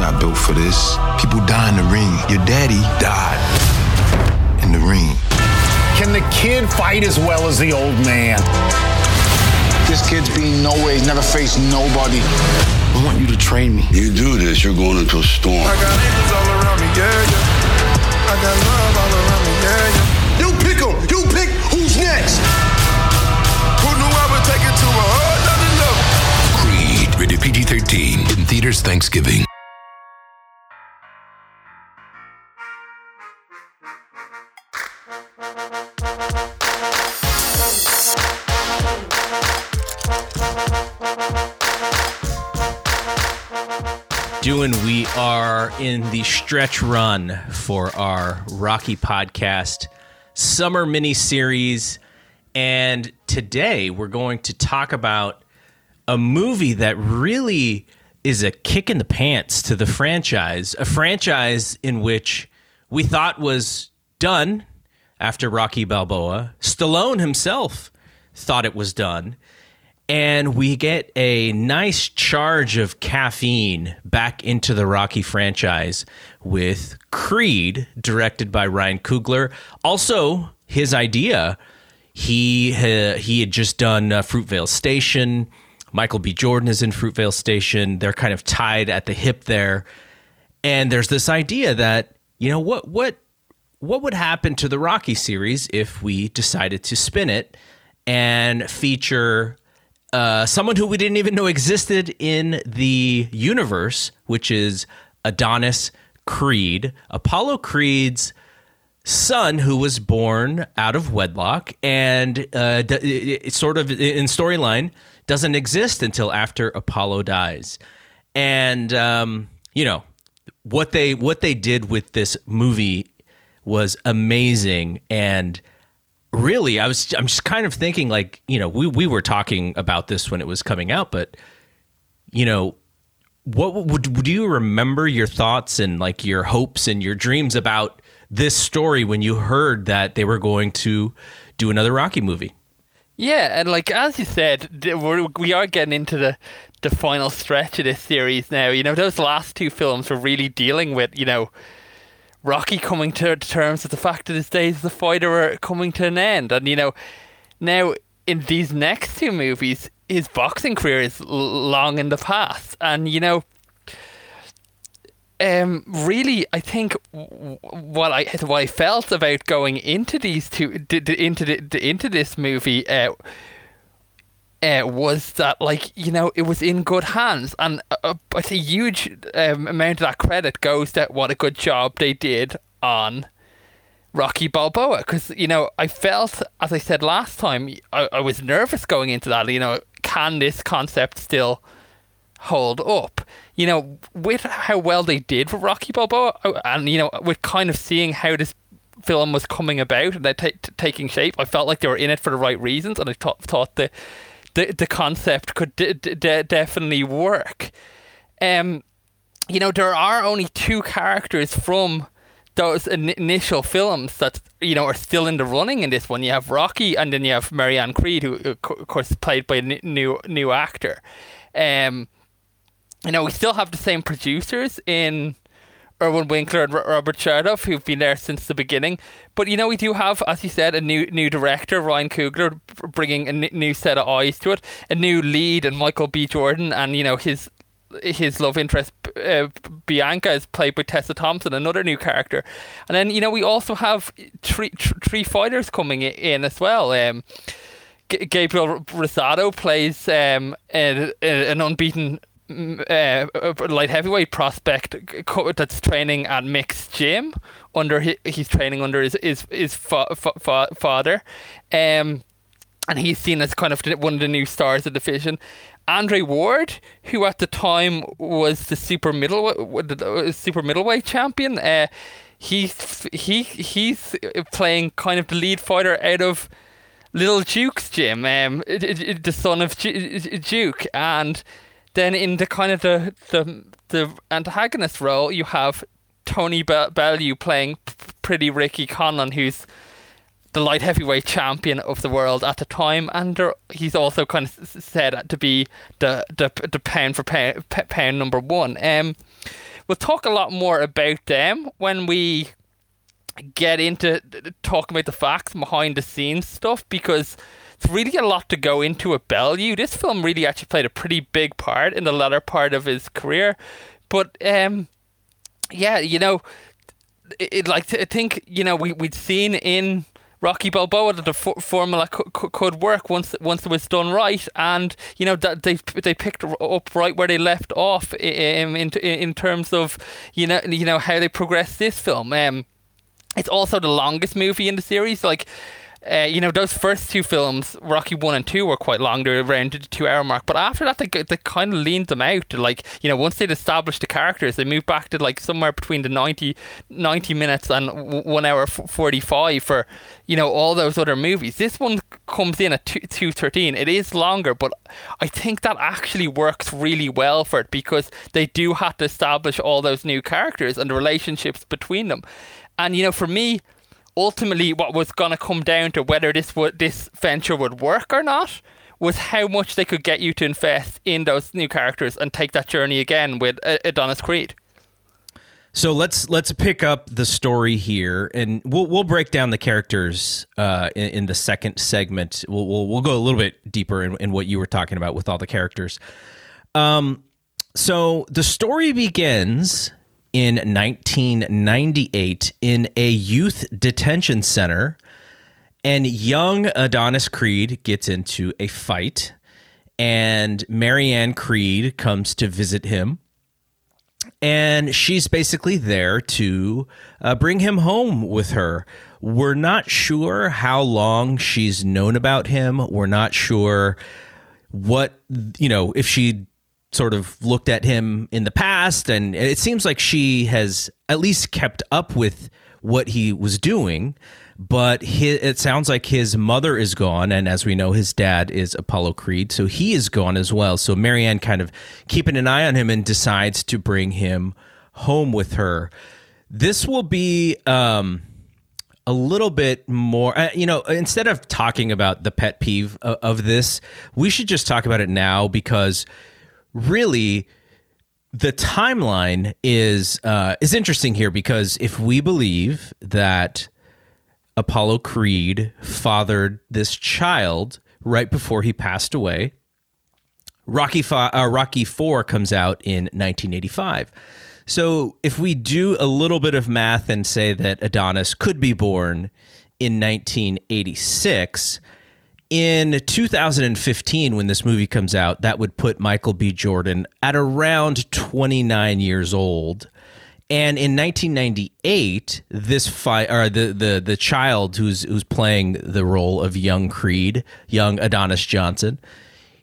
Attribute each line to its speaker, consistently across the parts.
Speaker 1: not built for this. People die in the ring. Your daddy died in the ring.
Speaker 2: Can the kid fight as well as the old man?
Speaker 3: This kid's been nowhere. He's never faced nobody.
Speaker 1: I want you to train me.
Speaker 4: You do this, you're going into a storm.
Speaker 5: I got angels all around me, yeah, yeah. I got love all around me, yeah, yeah.
Speaker 6: You pick him. You pick who's next.
Speaker 5: Who knew I would take it to a whole nother level?
Speaker 7: Creed, rated PG 13, in theaters Thanksgiving.
Speaker 8: Doing. We are in the stretch run for our Rocky podcast summer mini series. And today we're going to talk about a movie that really is a kick in the pants to the franchise, a franchise in which we thought was done after Rocky Balboa. Stallone himself thought it was done and we get a nice charge of caffeine back into the Rocky franchise with Creed, directed by Ryan Coogler. Also, his idea. He uh, he had just done uh, Fruitvale Station. Michael B. Jordan is in Fruitvale Station. They're kind of tied at the hip there, and there's this idea that you know what what what would happen to the Rocky series if we decided to spin it and feature uh, someone who we didn't even know existed in the universe, which is Adonis Creed, Apollo Creed's son, who was born out of wedlock, and uh, d- sort of in storyline doesn't exist until after Apollo dies, and um, you know what they what they did with this movie was amazing and really? I was i'm just kind of thinking like you know we we were talking about this when it was coming out but you know what would do you remember your thoughts and like your hopes and your dreams about this story when you heard that they were going to do another rocky movie?
Speaker 9: Yeah and like as you said we're, we are getting into the the final stretch of this series now. You know those last two films were really dealing with you know Rocky coming to terms with the fact that his days as a fighter are coming to an end. And, you know, now in these next two movies, his boxing career is long in the past. And, you know, um, really, I think what I what I felt about going into these two into the, into this movie uh, uh, was that like you know it was in good hands, and uh, a huge um, amount of that credit goes to what a good job they did on Rocky Balboa. Because you know I felt, as I said last time, I, I was nervous going into that. You know, can this concept still hold up? You know, with how well they did with Rocky Balboa, uh, and you know, with kind of seeing how this film was coming about and that t- t- taking shape, I felt like they were in it for the right reasons, and I thought thought the the the concept could definitely work. Um, you know, there are only two characters from those in- initial films that you know are still in the running in this one. You have Rocky, and then you have Marianne Creed, who of course is played by a new new actor. Um, you know, we still have the same producers in Irwin Winkler and Robert Chartoff, who've been there since the beginning. But you know, we do have, as you said, a new new director, Ryan Coogler, bringing a n- new set of eyes to it, a new lead, and Michael B. Jordan, and you know his his love interest uh, Bianca is played by Tessa Thompson, another new character, and then you know we also have three three fighters coming in as well. Um, Gabriel Rosado plays um, an unbeaten uh, light heavyweight prospect that's training at Mick's gym under his, he's training under his his, his fa- fa- father, um, and he's seen as kind of one of the new stars of the division. Andre Ward, who at the time was the super middle super middleweight champion, uh, he's he he's playing kind of the lead fighter out of Little Duke's gym, um, the son of Duke, and then in the kind of the the the antagonist role, you have Tony Be- Bellew playing Pretty Ricky Conlan, who's the light heavyweight champion of the world at the time, and there, he's also kind of said to be the the, the pound for pound, pound number one. Um, we'll talk a lot more about them when we get into talking about the facts behind the scenes stuff because really a lot to go into with Bellew. This film really actually played a pretty big part in the latter part of his career. But um, yeah, you know, it, it like I think you know we we'd seen in Rocky Balboa that the f- formula c- c- could work once once it was done right, and you know that they they picked up right where they left off in in, in terms of you know you know how they progressed this film. Um, it's also the longest movie in the series. Like uh, you know, those first two films, Rocky One and Two, were quite long. They're around the two-hour mark. But after that, they they kind of leaned them out. Like you know, once they'd established the characters, they moved back to like somewhere between the 90, 90 minutes and one hour forty-five for you know all those other movies. This one comes in at two two thirteen. It is longer, but I think that actually works really well for it because they do have to establish all those new characters and the relationships between them. And you know, for me ultimately what was going to come down to whether this would this venture would work or not was how much they could get you to invest in those new characters and take that journey again with Adonis Creed.
Speaker 8: So let's let's pick up the story here, and we'll we'll break down the characters uh, in, in, the second segment. We'll, we'll, we'll go a little bit deeper in, in what you were talking about with all the characters. Um, so the story begins in 1998 in a youth detention center, and young Adonis Creed gets into a fight, and Marianne Creed comes to visit him. And she's basically there to uh, bring him home with her. We're not sure how long she's known about him. We're not sure what, you know, if she sort of looked at him in the past and it seems like she has at least kept up with what he was doing but it sounds like his mother is gone and as we know his dad is apollo creed so he is gone as well. So marianne kind of keeping an eye on him and decides to bring him home with her. This will be um, a little bit more uh, you know instead of talking about the pet peeve of, of this we should just talk about it now because really the timeline is uh, is interesting here because if we believe that Apollo Creed fathered this child right before he passed away, Rocky uh, Rocky Four comes out in 1985. So if we do a little bit of math and say that Adonis could be born in 1986 in 2015 when this movie comes out that would put michael b. Jordan at around 29 years old. And in 1998 this fight or the, the the child who's who's playing the role of young creed young adonis johnson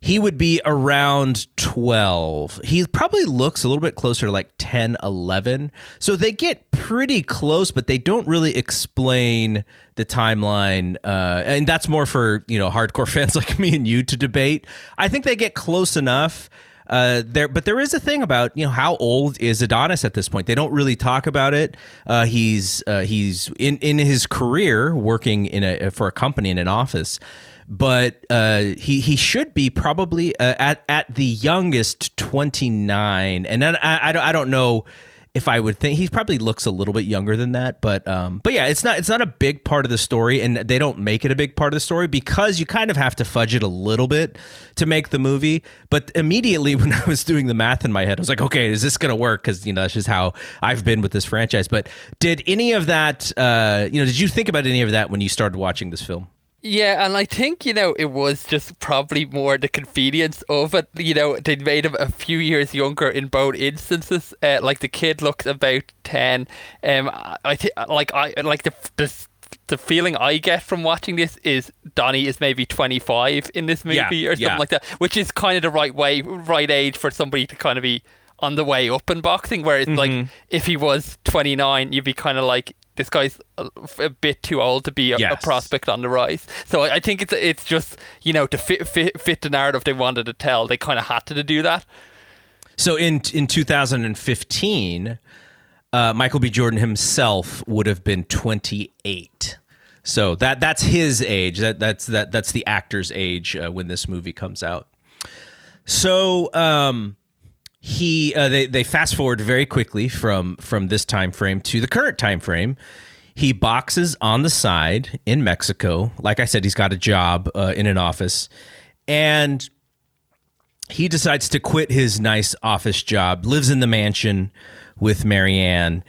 Speaker 8: he would be around 12 he probably looks a little bit closer to like 10 11 so they get pretty close but they don't really explain the timeline uh, and that's more for you know hardcore fans like me and you to debate i think they get close enough uh, there, but there is a thing about you know how old is Adonis at this point. They don't really talk about it. Uh, he's uh, he's in in his career working in a for a company in an office but uh, he he should be probably uh, at at the youngest 29 and then I, I, don't, I don't know if I would think he probably looks a little bit younger than that but um but yeah it's not it's not a big part of the story and they don't make it a big part of the story because you kind of have to fudge it a little bit to make the movie. But immediately when I was doing the math in my head I was like okay is this to work? Cuz you know that's just how I've been with this franchise. But did any of that uh you know did you think about any of that when you started watching this film
Speaker 9: yeah, and I think, you know, it was just probably more the convenience of it. You know, they made him a few years younger in both instances. Uh, like the kid looks about 10. Um, I think, like, I like the, the the feeling I get from watching this is Donnie is maybe 25 in this movie yeah, or something yeah. like that, which is kind of the right way, right age for somebody to kind of be on the way up in boxing. Whereas, mm-hmm. like, if he was 29, you'd be kind of like, this guy's a, a bit too old to be a, yes. a, prospect on the rise. So I think it's it's just you know to fit fit, fit the narrative they wanted to tell, they kind of had to do that.
Speaker 8: So in in 2015, uh, Michael B. Jordan himself would have been 28. So that that's his age. That that's that that's the actor's age uh, when this movie comes out. So um, he uh, they they fast forward very quickly from from this time frame to the current time frame. He boxes on the side in Mexico. Like I said, he's got a job uh, in an office, and he decides to quit his nice office job. Lives in the mansion with Marianne,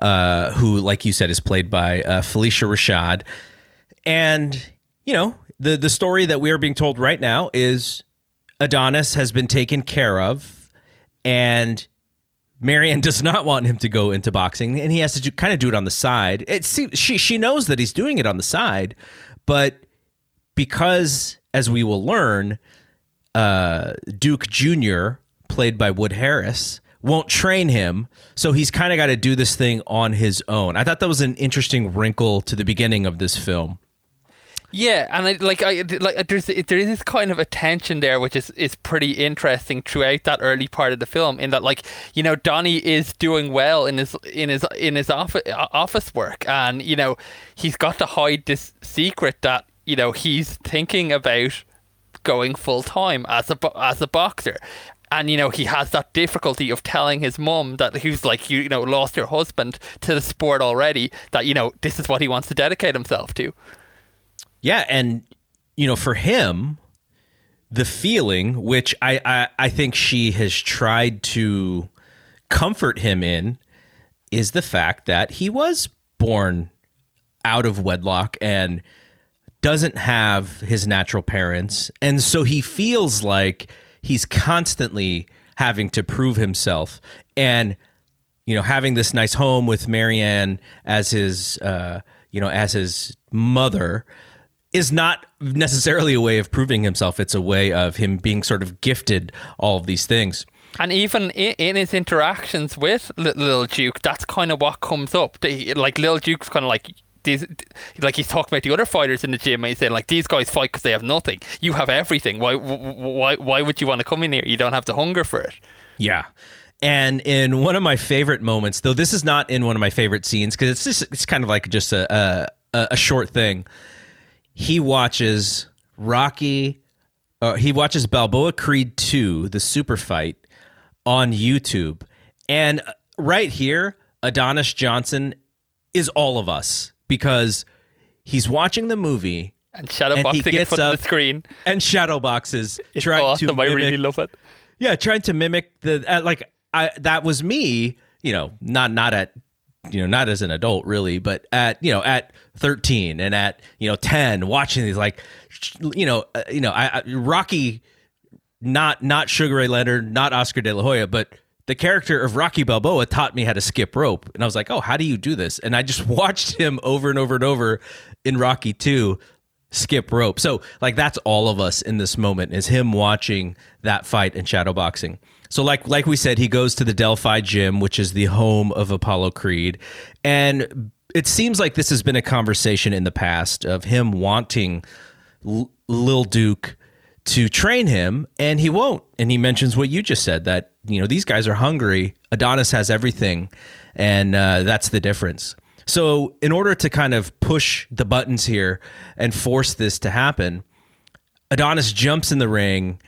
Speaker 8: uh, who, like you said, is played by uh, Phylicia Rashad. And you know the the story that we are being told right now is Adonis has been taken care of and Marianne does not want him to go into boxing, and he has to do, kind of do it on the side. It seems she she knows that he's doing it on the side, but because, as we will learn, uh, Duke Junior, played by Wood Harris, won't train him, so he's kind of got to do this thing on his own. I thought that was an interesting wrinkle to the beginning of this film.
Speaker 9: Yeah, and I, like I like there's there is this kind of a tension there, which is is pretty interesting throughout that early part of the film. In that, like you know, Donnie is doing well in his in his in his office office work, and you know, he's got to hide this secret that you know he's thinking about going full time as a as a boxer. And you know he has that difficulty of telling his mum that he's like you, you know lost your husband to the sport already. That you know this is what he wants to dedicate himself to.
Speaker 8: Yeah, and you know, for him, the feeling which I, I I think she has tried to comfort him in is the fact that he was born out of wedlock and doesn't have his natural parents. And so he feels like he's constantly having to prove himself. And you know having this nice home with Marianne as his uh you know as his mother is not necessarily a way of proving himself. It's a way of him being sort of gifted all of these things.
Speaker 9: And even in, his interactions with Little Duke, that's kind of what comes up. Like Little Duke's kind of like these, like he's talking about the other fighters in the gym, and he's saying like these guys fight because they have nothing. You have everything. Why, why, why would you want to come in here? You don't have the hunger for it.
Speaker 8: Yeah. And in one of my favorite moments, though this is not in one of my favorite scenes because it's just it's kind of like just a, a a short thing he watches Rocky. Uh, he watches Balboa Creed 2, the super fight, on YouTube. And right here, Adonis Johnson is all of us because he's watching the movie
Speaker 9: and shadowboxing in front of the screen
Speaker 8: and shadowboxes
Speaker 9: it's trying awesome. to mimic, I really love it.
Speaker 8: Yeah, trying to mimic the uh, like I that was me, you know, not not at you know, not as an adult really, but at, you know, at 13 and at, you know, 10 watching these like, you know, uh, you know, I, I, Rocky, not, not Sugar Ray Leonard, not Oscar de la Hoya, but the character of Rocky Balboa taught me how to skip rope. And I was like, oh, how do you do this? And I just watched him over and over and over in Rocky 2 skip rope. So like that's all of us in this moment is him watching that fight in shadowboxing. So like like we said, he goes to the Delphi gym, which is the home of Apollo Creed, and it seems like this has been a conversation in the past of him wanting L- Lil Duke to train him, and he won't. And he mentions what you just said that you know these guys are hungry. Adonis has everything, and uh, that's the difference. So, in order to kind of push the buttons here and force this to happen, Adonis jumps in the ring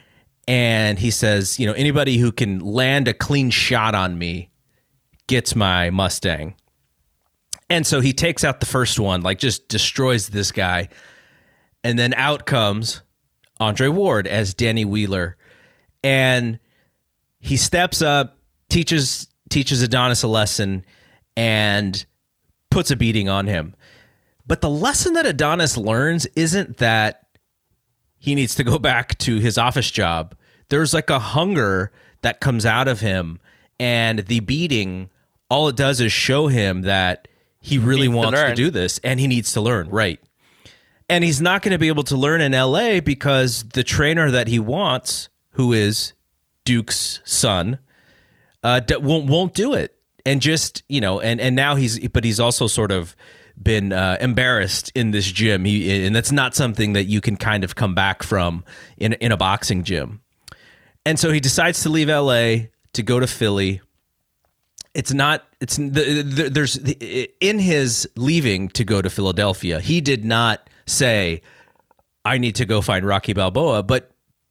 Speaker 8: and he says, you know, anybody who can land a clean shot on me gets my Mustang. And so he takes out the first one, like just destroys this guy. And then out comes Andre Ward as Danny Wheeler. And he steps up, teaches teaches Adonis a lesson, and puts a beating on him. But the lesson that Adonis learns isn't that he needs to go back to his office job. There's like a hunger that comes out of him, and the beating, all it does is show him that he really he wants to, to do this and he needs to learn, right? And he's not going to be able to learn in LA because the trainer that he wants, who is Duke's son, uh, won't won't do it. And just you know, and and now he's, but he's also sort of been uh, embarrassed in this gym, he, and that's not something that you can kind of come back from in in a boxing gym. And so he decides to leave L.A. to go to Philly. It's not. It's the, the, there's in his leaving to go to Philadelphia. He did not say, "I need to go find Rocky Balboa," but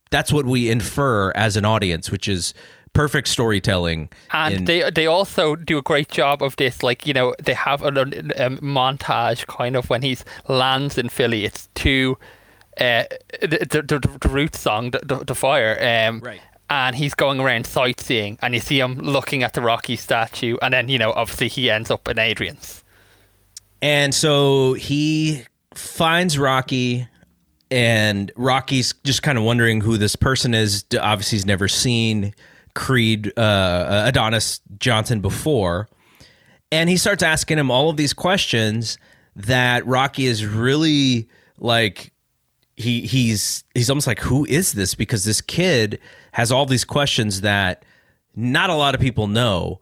Speaker 8: that's what we infer as an audience, which is perfect storytelling.
Speaker 9: And
Speaker 8: in-
Speaker 9: they they also do a great job of this. Like you know, they have a, a montage kind of when he lands in Philly. It's to uh, the, the, the, the root song, the, the, the fire. Um,
Speaker 8: Right.
Speaker 9: And he's going around sightseeing, and you see him looking at the Rocky statue, and then you know, obviously, he ends up in Adrian's.
Speaker 8: And so he finds Rocky, and Rocky's just kind of wondering who this person is. Obviously, he's never seen Creed uh, Adonis Johnson before. And he starts asking him all of these questions that Rocky is really like he he's he's almost like who is this because this kid has all these questions that not a lot of people know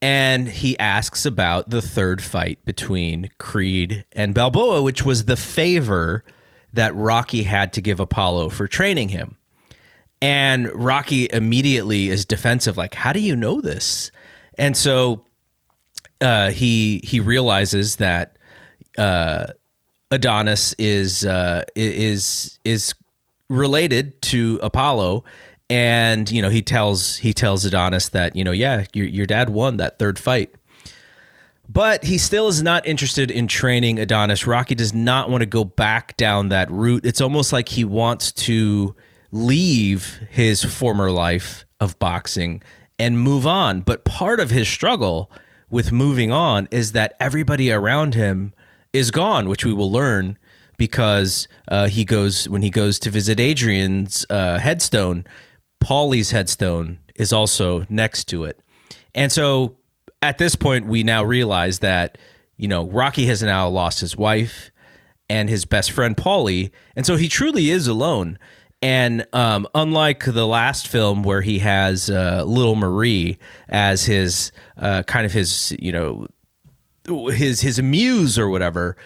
Speaker 8: and he asks about the third fight between Creed and Balboa which was the favor that Rocky had to give Apollo for training him and Rocky immediately is defensive like how do you know this and so uh, he he realizes that uh, Adonis is uh, is is related to Apollo, and you know he tells he tells Adonis that you know yeah your your dad won that third fight, but he still is not interested in training Adonis. Rocky does not want to go back down that route. It's almost like he wants to leave his former life of boxing and move on. But part of his struggle with moving on is that everybody around him is gone, which we will learn because uh, he goes when he goes to visit Adrian's uh, headstone. Paulie's headstone is also next to it, and so at this point, we now realize that you know Rocky has now lost his wife and his best friend Paulie, and so he truly is alone. And um, unlike the last film where he has uh, little Marie as his uh, kind of his you know his his muse or whatever,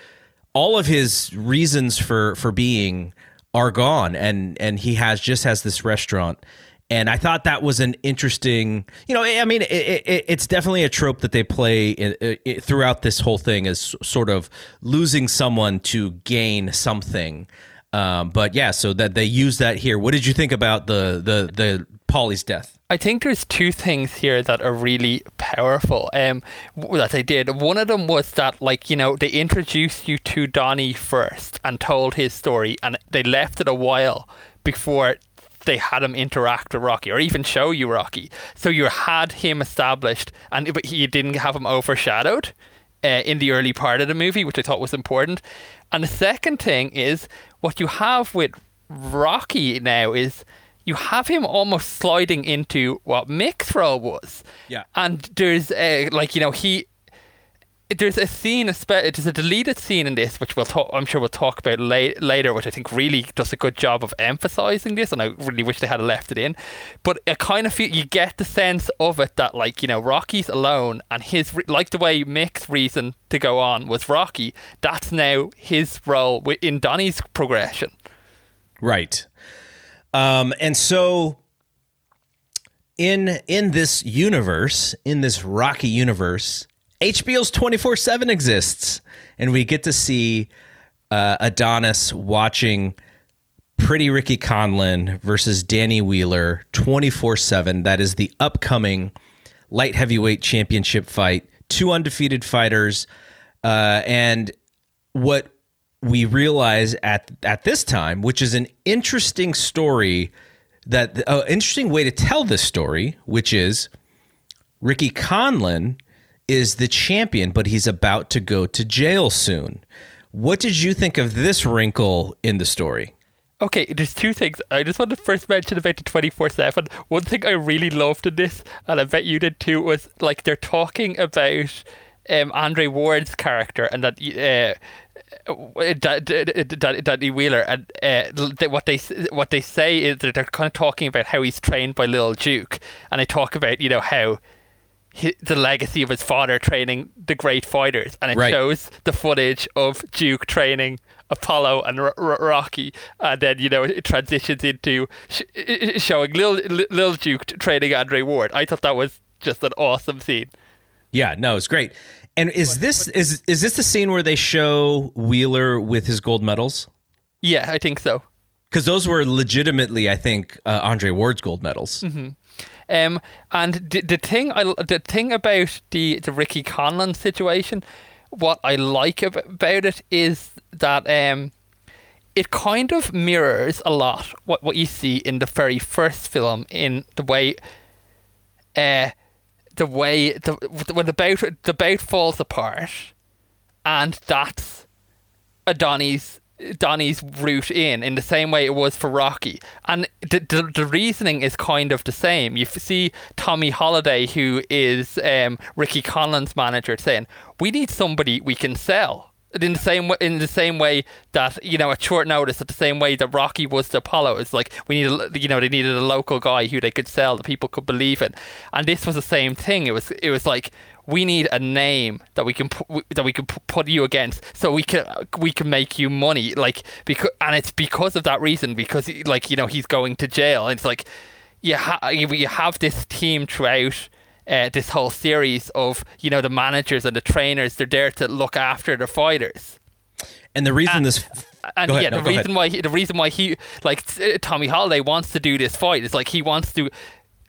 Speaker 8: all of his reasons for for being are gone, and and he has just has this restaurant. And I thought that was an interesting, you know, I mean, it, it, it's definitely a trope that they play in, i throughout this whole thing is sort of losing someone to gain something. Um, but yeah, so that they use that here. What did you think about the the the Paulie's death?
Speaker 9: I think there's two things here that are really powerful. Um, that they did. One of them was that, like you know, they introduced you to Donnie first and told his story, and they left it a while before they had him interact with Rocky or even show you Rocky. So you had him established, and but you didn't have him overshadowed uh, in the early part of the movie, which I thought was important. And the second thing is what you have with Rocky now is you have him almost sliding into what Mick's role was.
Speaker 8: Yeah.
Speaker 9: And there's uh, like you know he there's a scene, there's a deleted scene in this, which we'll talk. I'm sure we'll talk about la- later, which I think really does a good job of emphasizing this, and I really wish they had left it in. But I kind of feel you get the sense of it that, like you know, Rocky's alone, and his like the way Mick's reason to go on was Rocky. That's now his role in Donnie's progression.
Speaker 8: Right. Um, and so in in this universe, in this Rocky universe, HBO's 24/7 exists and we get to see uh, Adonis watching Pretty Ricky Conlan versus Danny Wheeler 24/7. That is the upcoming light heavyweight championship fight. Two undefeated fighters uh, and what we realize at at this time, which is an interesting story that uh, interesting way to tell this story, which is Ricky Conlan is the champion, but he's about to go to jail soon. What did you think of this wrinkle in the story?
Speaker 9: Okay, there's two things. I just want to first mention about the 24 7. One thing I really loved in this, and I bet you did too, was like they're talking about um, Andre Ward's character and that. Uh, Danny Wheeler and uh, what they what they say is that they're kind of talking about how he's trained by Lil Duke, and they talk about you know how the legacy of his father training the great fighters, and it
Speaker 8: Right.
Speaker 9: shows the footage of Duke training Apollo and R- R- Rocky, and then you know it transitions into sh- i- i- showing Lil, Lil Lil Duke training Andre Ward. I thought that was just an awesome scene.
Speaker 8: Yeah, no, it's great. And is this is is this the scene where they show Wheeler with his gold medals?
Speaker 9: Yeah, I think so.
Speaker 8: Because those were legitimately, I think, uh, Andre Ward's gold medals.
Speaker 9: Um, and the, the thing I the thing about the the Ricky Conlan situation, what I like about it is that um, it kind of mirrors a lot what what you see in the very first film in the way, uh, the way the when the boat the boat falls apart, and that's Donnie's Donnie's route in in the same way it was for Rocky, and the, the the reasoning is kind of the same. You see Tommy Holiday, who is um, Ricky Conlan's manager, saying, "We need somebody we can sell." In the same way, in the same way that you know, at short notice, at the same way that Rocky was to Apollo, it's like we need, a, you know, they needed a local guy who they could sell, that people could believe in, and this was the same thing. It was, it was like we need a name that we can pu- that we can pu- put you against, so we can we can make you money. Like because and it's because of that reason because like you know he's going to jail. And it's like you ha- you have this team throughout. Uh, this whole series of you know the managers and the trainers they're there to look after the fighters
Speaker 8: And the reason
Speaker 9: and,
Speaker 8: this
Speaker 9: and
Speaker 8: Go
Speaker 9: yeah,
Speaker 8: no,
Speaker 9: the reason
Speaker 8: ahead.
Speaker 9: why he, the reason why he like Tommy Holiday wants to do this fight is like he wants to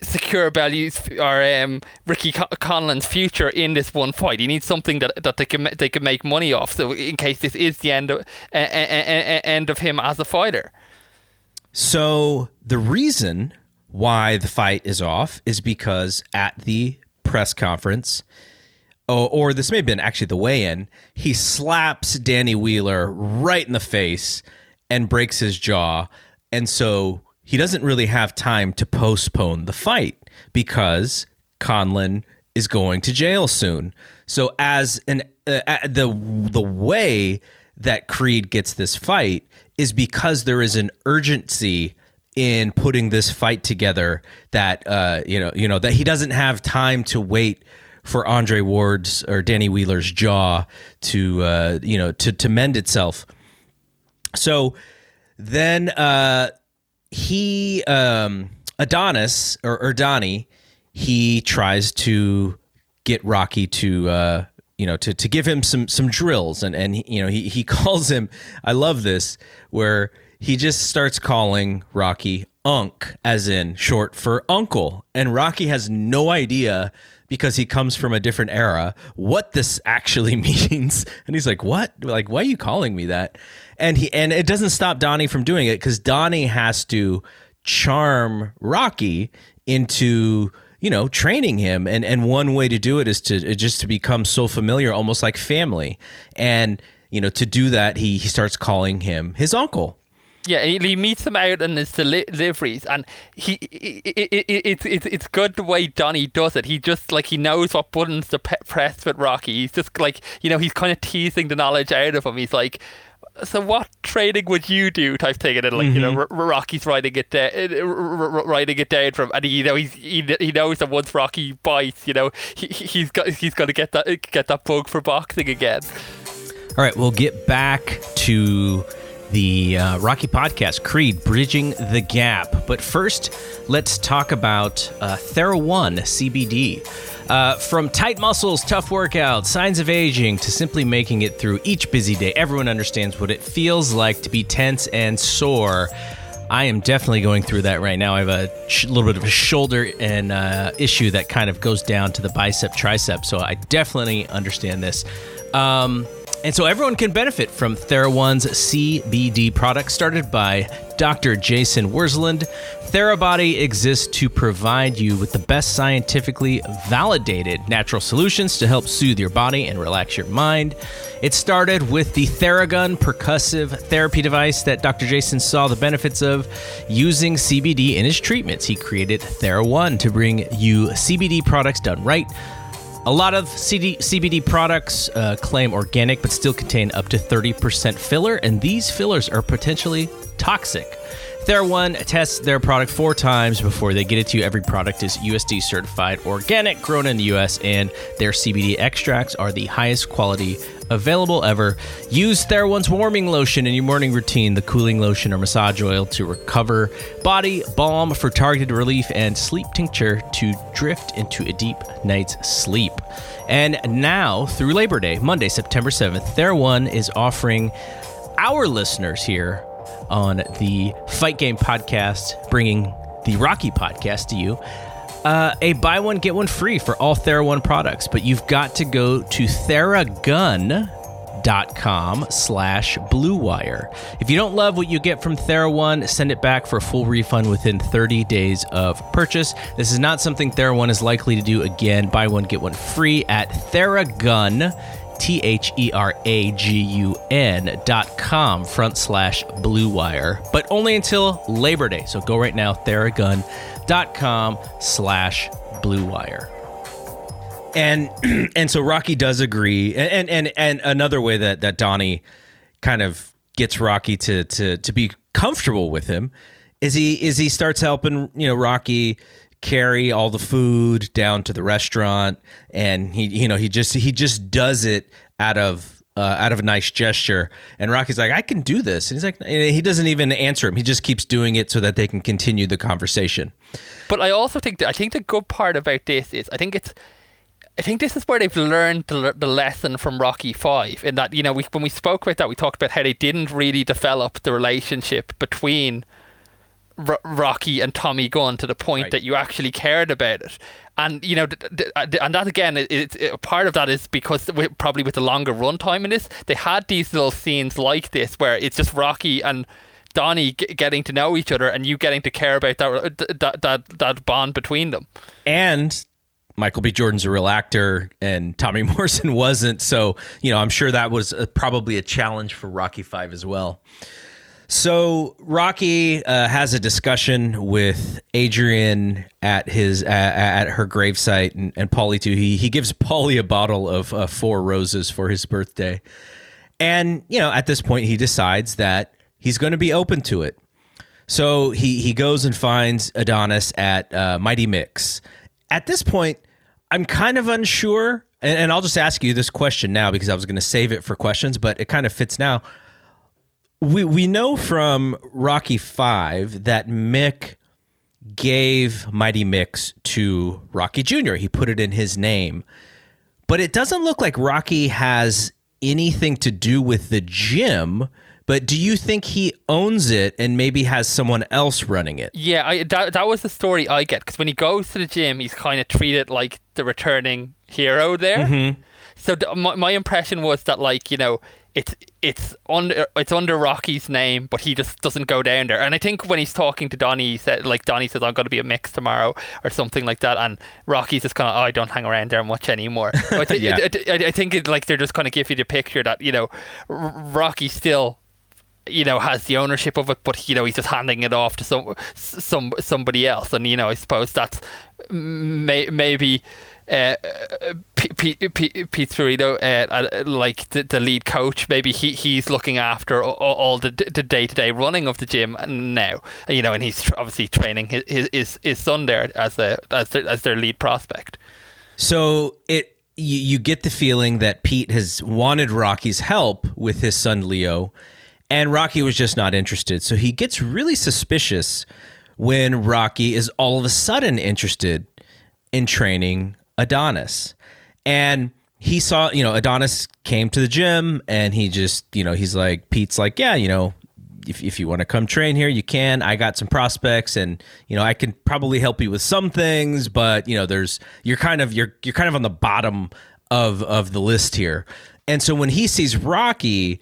Speaker 9: secure Bellew's or um, Ricky Con- Conlan's future in this one fight. He needs something that that they can they can make money off. So in case this is the end of uh, uh, uh, end of him as a fighter.
Speaker 8: So the reason why the fight is off is because at the press conference, or, or this may have been actually the weigh-in, he slaps Danny Wheeler right in the face and breaks his jaw, and so he doesn't really have time to postpone the fight because Conlan is going to jail soon. So as an uh, the the way that Creed gets this fight is because there is an urgency in putting this fight together that uh, you know you know that he doesn't have time to wait for Andre Ward's or Danny Wheeler's jaw to uh, you know to to mend itself. So then uh, he um, Adonis or, or Donnie he tries to get Rocky to uh, you know to to give him some some drills. And and you know he he calls him I love this where he just starts calling Rocky Unk as in short for uncle. And Rocky has no idea because he comes from a different era what this actually means. And he's like what? Like why are you calling me that and he and it doesn't stop Donnie from doing it cuz Donnie has to charm Rocky into you know training him and and one way to do it is to just to become so familiar almost like family and you know to do that he he starts calling him his uncle
Speaker 9: Yeah, he, meets him out in his deli- deliveries, and he, it, it, it, it's good the way Donnie does it. He just like he knows what buttons to press with Rocky. He's just like you know he's kind of teasing the knowledge out of him. He's like, so what training would you do? Type thing, and then like you know R- R- Rocky's writing it down, writing it down from, and he, you know he's, he he knows that once Rocky bites, you know he he- he's got he's got to get that get that bug for boxing again.
Speaker 8: All right, we'll get back to the uh, Rocky podcast, Creed, Bridging the Gap. But first, let's talk about uh, TheraOne CBD. Uh, from tight muscles, tough workouts, signs of aging, to simply making it through each busy day, everyone understands what it feels like to be tense and sore. I am definitely going through that right now. I have a sh- little bit of a shoulder and uh, issue that kind of goes down to the bicep tricep, so I definitely understand this. Um, and so everyone can benefit from TheraOne's CBD product started by Dr. Jason Wersland. TheraBody exists to provide you with the best scientifically validated natural solutions to help soothe your body and relax your mind. It started with the Theragun percussive therapy device that Dr. Jason saw the benefits of using CBD in his treatments. He created TheraOne to bring you CBD products done right a lot of CD, CBD products uh, claim organic but still contain up to 30% filler, and these fillers are potentially toxic. TheraOne tests their product four times before they get it to you. Every product is USD certified organic, grown in the US, and their CBD extracts are the highest quality available ever. Use TheraOne's warming lotion in your morning routine, the cooling lotion or massage oil to recover, body balm for targeted relief, and sleep tincture to drift into a deep night's sleep. And now, through Labor Day, Monday, September 7th, TheraOne is offering our listeners here on the Fight Game podcast, bringing the Rocky podcast to you. uh, a buy one get one free for all TheraOne products, but you've got to go to Theragun dot com slash blue wire. If you don't love what you get from theraone send it back for a full refund within 30 days of purchase. This is not something theraone is likely to do again. Buy one get one free at theragun T H E R A G U N dot com front slash blue wire, but only until Labor Day. So go right now, theragun dot com slash blue wire. And and so Rocky does agree. And and and another way that that Donnie kind of gets Rocky to to to be comfortable with him is he is he starts helping, you know, Rocky carry all the food down to the restaurant and he you know he just he just does it out of uh, out of a nice gesture. And rocky's like i can do this. And he's like he doesn't even answer him. He just keeps doing it so that they can continue the conversation.
Speaker 9: But i also think that i think the good part about this is i think it's I think this is where they've learned the, the lesson from Rocky Five. In that, you know, we, when we spoke about that, we talked about how they didn't really develop the relationship between R- Rocky and Tommy Gunn to the point right. that you actually cared about it. And you know, and that again, it, it, part of that is because probably with the longer runtime in this, they had these little scenes like this where it's just Rocky and Donnie getting to know each other, and you getting to care about that that that, that bond between them.
Speaker 8: And Michael B. Jordan's a real actor, and Tommy Morrison wasn't. So you know, I'm sure that was a, probably a challenge for Rocky Five as well. So Rocky uh, has a discussion with Adrian at his uh, at her gravesite, and, and Paulie too. He he gives Paulie a bottle of uh, four roses for his birthday, and you know at this point he decides that he's going to be open to it. So he he goes and finds Adonis at uh, Mighty Mick's. At this point, I'm kind of unsure, and, and I'll just ask you this question now because I was going to save it for questions, but it kind of fits now we we know from Rocky Five that Mick gave Mighty Mick's to Rocky Jr. He put it in his name, but it doesn't look like Rocky has anything to do with the gym. But do you think he owns it and maybe has someone else running it?
Speaker 9: Yeah, I, that that was the story I get because when he goes to the gym, he's kind of treated like the returning hero there. Mm-hmm. So th- my my impression was that like you know it's it's under it's under Rocky's name, but he just doesn't go down there. And I think when he's talking to Donnie, he said like Donnie says, "I'm going to be a mix tomorrow" or something like that, and Rocky's just kind of, "Oh, I don't hang around there much anymore." I, th- yeah. I, I, I, think it, like they're just kind of give you the picture that you know Rocky still you know has the ownership of it but you know he's just handing it off to some some somebody else and you know I suppose that's may, maybe uh, Pete, Pete, Cerrito, uh, like the, the, lead coach, maybe he, he's looking after all, all the day to day running of the gym now. You know, and he's obviously training his his, his son there as the as their, as their lead prospect.
Speaker 8: So it you, you get the feeling that Pete has wanted Rocky's help with his son Leo, and Rocky was just not interested. So he gets really suspicious when Rocky is all of a sudden interested in training Adonis. And he saw, you know, Adonis came to the gym and he just, you know, he's like, Pete's like, yeah, you know, if, if you want to come train here, you can. I got some prospects and, you know, I can probably help you with some things, but, you know, there's, you're kind of, you're, you're kind of on the bottom of, of the list here. And so when he sees Rocky,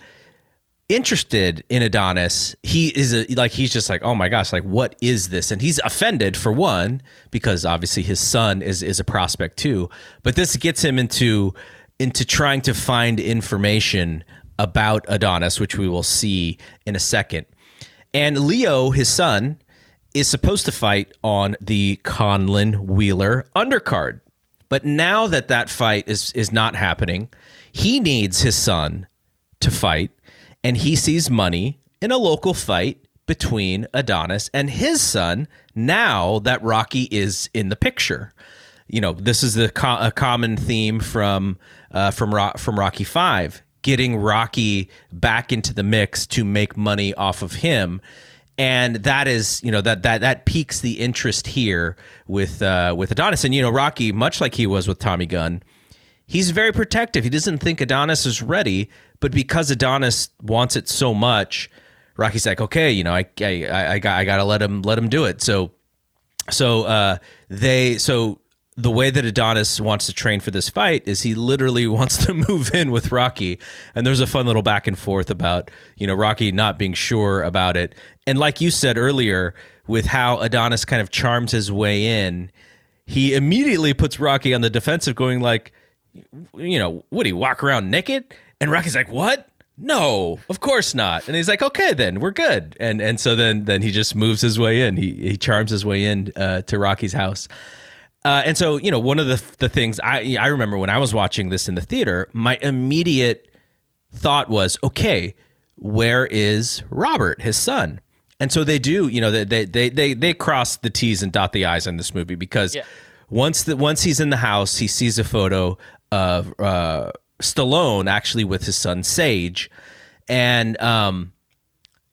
Speaker 8: interested in Adonis, he is a, like he's just like, oh my gosh, like what is this? And he's offended for one because obviously his son is is a prospect too. But this gets him into into trying to find information about Adonis, which we will see in a second. And Leo, his son, is supposed to fight on the Conlan Wheeler undercard. But now that that fight is is not happening, he needs his son to fight and he sees money in a local fight between Adonis and his son now that Rocky is in the picture. You know, this is the co- a common theme from uh, from Ro- from Rocky 5, getting Rocky back into the mix to make money off of him. And that is, you know, that that that piques the interest here with uh, with Adonis. And you know, Rocky, much like he was with Tommy Gunn, he's very protective. He doesn't think Adonis is ready, but because Adonis wants it so much, Rocky's like, okay, you know, I I, I got I got to let him let him do it. So so uh, they so the way that Adonis wants to train for this fight is he literally wants to move in with Rocky, and there's a fun little back and forth about you know Rocky not being sure about it, and like you said earlier, with how Adonis kind of charms his way in, he immediately puts Rocky on the defensive, going like, you know, would he walk around naked? And Rocky's like, what? No, of course not. And he's like, okay, then we're good. And and so then then he just moves his way in. He he charms his way in uh, to Rocky's house. Uh, and so you know, one of the the things I I remember when I was watching this in the theater, my immediate thought was, okay, where is Robert, his son? And so they do, you know, they they they they cross the T's and dot the I's in this movie because
Speaker 9: Yeah.
Speaker 8: once the once he's in the house, he sees a photo of uh, Stallone actually with his son Sage, and um,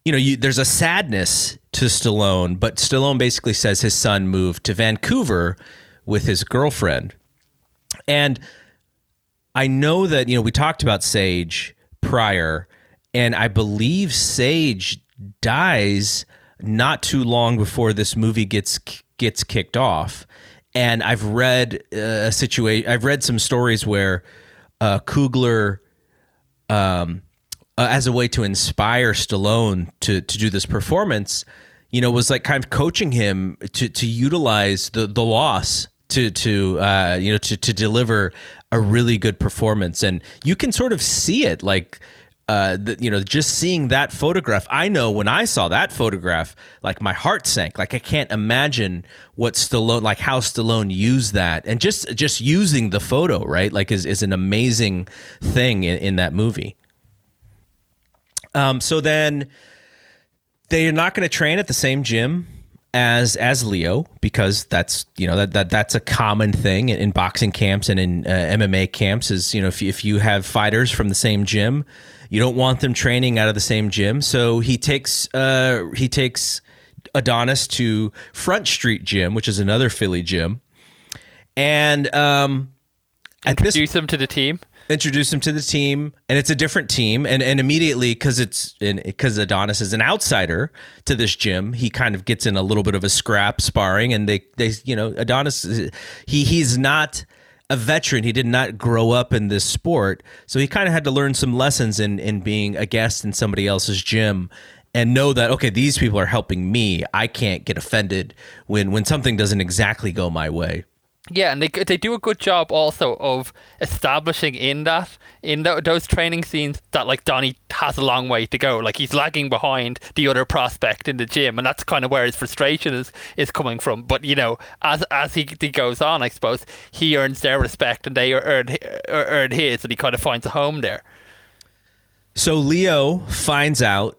Speaker 8: you know, you, there's a sadness to Stallone, but Stallone basically says his son moved to Vancouver with his girlfriend, and I know that you know we talked about Sage prior, and I believe Sage dies not too long before this movie gets gets kicked off. And I've read uh, a situation. I've read some stories where uh, Coogler, um, uh, as a way to inspire Stallone to to do this performance, you know, was like kind of coaching him to to utilize the the loss to to uh, you know to to deliver a really good performance, and you can sort of see it like. Uh, the, you know, just seeing that photograph, I know when I saw that photograph, like my heart sank. Like I can't imagine what Stallone, like how Stallone used that, and just just using the photo, right? Like is is an amazing thing in, in that movie. Um, so then they're not going to train at the same gym as as Leo because that's you know that, that that's a common thing in, in boxing camps and in uh, MMA camps is you know if if you have fighters from the same gym you don't want them training out of the same gym so he takes uh he takes Adonis to Front Street Gym which is another Philly gym and um at this
Speaker 9: Introduce him to the team.
Speaker 8: introduce him to the team and it's a different team and and immediately because it's because adonis is an outsider to this gym he kind of gets in a little bit of a scrap sparring and they they you know adonis he he's not a veteran. He did not grow up in this sport so he kind of had to learn some lessons in in being a guest in somebody else's gym and know that okay these people are helping me. I can't get offended when when something doesn't exactly go my way
Speaker 9: Yeah, and they they do a good job also of establishing in that in tho- those training scenes that like Donnie has a long way to go. Like he's lagging behind the other prospect in the gym, and that's kind of where his frustration is is coming from. But you know, as as he, he goes on, I suppose he earns their respect, and they earn earn his, and he kind of finds a home there.
Speaker 8: So Leo finds out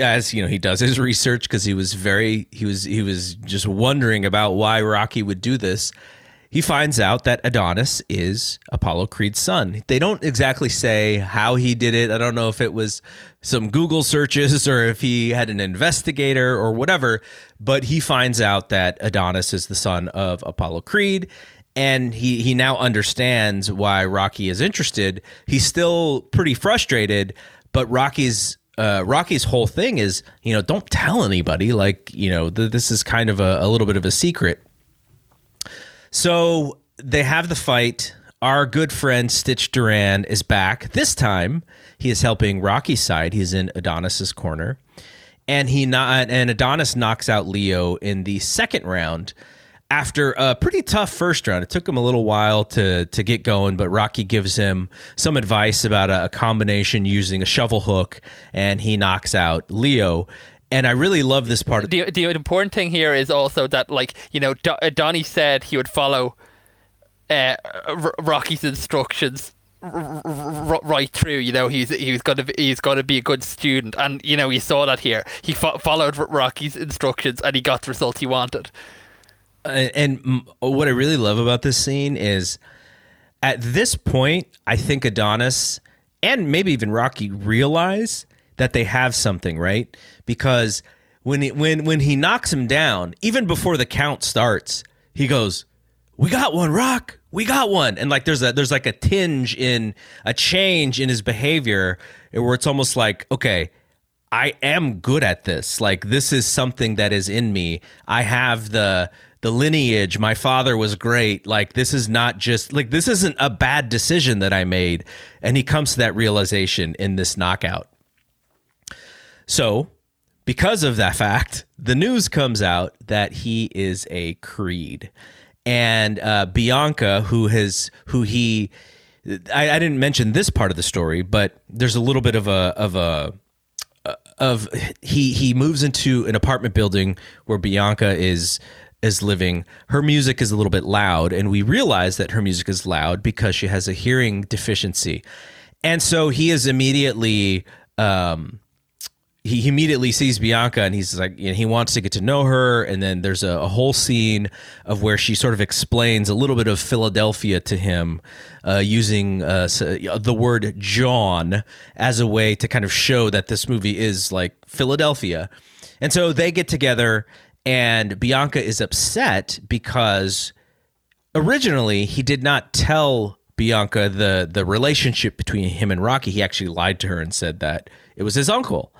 Speaker 8: as you know he does his research because he was very he was he was just wondering about why Rocky would do this. He finds out that Adonis is Apollo Creed's son. They don't exactly say how he did it. I don't know if it was some Google searches or if he had an investigator or whatever, but he finds out that Adonis is the son of Apollo Creed and he he now understands why Rocky is interested. He's still pretty frustrated, but Rocky's uh, Rocky's whole thing is, you know, don't tell anybody. Like, you know, th- this is kind of a, a little bit of a secret. So they have the fight. Our good friend Stitch Duran is back. This time, he is helping Rocky's side. He's in Adonis's corner, and he not and Adonis knocks out Leo in the second round after a pretty tough first round. It took him a little while to to get going, but Rocky gives him some advice about a, a combination using a shovel hook, and he knocks out Leo. And I really love this part. Of,
Speaker 9: The the important thing here is also that like you know Do- uh, Donnie said he would follow uh, R- Rocky's instructions r- r- right through. You know he's he's gonna be, he's gonna be a good student, and you know he saw that here. He fo- followed Rocky's instructions, and he got the result he wanted.
Speaker 8: and, and what I really love about this scene is at this point, I think Adonis and maybe even Rocky realize that they have something, right? Because when he, when when he knocks him down, even before the count starts, he goes, "We got one, Rock. We got one." And like there's a there's like a tinge in a change in his behavior where it's almost like, okay, I am good at this. Like this is something that is in me. I have the the lineage. My father was great. Like this is not just like this isn't a bad decision that I made. And he comes to that realization in this knockout. So, because of that fact, the news comes out that he is a Creed, and uh, Bianca, who has who he, I, I didn't mention this part of the story, but there's a little bit of a of a of he he moves into an apartment building where Bianca is is living. Her music is a little bit loud, and we realize that her music is loud because she has a hearing deficiency, and so he is immediately. Um, he immediately sees Bianca and he's like, you know, he wants to get to know her. And then there's a, a, whole scene of where she sort of explains a little bit of Philadelphia to him uh, using uh, the word John as a way to kind of show that this movie is like Philadelphia. And so they get together, and Bianca is upset because originally he did not tell Bianca the the relationship between him and Rocky. He actually lied to her and said that it was his uncle.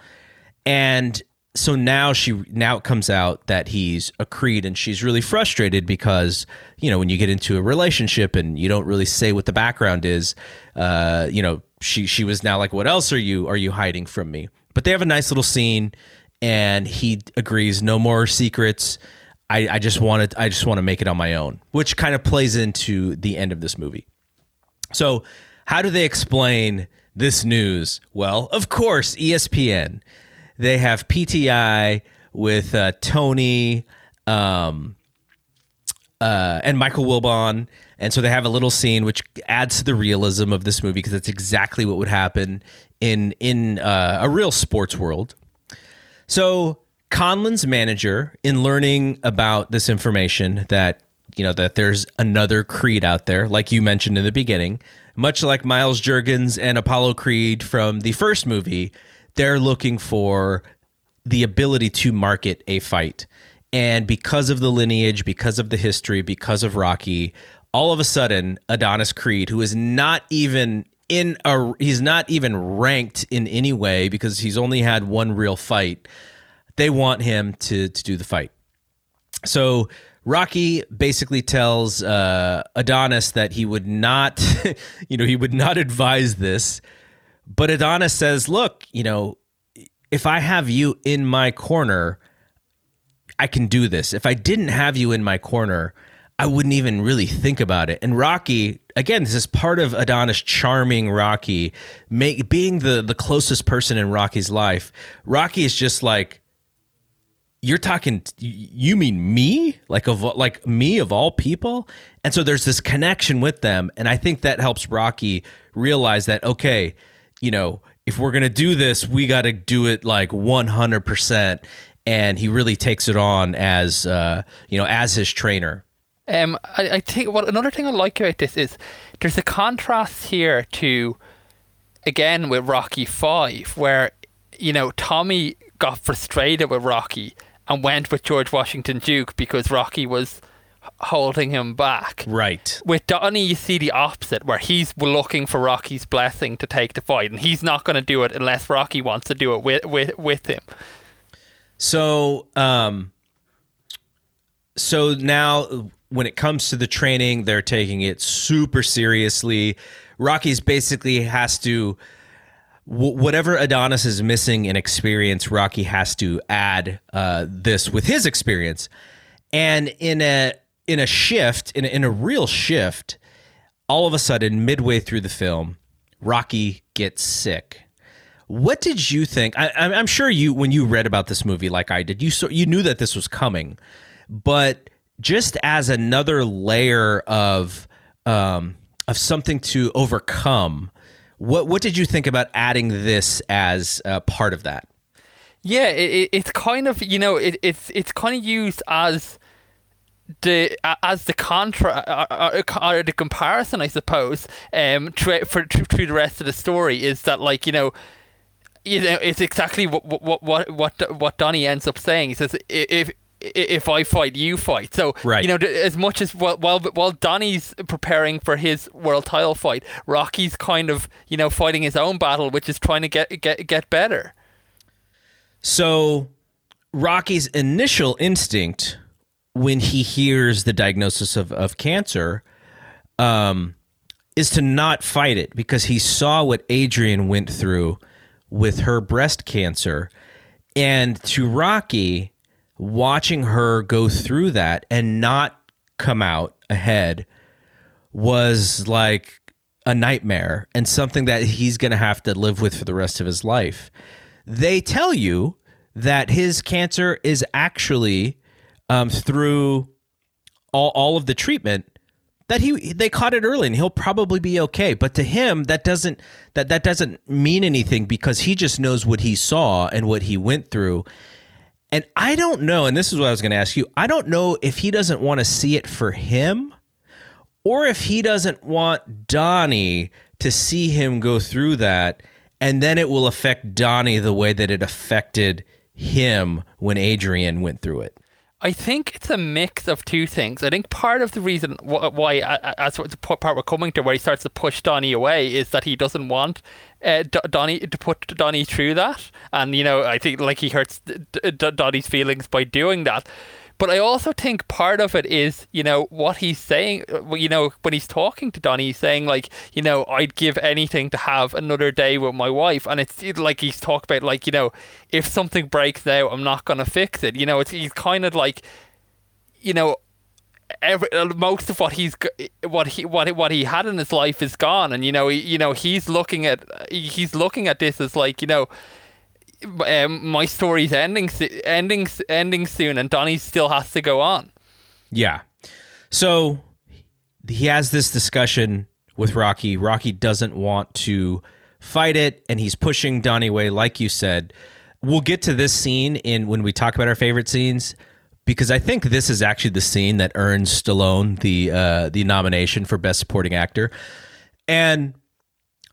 Speaker 8: And so now she now it comes out that he's a creed and she's really frustrated because you know when you get into a relationship and you don't really say what the background is uh you know she she was now like what else are you are you hiding from me? But they have a nice little scene and he agrees no more secrets. I i just wanted i just want to make it on my own which kind of plays into the end of this movie. So how do they explain this news? Well of course espn they have PTI with uh, Tony um, uh, and Michael Wilbon. And so they have a little scene which adds to the realism of this movie because that's exactly what would happen in in uh, a real sports world. So Conlan's manager, in learning about this information that you know that there's another Creed out there, like you mentioned in the beginning, much like Miles Jergens and Apollo Creed from the first movie, they're looking for the ability to market a fight. And because of the lineage, because of the history, because of Rocky, all of a sudden, Adonis Creed, who is not even in a, he's not even ranked in any way because he's only had one real fight. They want him to to do the fight. So Rocky basically tells uh, Adonis that he would not, you know, he would not advise this but Adonis says, look, you know, if I have you in my corner, I can do this. If I didn't have you in my corner, I wouldn't even really think about it. And Rocky, again, this is part of Adonis charming Rocky, make, being the the closest person in Rocky's life. Rocky is just like, you're talking. You mean me? Like of like me of all people? And so there's this connection with them, and I think that helps Rocky realize that okay, you know, if we're gonna do this, we got to do it like 100 percent. And he really takes it on as uh, you know as his trainer.
Speaker 9: Um, I, I think what another thing I like about this is there's a contrast here to again with Rocky Five, where you know Tommy got frustrated with Rocky and went with George Washington Duke because Rocky was holding him back.
Speaker 8: Right.
Speaker 9: With Donnie, you see the opposite, where he's looking for Rocky's blessing to take the fight, and he's not going to do it unless Rocky wants to do it with with, with him.
Speaker 8: So, um, so now when it comes to the training, they're taking it super seriously. Rocky's basically has to whatever Adonis is missing in experience, Rocky has to add uh, this with his experience. And in a in a shift, in a, in a real shift, all of a sudden, midway through the film, Rocky gets sick. What did you think? I, am sure you, when you read about this movie, like I did, you so, you knew that this was coming, but just as another layer of um, of something to overcome, what what did you think about adding this as a part of that?
Speaker 9: Yeah, it, it's kind of you know it, it's it's kind of used as the uh, as the contra uh, uh, uh, the comparison, I suppose, um, through, for through the rest of the story is that like you know. You know, it's exactly what what what what what Donnie ends up saying. He says, "If if I fight, you fight." So, right. you know, as much as while while while Donnie's preparing for his world title fight, Rocky's kind of you know fighting his own battle, which is trying to get get get better.
Speaker 8: So, Rocky's initial instinct when he hears the diagnosis of, of cancer um, is to not fight it because he saw what Adrian went through with her breast cancer. And to Rocky, watching her go through that and not come out ahead was like a nightmare and something that he's going to have to live with for the rest of his life. They tell you that his cancer is actually um, through all, all of the treatment that he they caught it early and he'll probably be okay. But to him that doesn't that that doesn't mean anything because he just knows what he saw and what he went through. And i don't know and this is what i was going to ask you i don't know if he doesn't want to see it for him or if he doesn't want donnie to see him go through that and then it will affect donnie the way that it affected him when adrian went through it
Speaker 9: I think it's a mix of two things. I think part of the reason wh- why, as the part we're coming to, where he starts to push Donnie away, is that he doesn't want uh, Donnie to put Donnie through that, and you know, I think like he hurts Donnie's feelings by doing that. But I also think part of it is, you know, what he's saying, uh, you know, when he's talking to Donnie, he's saying, like, you know, I'd give anything to have another day with my wife. And it's like he's talked about, like, you know, if something breaks now, I'm not going to fix it. You know, it's, he's kind of like, you know, every uh, most of what he's what he what what he had in his life is gone and you know he, you know he's looking at he's looking at this as like you know um, my story's ending ending ending soon, and Donnie still has to go on.
Speaker 8: Yeah. So he has this discussion with Rocky. Rocky doesn't want to fight it, and he's pushing Donnie away, like you said. We'll get to this scene in when we talk about our favorite scenes because I think this is actually the scene that earns Stallone the uh, the nomination for best supporting actor. And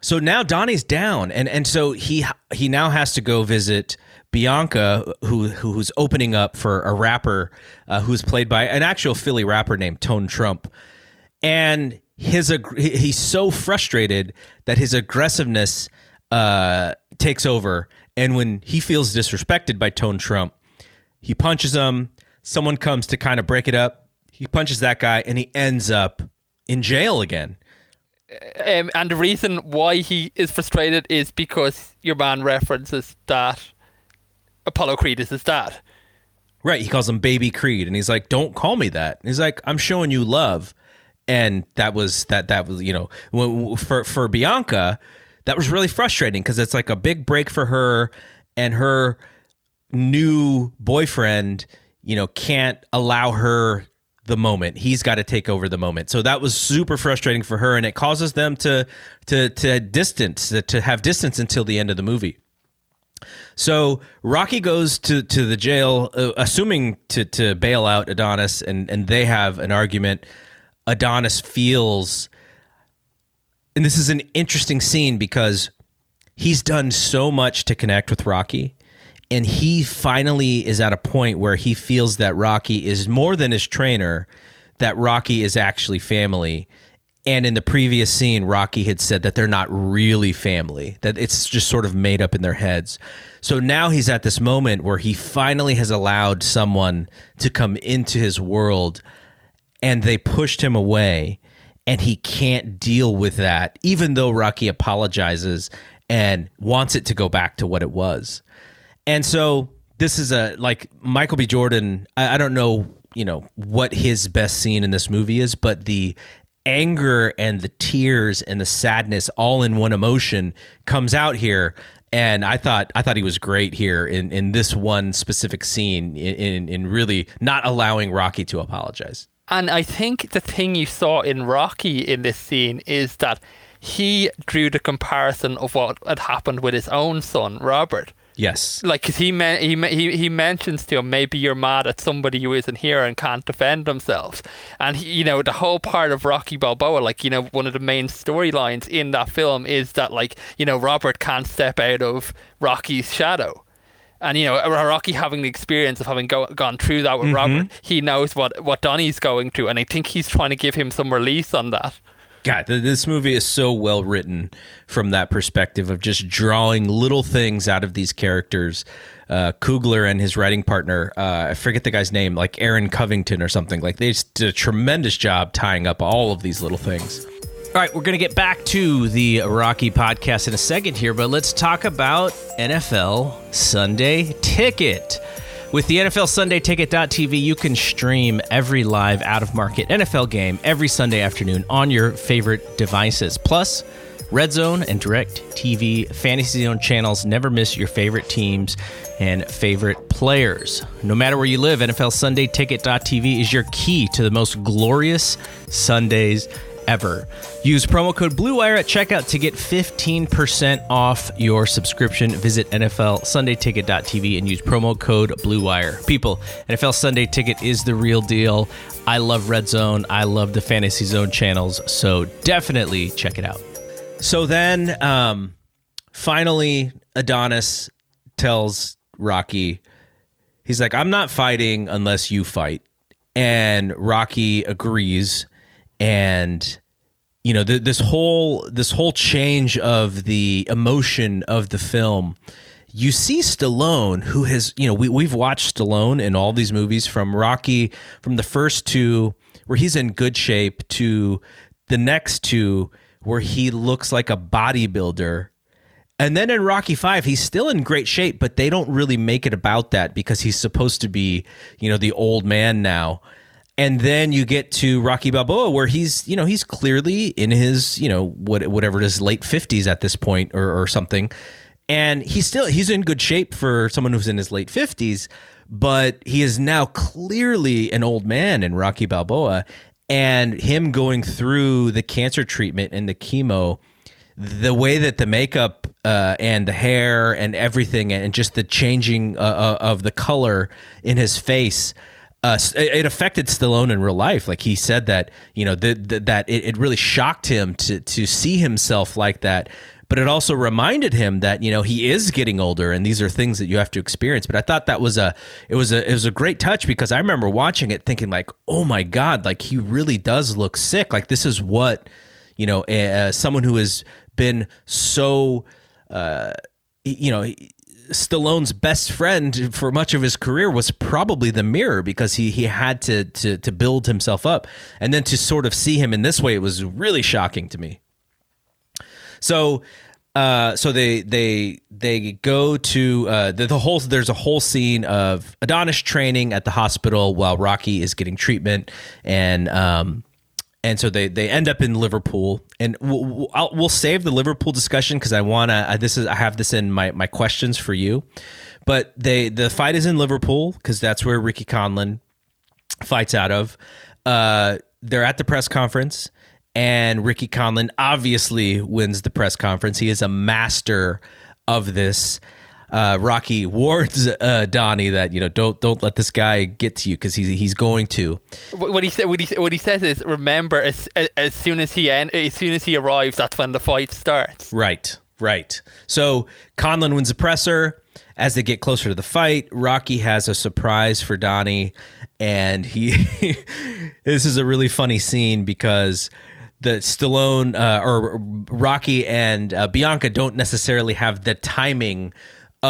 Speaker 8: so now Donnie's down, and and so he he now has to go visit Bianca, who who's opening up for a rapper uh, who's played by an actual Philly rapper named Tone Trump, and his he's so frustrated that his aggressiveness uh, takes over, and when he feels disrespected by Tone Trump, he punches him. Someone comes to kind of break it up. He punches that guy, and he ends up in jail again.
Speaker 9: Um, and the reason why he is frustrated is because your man references that Apollo Creed is his dad.
Speaker 8: Right. He calls him Baby Creed, and he's like, "Don't call me that." And he's like, "I'm showing you love," and that was that. That was you know for for Bianca, that was really frustrating because it's like a big break for her, and her new boyfriend, you know, can't allow her the moment. He's got to take over the moment. So that was super frustrating for her, and it causes them to to to distance to have distance until the end of the movie. So Rocky goes to to the jail, uh, assuming to to bail out Adonis, and and they have an argument. Adonis feels, and this is an interesting scene because he's done so much to connect with Rocky and he finally is at a point where he feels that Rocky is more than his trainer, that Rocky is actually family. And in the previous scene, Rocky had said that they're not really family, that it's just sort of made up in their heads. So now he's at this moment where he finally has allowed someone to come into his world and they pushed him away and he can't deal with that, even though Rocky apologizes and wants it to go back to what it was. And so this is a like Michael B. Jordan. I, I don't know, you know, what his best scene in this movie is, but the anger and the tears and the sadness all in one emotion comes out here and I thought I thought he was great here in, in this one specific scene in, in, in really not allowing Rocky to apologize.
Speaker 9: And I think the thing you saw in Rocky in this scene is that he drew the comparison of what had happened with his own son Robert
Speaker 8: Yes.
Speaker 9: Like, cause he, he he he mentions to him maybe you're mad at somebody who isn't here and can't defend themselves, and he, you know the whole part of Rocky Balboa, like you know one of the main storylines in that film is that like you know Robert can't step out of Rocky's shadow. And you know, Rocky having the experience of having go- gone through that with mm-hmm. Robert, he knows what what Donnie's going through, and I think he's trying to give him some release on that.
Speaker 8: God, this movie is so well written from that perspective of just drawing little things out of these characters. Uh, Coogler and his writing partner, uh, I forget the guy's name, like Aaron Covington or something. Like they just did a tremendous job tying up all of these little things. All right, we're going to get back to the Rocky podcast in a second here, but let's talk about NFL Sunday Ticket. With the NFL Sunday Ticket.tv, you can stream every live out of market NFL game every Sunday afternoon on your favorite devices. Plus, Red Zone and Direct TV Fantasy Zone channels never miss your favorite teams and favorite players. No matter where you live, NFL Sunday Ticket.tv is your key to the most glorious Sundays ever. Use promo code BlueWire at checkout to get 15% off your subscription. Visit NFLSundayTicket.tv and use promo code BlueWire. People, NFL Sunday Ticket is the real deal. I love Red Zone. I love the Fantasy Zone channels. So definitely check it out. So then, um, finally, Adonis tells Rocky, he's like, I'm not fighting unless you fight. And Rocky agrees and you know th- this whole this whole change of the emotion of the film you see Stallone who has you know we, we've watched Stallone in all these movies from Rocky from the first two where he's in good shape to the next two where he looks like a bodybuilder. And then in Rocky 5 he's still in great shape but they don't really make it about that because he's supposed to be you know the old man now and then you get to Rocky Balboa, where he's, you know, he's clearly in his, you know, what whatever it is, late fifties at this point, or, or something, and he's still he's in good shape for someone who's in his late fifties, but he is now clearly an old man in Rocky Balboa, and him going through the cancer treatment and the chemo, the way that the makeup uh, and the hair and everything, and just the changing uh, of the color in his face uh, it affected Stallone in real life. Like he said that you know that it, it, really shocked him to to see himself like that. But it also reminded him that you know he is getting older, and these are things that you have to experience. But I thought that was a it was a it was a great touch because I remember watching it thinking like, oh my god, like he really does look sick. Like this is what you know, uh, someone who has been so. Uh, you know Stallone's best friend for much of his career was probably the mirror because he he had to to to build himself up, and then to sort of see him in this way, it was really shocking to me. So. Uh, so they they they go to uh, the, the whole there's a whole scene of Adonis training at the hospital while Rocky is getting treatment and um, and so they they end up in Liverpool, and we'll, I'll, we'll save the Liverpool discussion because I wanna. This is I have this in my my questions for you, but they the fight is in Liverpool because that's where Ricky Conlan fights out of. Uh, they're at the press conference, and Ricky Conlan obviously wins the press conference. He is a master of this uh, Rocky warns uh, Donnie that you know don't don't let this guy get to you because he's he's going to.
Speaker 9: What he said, what he what he says is, remember as as soon as he en- as soon as he arrives, that's when the fight starts.
Speaker 8: Right, right. So Conlan wins the presser. As they get closer to the fight, Rocky has a surprise for Donnie, and he. this is a really funny scene because the Stallone uh, or Rocky and uh, Bianca don't necessarily have the timing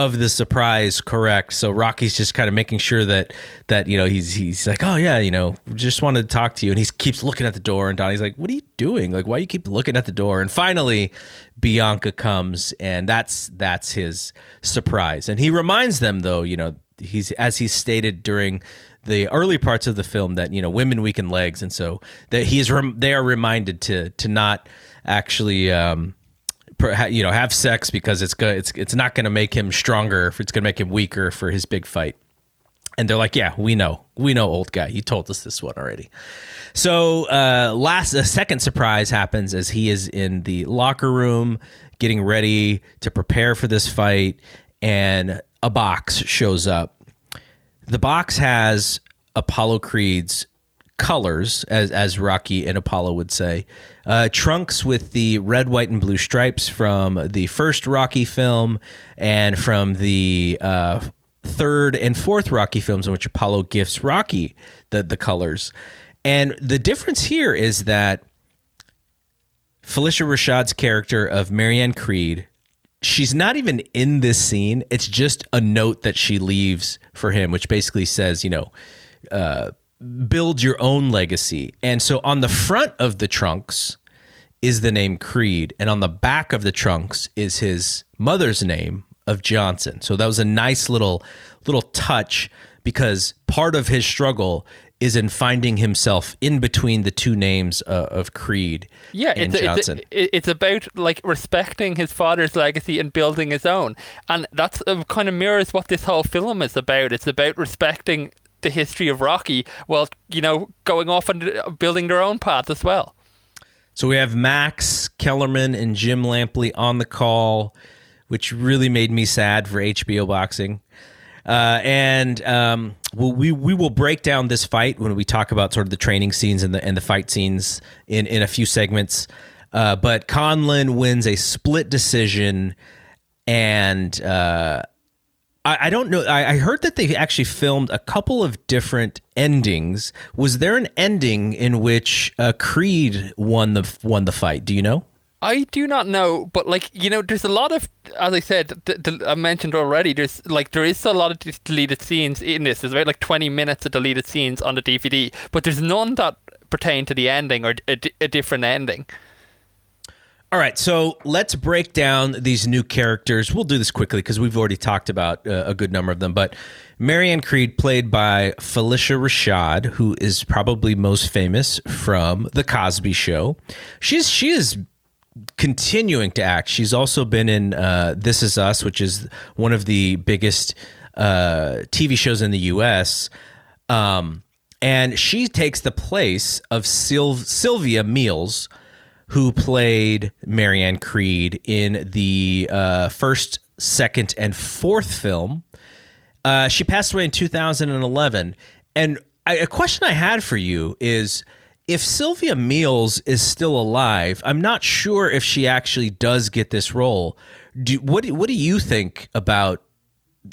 Speaker 8: of the surprise correct. So Rocky's just kind of making sure that that you know he's he's like, oh yeah, you know, just wanted to talk to you, and he keeps looking at the door, and Donnie's like, what are you doing? Like, why you keep looking at the door? And finally, Bianca comes, and that's that's his surprise, and he reminds them though, you know, he's as he stated during the early parts of the film that you know women weaken legs, and so that he is rem- they are reminded to to not actually. Um, you know have sex because it's good it's it's not going to make him stronger it's going to make him weaker for his big fight. And they're like yeah we know. We know old guy. You told us this one already. So uh last a second surprise happens as he is in the locker room getting ready to prepare for this fight and a box shows up. The box has apollo creed's colors, as as Rocky and Apollo would say. Uh, trunks with the red, white, and blue stripes from the first Rocky film and from the uh, third and fourth Rocky films, in which Apollo gifts Rocky the the colors. And the difference here is that Phylicia Rashad's character of Marianne Creed, she's not even in this scene. It's just a note that she leaves for him, which basically says, you know, uh, build your own legacy. And so on the front of the trunks is the name Creed, and on the back of the trunks is his mother's name of Johnson. So that was a nice little little touch because part of his struggle is in finding himself in between the two names uh, of Creed
Speaker 9: Yeah,
Speaker 8: and
Speaker 9: it's,
Speaker 8: Johnson.
Speaker 9: it's it's about like respecting his father's legacy and building his own, and that's uh, kind of mirrors what this whole film is about. It's about respecting the history of Rocky while you know going off and uh, building their own path as well.
Speaker 8: So we have Max Kellerman and Jim Lampley on the call, which really made me sad for HBO boxing. Uh, and um, we'll, we we will break down this fight when we talk about sort of the training scenes and the and the fight scenes in in a few segments. Uh, but Conlan wins a split decision, and uh, I, I don't know. I, I heard that they actually filmed a couple of different endings. Was there an ending in which uh, Creed won the won the fight? Do you know?
Speaker 9: I do not know, but like you know, there's a lot of, as I said, th- th- I mentioned already. There's like there is a lot of deleted scenes in this. There's about like 20 minutes of deleted scenes on the DVD, but there's none that pertain to the ending or a, di- a different ending.
Speaker 8: All right, so let's break down these new characters. We'll do this quickly because we've already talked about uh, a good number of them. But Marianne Creed, played by Phylicia Rashad, who is probably most famous from The Cosby Show. She's she is continuing to act. She's also been in uh, This Is Us, which is one of the biggest uh, TV shows in the U.S. Um, and she takes the place of Syl- Sylvia Meals, who played Marianne Creed in the uh, first, second, and fourth film. Uh, she passed away in 2011. And I, a question I had for you is if Sylvia Meals is still alive, I'm not sure if she actually does get this role. Do, what, what do you think about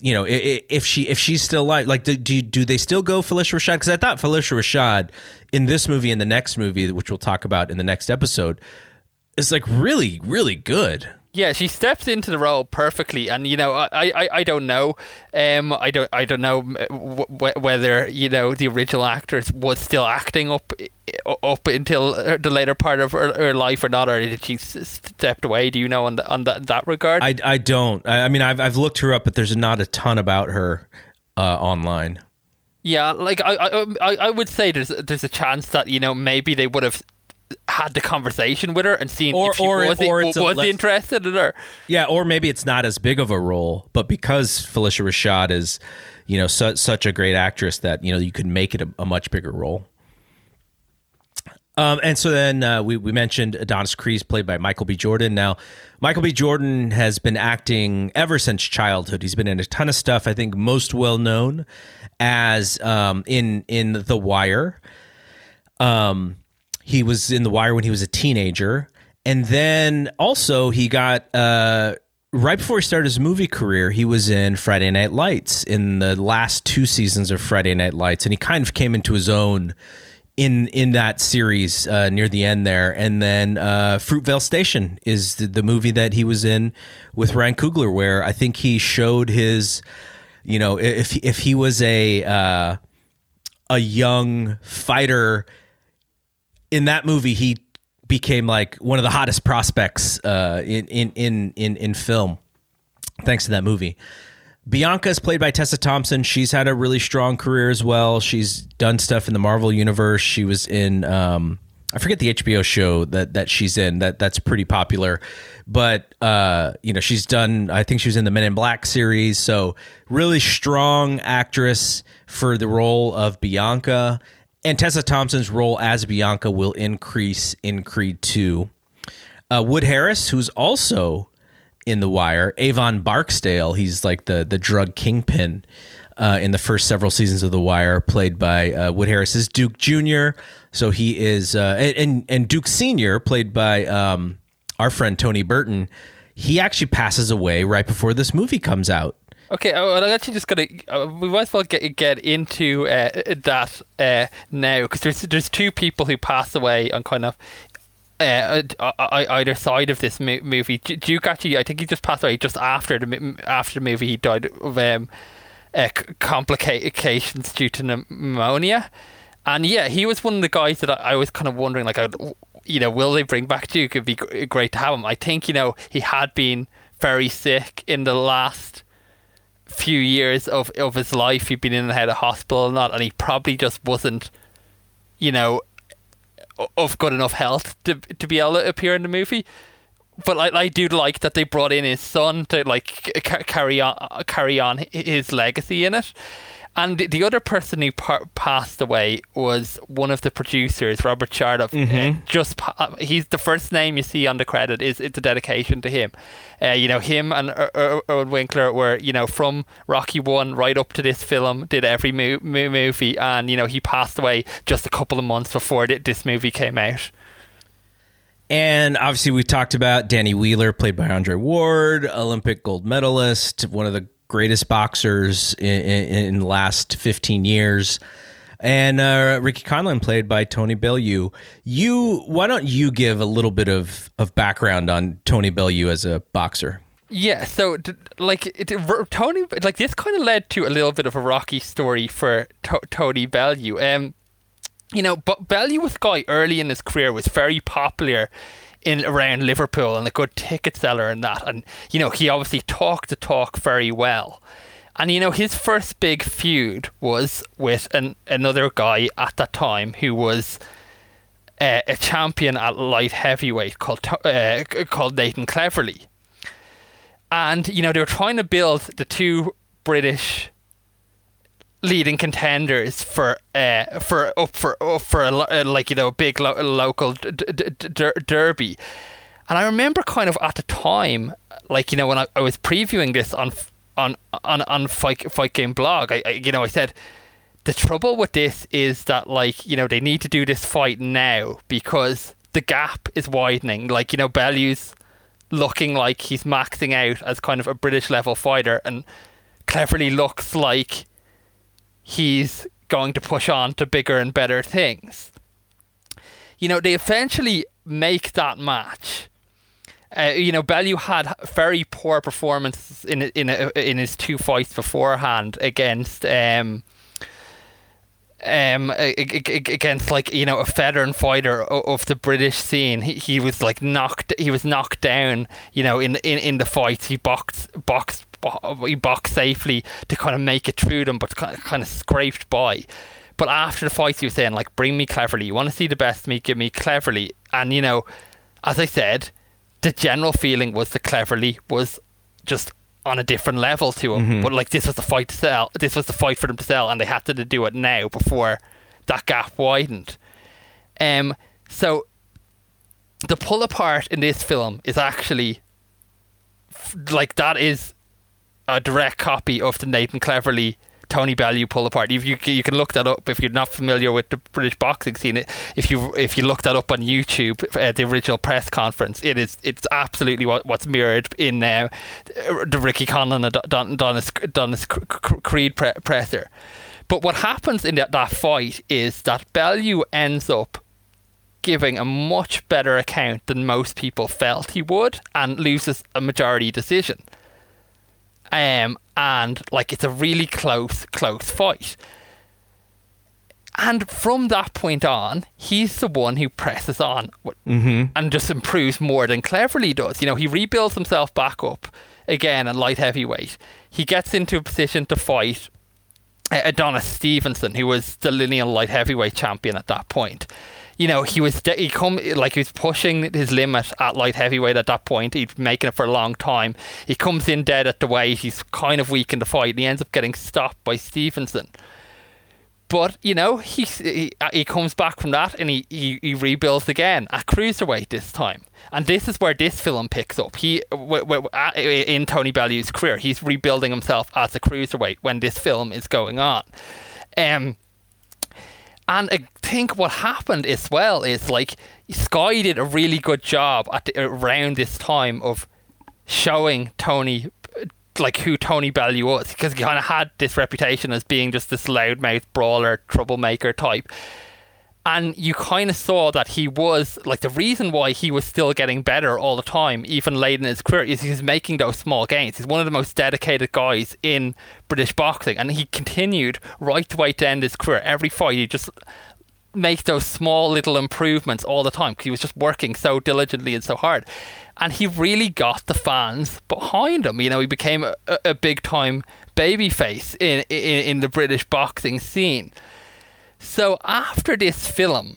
Speaker 8: you know, if she if she's still alive, like do do, do they still go Phylicia Rashad? Because I thought Phylicia Rashad in this movie and the next movie, which we'll talk about in the next episode, is like really really good.
Speaker 9: Yeah, she steps into the role perfectly, and you know, I, I, I don't know, um, I don't, I don't know w- w- whether you know the original actress was still acting up, up until the later part of her, her life or not, or did she stepped away? Do you know on the, on that that regard?
Speaker 8: I, I don't. I, I mean, I've I've looked her up, but there's not a ton about her uh, online.
Speaker 9: yeah, like I, I, I I would say there's there's a chance that you know maybe they would have had the conversation with her and seen
Speaker 8: Or-
Speaker 9: if she
Speaker 8: or-
Speaker 9: was,
Speaker 8: or it's
Speaker 9: was
Speaker 8: less-
Speaker 9: interested in her.
Speaker 8: Yeah, or maybe it's not as big of a role, but because Phylicia Rashad is, you know, su- such a great actress that you know you could make it a, a much bigger role. Um, and so then uh, we we mentioned Adonis Creed, played by Michael B. Jordan. Now, Michael B. Jordan has been acting ever since childhood. He's been in a ton of stuff. I think most well known as um, in in The Wire. Um, he was in The Wire when he was a teenager, and then also he got uh, right before he started his movie career. He was in Friday Night Lights in the last two seasons of Friday Night Lights, and he kind of came into his own in in that series uh, near the end there. And then uh, Fruitvale Station is the, the movie that he was in with Ryan Coogler, where I think he showed his, you know, if if he was a uh, a young fighter in that movie, he became like one of the hottest prospects uh, in, in in in in film, thanks to that movie. Bianca is played by Tessa Thompson. She's had a really strong career as well. She's done stuff in the Marvel universe. She was in um, I forget the HBO show that that she's in. That that's pretty popular, but uh, you know she's done. I think she was in the Men in Black series. So really strong actress for the role of Bianca. And Tessa Thompson's role as Bianca will increase in Creed 2. Uh, Wood Harris, who's also in The Wire, Avon Barksdale, he's like the, the drug kingpin uh, in the first several seasons of The Wire, played by uh, Wood Harris, is Duke Jr. So he is, uh, and, and Duke Sr., played by um, our friend Tony Burton, he actually passes away right before this movie comes out.
Speaker 9: Okay, I'm actually just gonna. Uh, we might as well get get into uh, that uh, now because there's there's two people who pass away on kind of uh, either side of this movie. Duke actually, I think he just passed away just after the after the movie. He died of um, uh, complications due to pneumonia, and yeah, he was one of the guys that I, was kind of wondering, like, you know, will they bring back Duke? It'd be great to have him. I think you know he had been very sick in the last few years of of his life. He'd been in and out of hospital and that, and he probably just wasn't, you know, of good enough health to to be able to appear in the movie. But I, I do like that they brought in his son to like carry on carry on his legacy in it. And the other person who par- passed away was one of the producers, Robert Chartoff. Mm-hmm. Uh, just pa- he's the first name you see on the credit. Is it's a dedication to him. Uh, you know, him and er- er- Winkler were you know from Rocky One right up to this film, did every mo- mo- movie, and you know he passed away just a couple of months before th- this movie came out.
Speaker 8: And obviously, we talked about Danny Wheeler, played by Andre Ward, Olympic gold medalist, one of the greatest boxers in, in, in the last 15 years. And uh, Ricky Conlan, played by Tony Bellew. You, why don't you give a little bit of, of background on Tony Bellew as a boxer?
Speaker 9: Yeah, so like it, Tony, like this kind of led to a little bit of a rocky story for to- Tony Bellew. Um, you know, but Bellew was guy early in his career was very popular in around Liverpool and a good ticket seller and that. And you know, he obviously talked the talk very well. And you know, his first big feud was with an, another guy at that time who was uh, a champion at light heavyweight called uh, called Nathan Cleverly. And you know, they were trying to build the two British leading contenders for uh for up for up for a, uh, like you know big lo- local d- d- d- derby. And i remember kind of at the time like you know when i, I was previewing this on on on on fight, fight game blog I, I you know i said the trouble with this is that like you know they need to do this fight now because the gap is widening. Like you know Bellew's looking like he's maxing out as kind of a british level fighter and Cleverly looks like he's going to push on to bigger and better things. You know, they eventually make that match. Uh, you know, Bellew had very poor performances in in in his two fights beforehand against um, um against like you know a veteran fighter of the British scene. He, he was like knocked. He was knocked down. You know, in in in the fights, he boxed boxed he boxed safely to kind of make it through them, but kind of scraped by. But after the fight, he was saying like, "Bring me Cleverly. You want to see the best of me? Give me Cleverly." And you know, as I said, the general feeling was that Cleverly was just on a different level to him. Mm-hmm. But like this was the fight to sell. This was the fight for them to sell, and they had to do it now before that gap widened. Um, so the pull apart in this film is actually like that is a direct copy of the Nathan Cleverly Tony Bellew pull apart. You, you, you can look that up if you're not familiar with the British boxing scene. If you if you look that up on YouTube, uh, the original press conference, it is it's absolutely what, what's mirrored in uh, the Ricky Conlan and Don, Donis, Donis Creed pre- presser. But what happens in that, that fight is that Bellew ends up giving a much better account than most people felt he would and loses a majority decision. Um, and like it's a really close, close fight. And from that point on, he's the one who presses on
Speaker 8: mm-hmm.
Speaker 9: and just improves more than Cleverly does. You know, he rebuilds himself back up again in light heavyweight. He gets into a position to fight Adonis Stevenson, who was the lineal light heavyweight champion at that point you know, he was he come like he was pushing his limit at light heavyweight at that point. He's making it for a long time. He comes in dead at the weight. He's kind of weak in the fight. He ends up getting stopped by Stevenson. But you know, he he, uh, he comes back from that and he, he, he rebuilds again at cruiserweight this time. And this is where this film picks up. He uh, w- w- uh, in Tony Bellew's career, he's rebuilding himself as a cruiserweight when this film is going on. Um, and I think what happened as well is like Sky did a really good job at the, around this time of showing Tony like who Tony Bellew was because he kind of had this reputation as being just this loudmouth brawler troublemaker type and you kind of saw that he was like the reason why he was still getting better all the time, even late in his career, is he's making those small gains. He's one of the most dedicated guys in British boxing, and he continued right the way to end his career. Every fight, he just make those small little improvements all the time because he was just working so diligently and so hard. And he really got the fans behind him. You know, he became a, a big time babyface in, in in the British boxing scene. So after this film,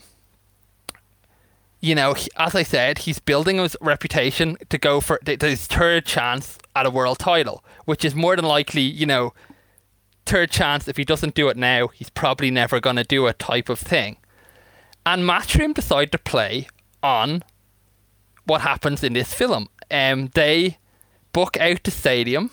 Speaker 9: you know, as I said, he's building his reputation to go for his third chance at a world title, which is more than likely, you know, third chance. If he doesn't do it now, he's probably never going to do it type of thing. And Matchroom decide to play on what happens in this film. Um, they book out the stadium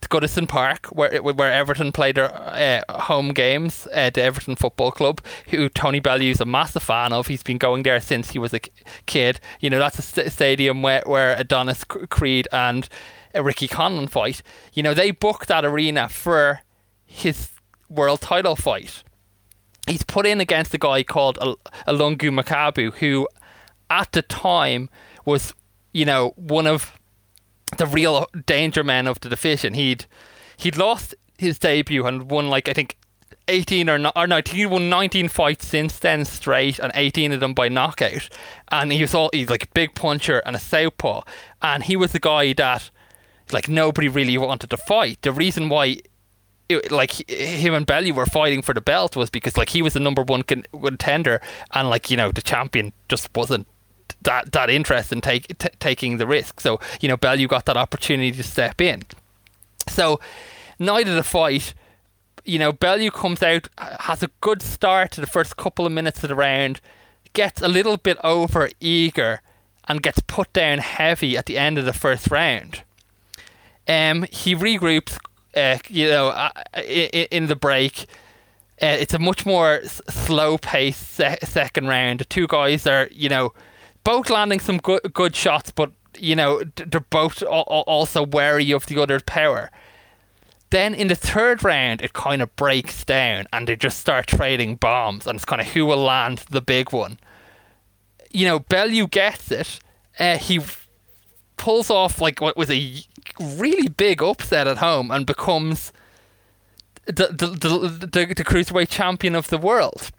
Speaker 9: to Goodison Park, where where Everton played their uh, home games, uh, the Everton Football Club, who Tony Bellew's a massive fan of. He's been going there since he was a kid. You know, that's a st- stadium where, where Adonis Creed and uh, Ricky Conlan fight. You know, they booked that arena for his world title fight he's put in against a guy called Al- Ilunga Makabu, who at the time was, you know, one of the real danger man of the division. He'd he'd lost his debut and won like I think 18 or, or no, he won 19 fights since then straight and 18 of them by knockout. And he was all he's like a big puncher and a southpaw. And he was the guy that like nobody really wanted to fight. The reason why it, like him and Bellew were fighting for the belt was because like he was the number one con- contender and like you know the champion just wasn't that that interested in take, t- taking the risk. So you know Bellew got that opportunity to step in. So night of the fight, you know Bellew comes out, has a good start to the first couple of minutes of the round, gets a little bit over eager, and gets put down heavy at the end of the first round. Um, he regroups, uh, you know, uh, in, in the break. Uh, it's a much more s- slow-paced se- second round. The two guys are, you know, both landing some good good shots, but you know, they're both al- al- also wary of the other's power. Then in the third round, it kind of breaks down, and they just start trading bombs, and it's kind of who will land the big one. You know, Bellew gets it. Uh, he pulls off like what was a really big upset at home and becomes the the the, the, the cruiserweight champion of the world.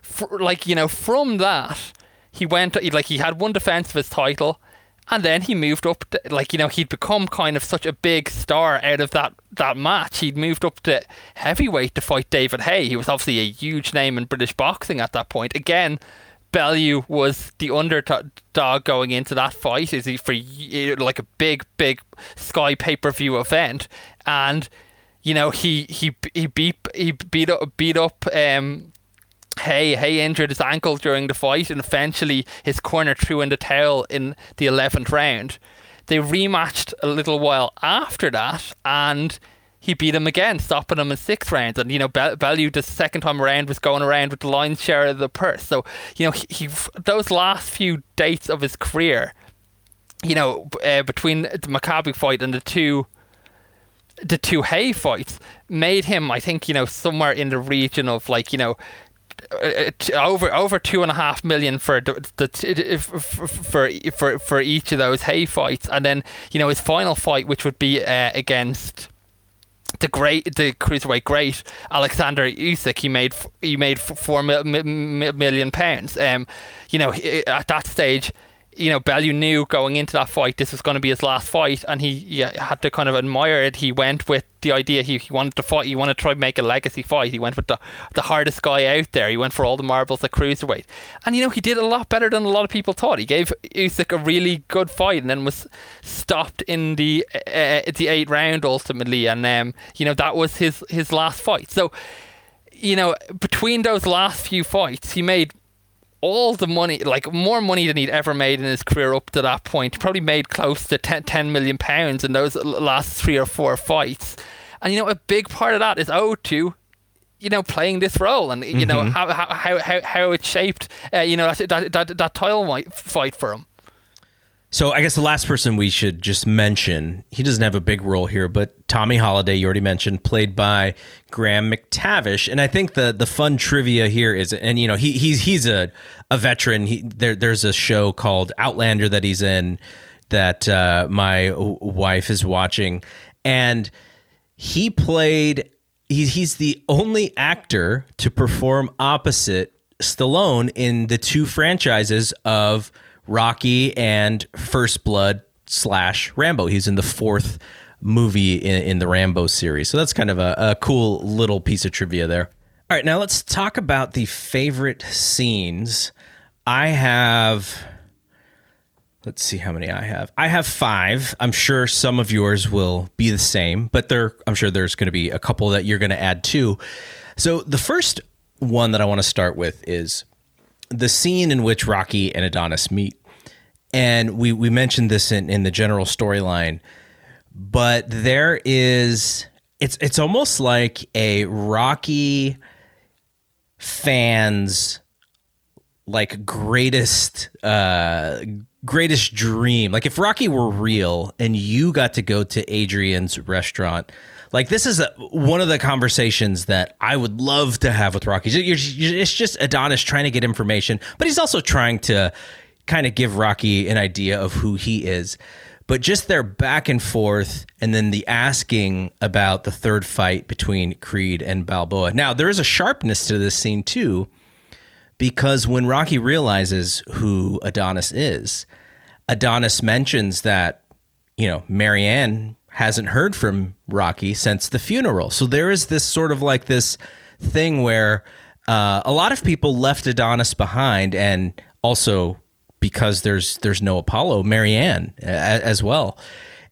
Speaker 9: For, like you know, from that he went he, like he had one defense of his title, and then he moved up. To, like you know, he'd become kind of such a big star out of that that match. He'd moved up to heavyweight to fight David Haye. He was obviously a huge name in British boxing at that point. Again. Bellew was the underdog going into that fight. Is he for like a big, big Sky pay per view event, and you know he he he beat he beat up beat up um Haye Haye injured his ankle during the fight, and eventually his corner threw in the towel in the eleventh round. They rematched a little while after that, and he beat him again, stopping him in six rounds. And you know, Bel- Bellew the second time around was going around with the lion's share of the purse. So you know, he, he those last few dates of his career, you know, uh, between the Makabu fight and the two the two Haye fights made him, I think, you know, somewhere in the region of like, you know, over over two and a half million for the, for, for for each of those Haye fights, and then you know his final fight, which would be uh, against the great, the cruiserweight great Alexander Usyk, he made he made four mil, million pounds. Um, you know, at that stage, you know, Bellew knew going into that fight this was going to be his last fight, and he, he had to kind of admire it. He went with the idea he, he wanted to fight. He wanted to try and make a legacy fight. He went with the the hardest guy out there. He went for all the marbles at cruiserweight, and you know he did a lot better than a lot of people thought. He gave Usyk a really good fight, and then was stopped in the uh, the eighth round ultimately, and um, you know that was his his last fight. So, you know, between those last few fights, he made all the money, like more money than he'd ever made in his career up to that point. He probably made close to 10, 10 million pounds in those last three or four fights. And you know, a big part of that is owed to, you know, playing this role and you know how how how how it shaped, uh, you know, that that that, that title fight for him.
Speaker 8: So I guess the last person we should just mention, he doesn't have a big role here, but Tommy Holiday, you already mentioned, played by Graham McTavish. And I think the the fun trivia here is, and you know, he he's he's a a veteran. He there there's a show called Outlander that he's in that uh, my wife is watching, and he played. He, he's the only actor to perform opposite Stallone in the two franchises of Rocky and First Blood slash Rambo. He's in the fourth movie in, in the Rambo series. So that's kind of a, a cool little piece of trivia there. All right, now let's talk about the favorite scenes. I have let's see how many I have. I have five. I'm sure some of yours will be the same, but there I'm sure there's going to be a couple that you're going to add too. So the first one that I want to start with is the scene in which Rocky and Adonis meet. And we we mentioned this in, in the general storyline, but there is it's it's almost like a Rocky fans like greatest uh greatest dream. Like if Rocky were real and you got to go to Adrian's restaurant, like this is a, one of the conversations that I would love to have with Rocky. You're, you're, it's just Adonis trying to get information, but he's also trying to kind of give Rocky an idea of who he is. But just their back and forth, and then the asking about the third fight between Creed and Balboa. Now there is a sharpness to this scene too because when Rocky realizes who Adonis is, Adonis mentions that, you know, Marianne hasn't heard from Rocky since the funeral. So there is this sort of like this thing where uh, a lot of people left Adonis behind, and also because there's there's no Apollo, Marianne as well.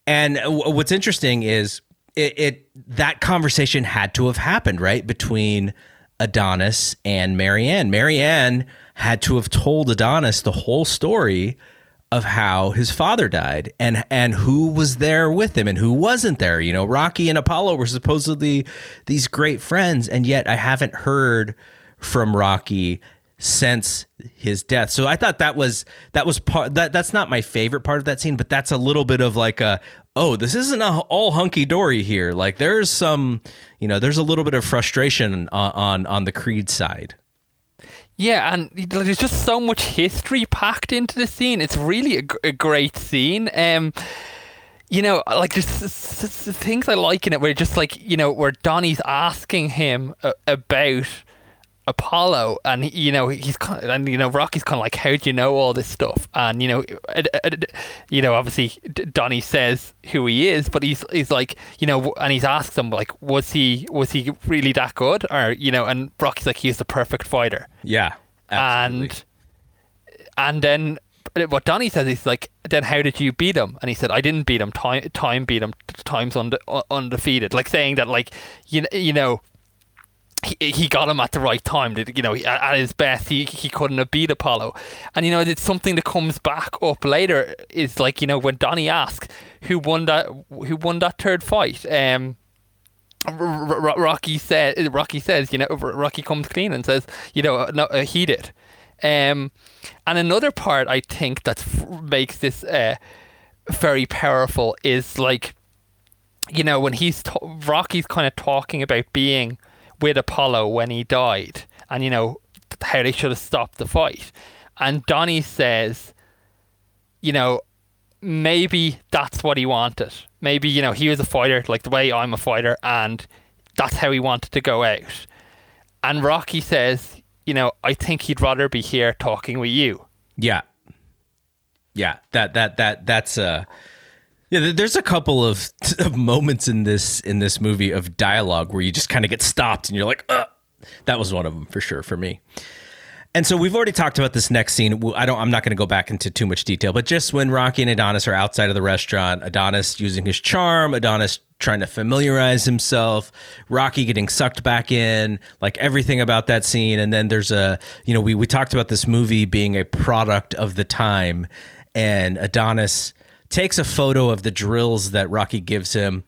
Speaker 8: And what's interesting is it, it that conversation had to have happened right between Adonis and Marianne. Marianne had to have told Adonis the whole story of how his father died and and who was there with him and who wasn't there. You know, Rocky and Apollo were supposedly these great friends, and yet I haven't heard from Rocky since his death. So I thought that was that was part that that's not my favorite part of that scene, but that's a little bit of like a oh, this isn't a, all hunky dory here. Like there's some, you know, there's a little bit of frustration on on, on the Creed side.
Speaker 9: Yeah, and there's just so much history packed into the scene. It's really a, a great scene. Um, you know, like there's things I like in it where just like you know where Donnie's asking him about Apollo, and you know he's kind of, and you know Rocky's kind of like, how do you know all this stuff? And you know, you know, obviously Donnie says who he is, but he's he's like, you know, and he's asked him like, was he was he really that good, or you know, and Rocky's like, he's the perfect fighter.
Speaker 8: Yeah,
Speaker 9: absolutely. and and then what Donnie says is like, then how did you beat him? And he said, I didn't beat him. Time time beat him. Time's unde- undefeated. Like saying that, like you you know he, he got him at the right time. You know, at his best, he, he couldn't have beat Apollo. And, you know, it's something that comes back up later is like, you know, when Donnie asks who won that, who won that third fight, um, Rocky said, Rocky says, you know, Rocky comes clean and says, you know, no, uh, he did. Um, and another part I think that makes this uh, very powerful is like, you know, when he's t- Rocky's kind of talking about being with Apollo when he died, and you know how they should have stopped the fight. And Donnie says, you know, maybe that's what he wanted. Maybe you know he was a fighter like the way I'm a fighter, and that's how he wanted to go out. And Rocky says, you know, I think he'd rather be here talking with you.
Speaker 8: Yeah, yeah. That that that that's uh yeah, there's a couple of, of moments in this in this movie of dialogue where you just kind of get stopped and you're like, Ugh. that was one of them for sure for me. And so we've already talked about this next scene. I don't. I'm not going to go back into too much detail, but just when Rocky and Adonis are outside of the restaurant, Adonis using his charm, Adonis trying to familiarize himself, Rocky getting sucked back in, like everything about that scene. And then there's a, you know, we we talked about this movie being a product of the time, and Adonis takes a photo of the drills that Rocky gives him,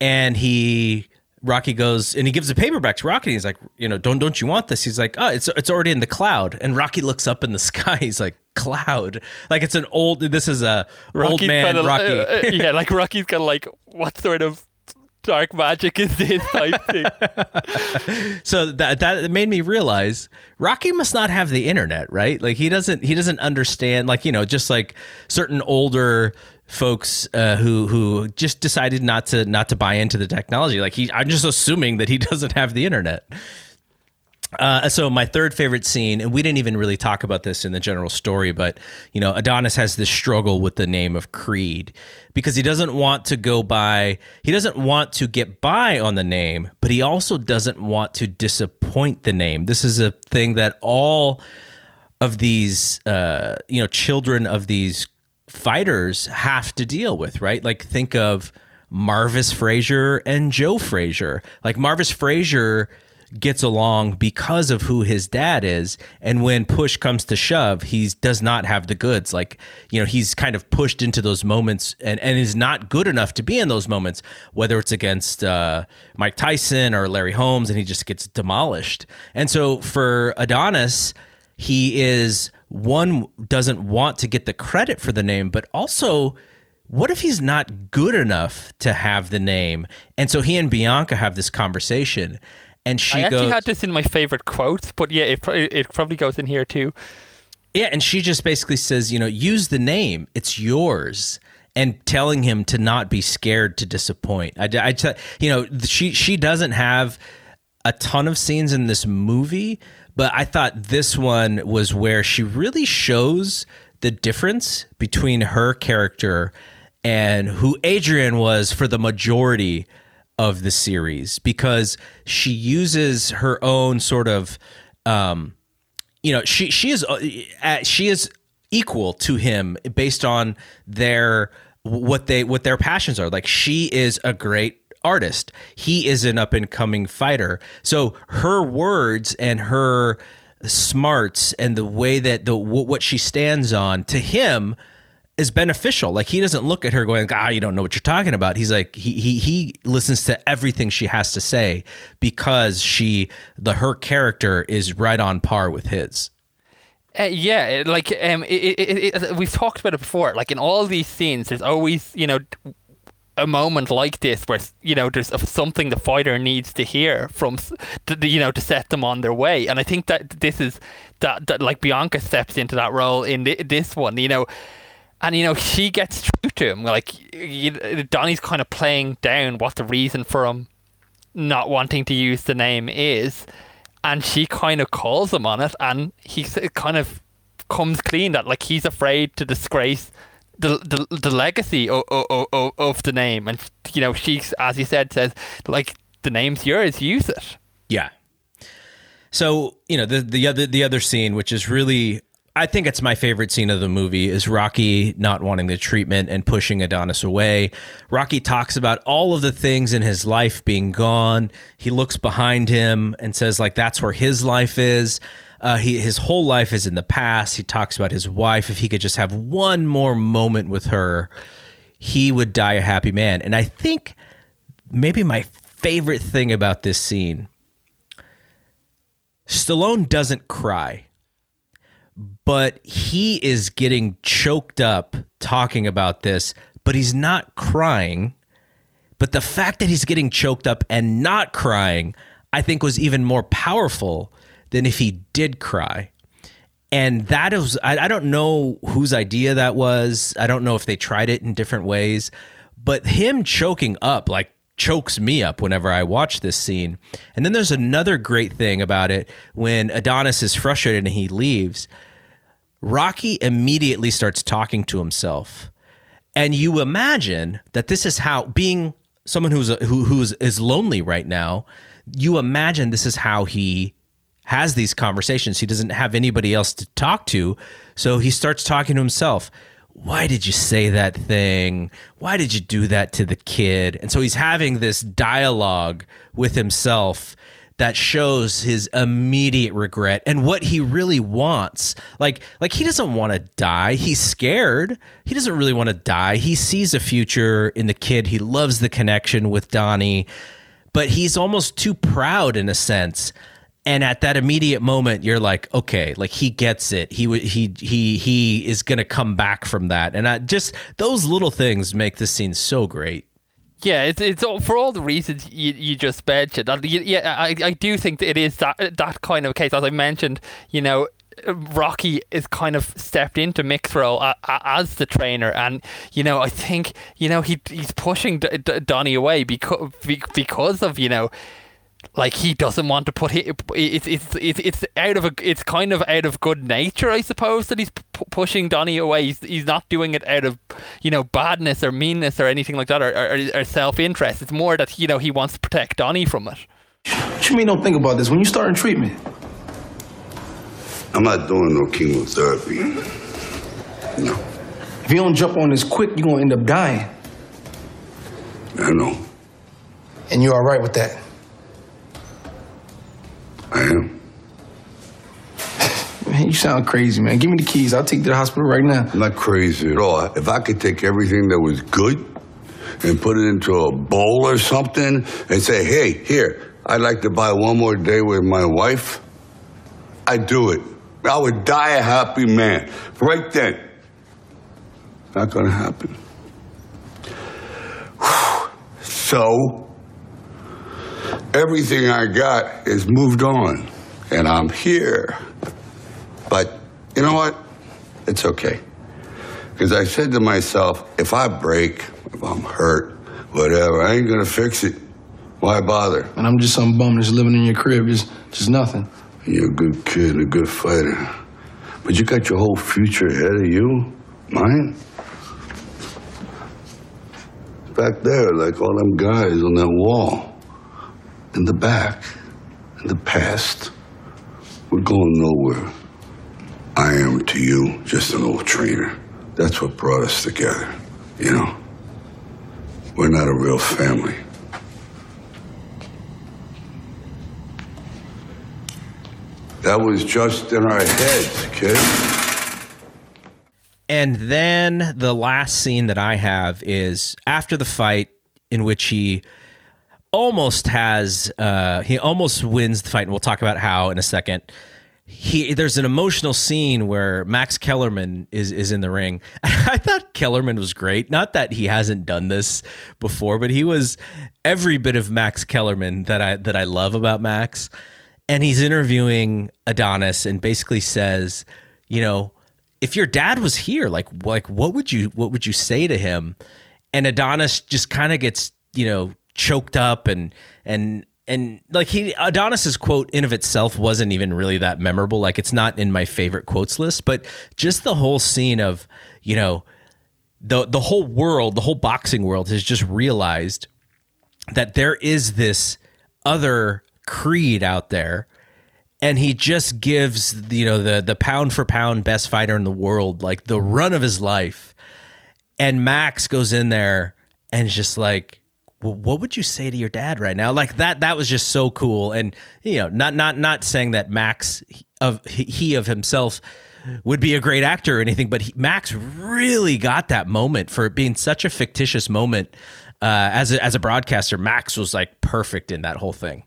Speaker 8: and he Rocky goes and he gives the paperback to Rocky. And he's like, you know, don't don't you want this? He's like, oh, it's it's already in the cloud. And Rocky looks up in the sky. He's like, cloud, like it's an old. This is a old man
Speaker 9: kinda,
Speaker 8: Rocky.
Speaker 9: uh, uh, yeah, like Rocky's kind of like, what sort of dark magic is this type thing?
Speaker 8: so that that made me realize Rocky must not have the internet, right? Like he doesn't he doesn't understand like you know just like certain older folks uh, who who just decided not to not to buy into the technology. Like he, I'm just assuming that he doesn't have the internet. Uh, so my third favorite scene, and we didn't even really talk about this in the general story, but you know, Adonis has this struggle with the name of Creed because he doesn't want to go by, he doesn't want to get by on the name, but he also doesn't want to disappoint the name. This is a thing that all of these, uh, you know, children of these fighters have to deal with, right? Like think of Marvis Frazier and Joe Frazier. Like Marvis Frazier gets along because of who his dad is and when push comes to shove he does not have the goods like you know he's kind of pushed into those moments and, and is not good enough to be in those moments whether it's against uh, mike tyson or larry holmes and he just gets demolished and so for adonis he is one doesn't want to get the credit for the name but also what if he's not good enough to have the name and so he and bianca have this conversation and she
Speaker 9: I actually
Speaker 8: goes,
Speaker 9: had this in my favorite quotes, but yeah, it, it probably goes in here too.
Speaker 8: yeah, and she just basically says, you know, use the name, it's yours, and telling him to not be scared to disappoint. I, I t- you know, she she doesn't have a ton of scenes in this movie, but I thought this one was where she really shows the difference between her character and who Adrian was for the majority of the series. Because she uses her own sort of um you know she she is uh, she is equal to him based on their what they what their passions are. Like she is a great artist he is an up and coming fighter so her words and her smarts and the way that the what she stands on to him is beneficial. Like he doesn't look at her going, "Ah, you don't know what you're talking about." He's like he he he listens to everything she has to say because she the her character is right on par with his.
Speaker 9: Uh, yeah, like um, it, it, it, we've talked about it before. Like in all these scenes, there's always you know a moment like this where you know there's something the fighter needs to hear from you know to set them on their way. And I think that this is that, that like Bianca steps into that role in this one. You know and you know she gets through to him. Like you, Donnie's kind of playing down what the reason for him not wanting to use the name is, and she kind of calls him on it, and he kind of comes clean that like he's afraid to disgrace the the, the legacy of, of, of the name, and you know she, as you said, says like the name's yours, use it.
Speaker 8: Yeah. So you know the the other the other scene, which is really I think it's my favorite scene of the movie is Rocky not wanting the treatment and pushing Adonis away. Rocky talks about all of the things in his life being gone. He looks behind him and says like that's where his life is. Uh, he, his whole life is in the past. He talks about his wife. If he could just have one more moment with her, he would die a happy man. And I think maybe my favorite thing about this scene, Stallone doesn't cry but he is getting choked up talking about this, but he's not crying. But the fact that he's getting choked up and not crying, I think was even more powerful than if he did cry. And that is, I, I don't know whose idea that was. I don't know if they tried it in different ways, but him choking up, like, chokes me up whenever I watch this scene. And then there's another great thing about it when Adonis is frustrated and he leaves Rocky immediately starts talking to himself. And you imagine that this is how being someone who's who who's is lonely right now, you imagine this is how he has these conversations. He doesn't have anybody else to talk to, so he starts talking to himself. Why did you say that thing? Why did you do that to the kid? And so he's having this dialogue with himself that shows his immediate regret and what he really wants. Like like he doesn't want to die. He's scared. He doesn't really want to die. He sees a future in the kid. He loves the connection with Donnie. but he's almost too proud in a sense. And at that immediate moment, you're like, okay, like he gets it. He he he he is gonna come back from that, and I just those little things make this scene so great.
Speaker 9: Yeah, it's it's all, for all the reasons you, you just mentioned. Yeah, I I do think it is that that kind of case. As I mentioned, you know, Rocky is kind of stepped into Mick's role as the trainer, and you know, I think you know he he's pushing D- D- Donnie away because because of you know. Like he doesn't want to put it. It's it's it's it's out of a. It's kind of out of good nature, I suppose, that he's p- pushing Donnie away. He's, he's not doing it out of, you know, badness or meanness or anything like that, or, or, or self interest. It's more that you know he wants to protect Donnie from it.
Speaker 6: What you mean don't think about this? When you starting treatment?
Speaker 4: I'm not doing no chemotherapy. No,
Speaker 6: If you don't jump on this quick, you're gonna end up dying.
Speaker 4: I know.
Speaker 6: And you're alright with that.
Speaker 4: I am.
Speaker 6: Man, you sound crazy, man. Give me the keys. I'll take you to the hospital right now.
Speaker 4: Not crazy at all. If I could take everything that was good and put it into a bowl or something and say, hey, here, I'd like to buy one more day with my wife, I'd do it. I would die a happy man right then. Not gonna happen. So, everything I got is moved on, and I'm here. But you know what? It's okay. Because I said to myself, if I break, if I'm hurt, whatever, I ain't gonna fix it. Why bother?
Speaker 6: And I'm just some bum that's living in your crib. Just, just nothing.
Speaker 4: You're a good kid, a good fighter. But you got your whole future ahead of you. Mine? Back there, like all them guys on that wall. In the back, in the past. We're going nowhere. I am to you just an old trainer. That's what brought us together, you know? We're not a real family. That was just in our heads, kid.
Speaker 8: And then the last scene that I have is after the fight in which he almost has uh he almost wins the fight and we'll talk about how in a second. He there's an emotional scene where Max Kellerman is is in the ring. I thought Kellerman was great. Not that he hasn't done this before, but he was every bit of Max Kellerman that I that I love about Max. And he's interviewing Adonis and basically says, you know, if your dad was here, like like what would you what would you say to him? And Adonis just kind of gets you know choked up and and and like he Adonis's quote in of itself wasn't even really that memorable. Like it's not in my favorite quotes list, but just the whole scene of you know the the whole world, the whole boxing world has just realized that there is this other creed out there and he just gives you know the the pound for pound best fighter in the world like the run of his life and max goes in there and just like what would you say to your dad right now like that that was just so cool and you know not not not saying that max of he of himself would be a great actor or anything but he, max really got that moment for it being such a fictitious moment uh, as a, as a broadcaster max was like perfect in that whole thing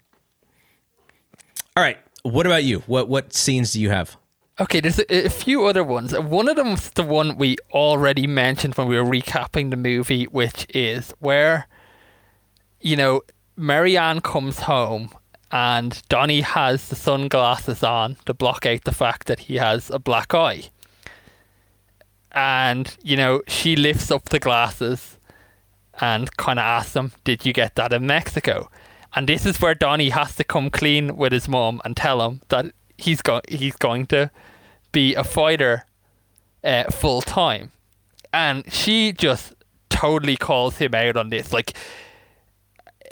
Speaker 8: all right what about you? What what scenes do you have?
Speaker 9: Okay, there's a, a few other ones. One of them's the one we already mentioned when we were recapping the movie, which is where, you know, Marianne comes home and Donnie has the sunglasses on to block out the fact that he has a black eye. And, you know, she lifts up the glasses and kind of asks him, Did you get that in Mexico? And this is where Donnie has to come clean with his mom and tell him that he's go- he's going to be a fighter uh, full time. And she just totally calls him out on this. Like,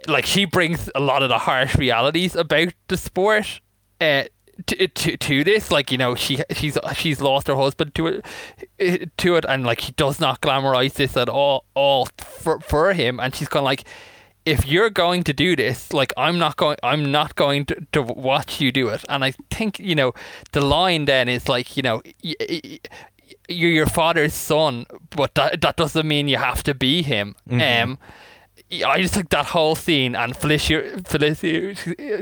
Speaker 9: like she brings a lot of the harsh realities about the sport uh, to, to to this. Like, you know, she she's she's lost her husband to it to it, and like she does not glamorize this at all all for for him. And she's kind of like if you're going to do this, like I'm not going, I'm not going to, to watch you do it. And I think you know the line then is like you know. Y- y- you're your father's son, but that, that doesn't mean you have to be him.
Speaker 8: Mm-hmm.
Speaker 9: Um, I just think that whole scene and Phylicia Phylicia,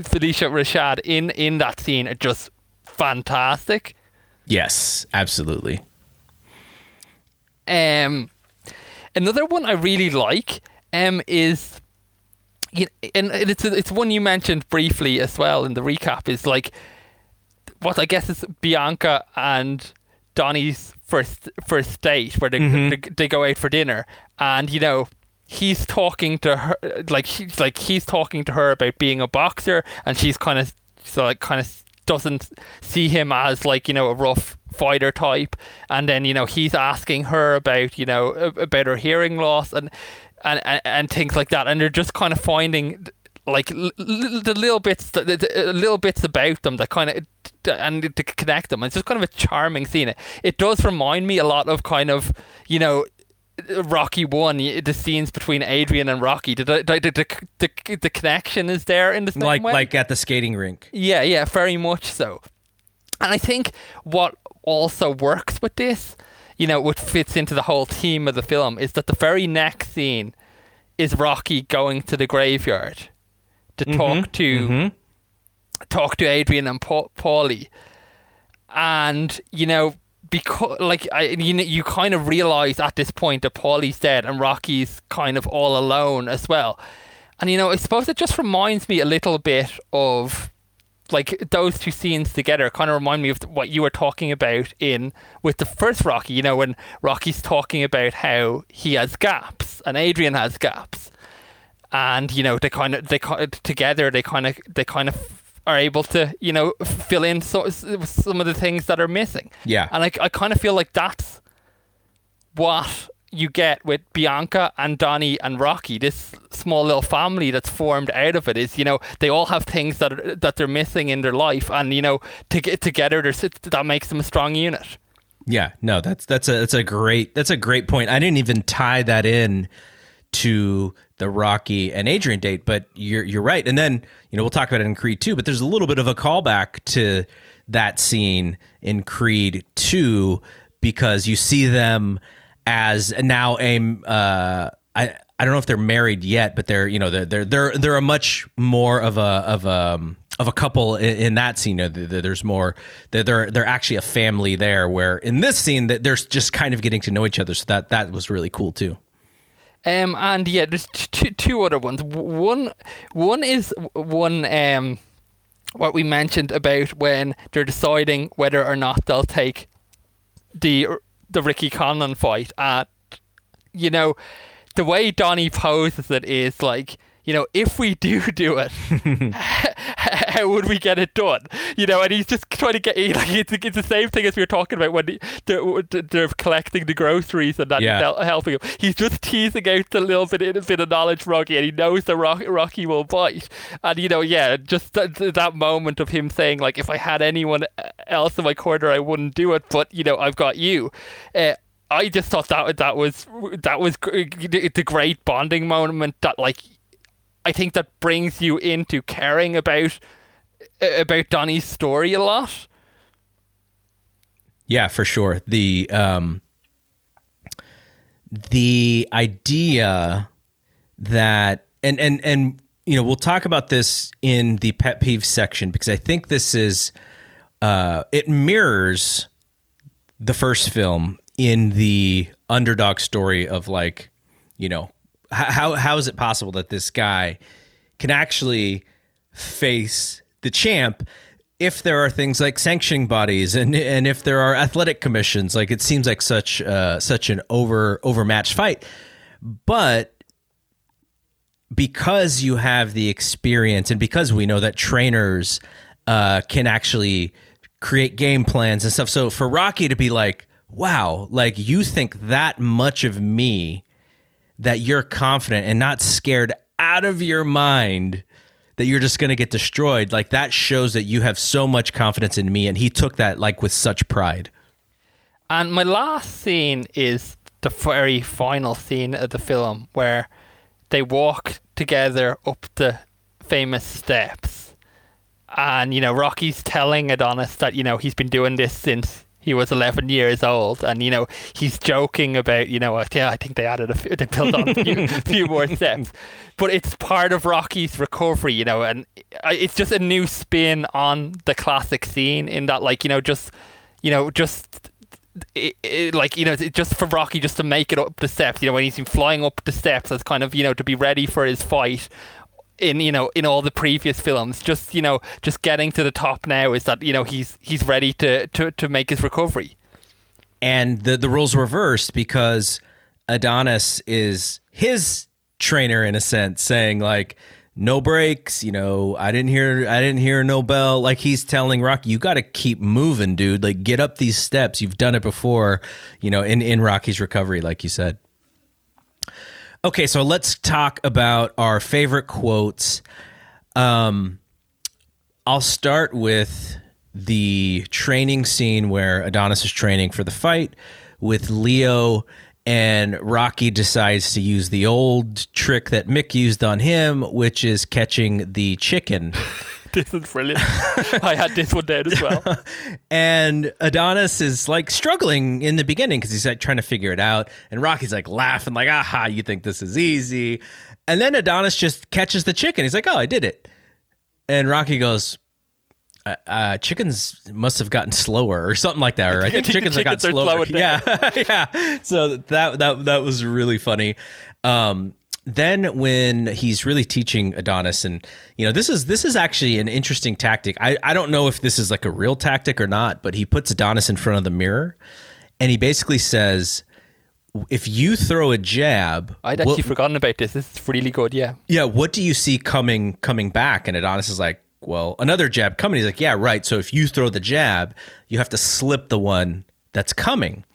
Speaker 9: Phylicia Rashad in in that scene are just fantastic.
Speaker 8: Yes, absolutely.
Speaker 9: Um, another one I really like um is, you and it's it's one you mentioned briefly as well in the recap is like, what I guess is Bianca and Donnie's first first date where they
Speaker 8: Mm-hmm.
Speaker 9: they, they go out for dinner and you know he's talking to her like she's like he's talking to her about being a boxer and she's kind of so like kind of doesn't see him as like you know a rough fighter type. And then you know he's asking her about you know about her hearing loss and and and, and things like that. And they're just kind of finding like l- l- the little bits the, the, the uh, little bits about them that kind of and to connect them. It's just kind of a charming scene. It, it does remind me a lot of kind of you know Rocky one, the scenes between Adrian and Rocky, the the, the, the, the, the connection is there in the same
Speaker 8: Like
Speaker 9: way.
Speaker 8: like at the skating rink.
Speaker 9: Yeah, yeah, very much so. And I think what also works with this, you know, what fits into the whole theme of the film is that the very next scene is Rocky going to the graveyard to mm-hmm, talk to mm-hmm. talk to Adrian and pa- Paulie. And, you know, because like I you you kind of realize at this point that Paulie's dead and Rocky's kind of all alone as well. And you know, I suppose it just reminds me a little bit of like those two scenes together kind of remind me of what you were talking about in with the first Rocky. You know, when Rocky's talking about how he has gaps and Adrian has gaps, and you know they kind of they together they kind of they kind of are able to you know fill in so, some of the things that are missing.
Speaker 8: Yeah.
Speaker 9: and I I kind of feel like that's what you get with Bianca and Donnie and Rocky, this small little family that's formed out of it is, you know, they all have things that are, that they're missing in their life, and you know, to get together, that makes them a strong unit.
Speaker 8: Yeah, no, that's that's a that's a great that's a great point. I didn't even tie that in to the Rocky and Adrian date, but you're you're right. And then you know we'll talk about it in Creed two, but there's a little bit of a callback to that scene in Creed two because you see them as now a uh, I I don't know if they're married yet, but they're you know they're they're they're they're a much more of a of a of a couple in, that scene. Th- th- There's more. They're they're actually a family there. Where in this scene that they're just kind of getting to know each other. So that that was really cool too.
Speaker 9: Um, and yeah, there's two two other ones. One one is one um, what we mentioned about when they're deciding whether or not they'll take the the Ricky Conlan fight. And you know, the way Donnie poses it is like. You know, if we do do it, how would we get it done? You know, and he's just trying to get like it's, it's the same thing as we were talking about when they're, they're collecting the groceries and that
Speaker 8: Yeah.
Speaker 9: helping him. He's just teasing out the little bit, a bit of knowledge, Rocky, and he knows the Rocky, Rocky will bite. And you know, yeah, just that, that moment of him saying like, if I had anyone else in my corner, I wouldn't do it, but you know, I've got you. Uh, I just thought that that was that was a great bonding moment that like I think that brings you into caring about about Donnie's story a lot.
Speaker 8: Yeah, for sure. The um the idea that and and and you know, we'll talk about this in the pet peeve section because I think this is uh it mirrors the first film in the underdog story of like, you know, how how is it possible that this guy can actually face the champ if there are things like sanctioning bodies and and if there are athletic commissions? Like it seems like such uh, such an over overmatched fight. But because you have the experience and because we know that trainers uh, can actually create game plans and stuff. So for Rocky to be like wow like you think that much of me that you're confident and not scared out of your mind that you're just going to get destroyed like that shows that you have so much confidence in me and he took that like with such pride
Speaker 9: And my last scene is the very final scene of the film where they walk together up the famous steps. And, you know, Rocky's telling Adonis that, you know, he's been doing this since he was 11 years old, and you know he's joking about you know yeah I think they added a few, they built on a few, few more steps, but it's part of Rocky's recovery, you know, and uh, it's just a new spin on the classic scene in that like you know just you know just it, it, like you know, just for Rocky just to make it up the steps. You know, when he's been flying up the steps as kind of you know to be ready for his fight in you know in all the previous films. Just you know, just getting to the top now is that you know he's he's ready to to, to make his recovery.
Speaker 8: And the the roles reversed because Adonis is his trainer in a sense, saying like no breaks you know i didn't hear i didn't hear no bell like he's telling rocky you got to keep moving dude like get up these steps you've done it before you know in in rocky's recovery like you said okay so let's talk about our favorite quotes um i'll start with the training scene where adonis is training for the fight with leo and Rocky decides to use the old trick that Mick used on him, which is catching the chicken.
Speaker 9: this is brilliant. I had this one down as well.
Speaker 8: and Adonis is like struggling in the beginning because he's like trying to figure it out. And Rocky's like laughing, like, aha, you think this is easy. And then Adonis just catches the chicken. He's like, oh, I did it. And Rocky goes, uh, uh, chickens must have gotten slower or something like that. Or I think chickens, have gotten slower. Yeah, yeah. So that that that was really funny. Um, then when he's really teaching Adonis, and you know, this is this is actually an interesting tactic. I I don't know if this is like a real tactic or not, but he puts Adonis in front of the mirror, and he basically says. If you throw a jab,
Speaker 9: I'd actually what, forgotten about this. This is really good. Yeah.
Speaker 8: Yeah. What do you see coming coming back? And Adonis is like, well, another jab coming. He's like, yeah, right. So if you throw the jab, you have to slip the one that's coming.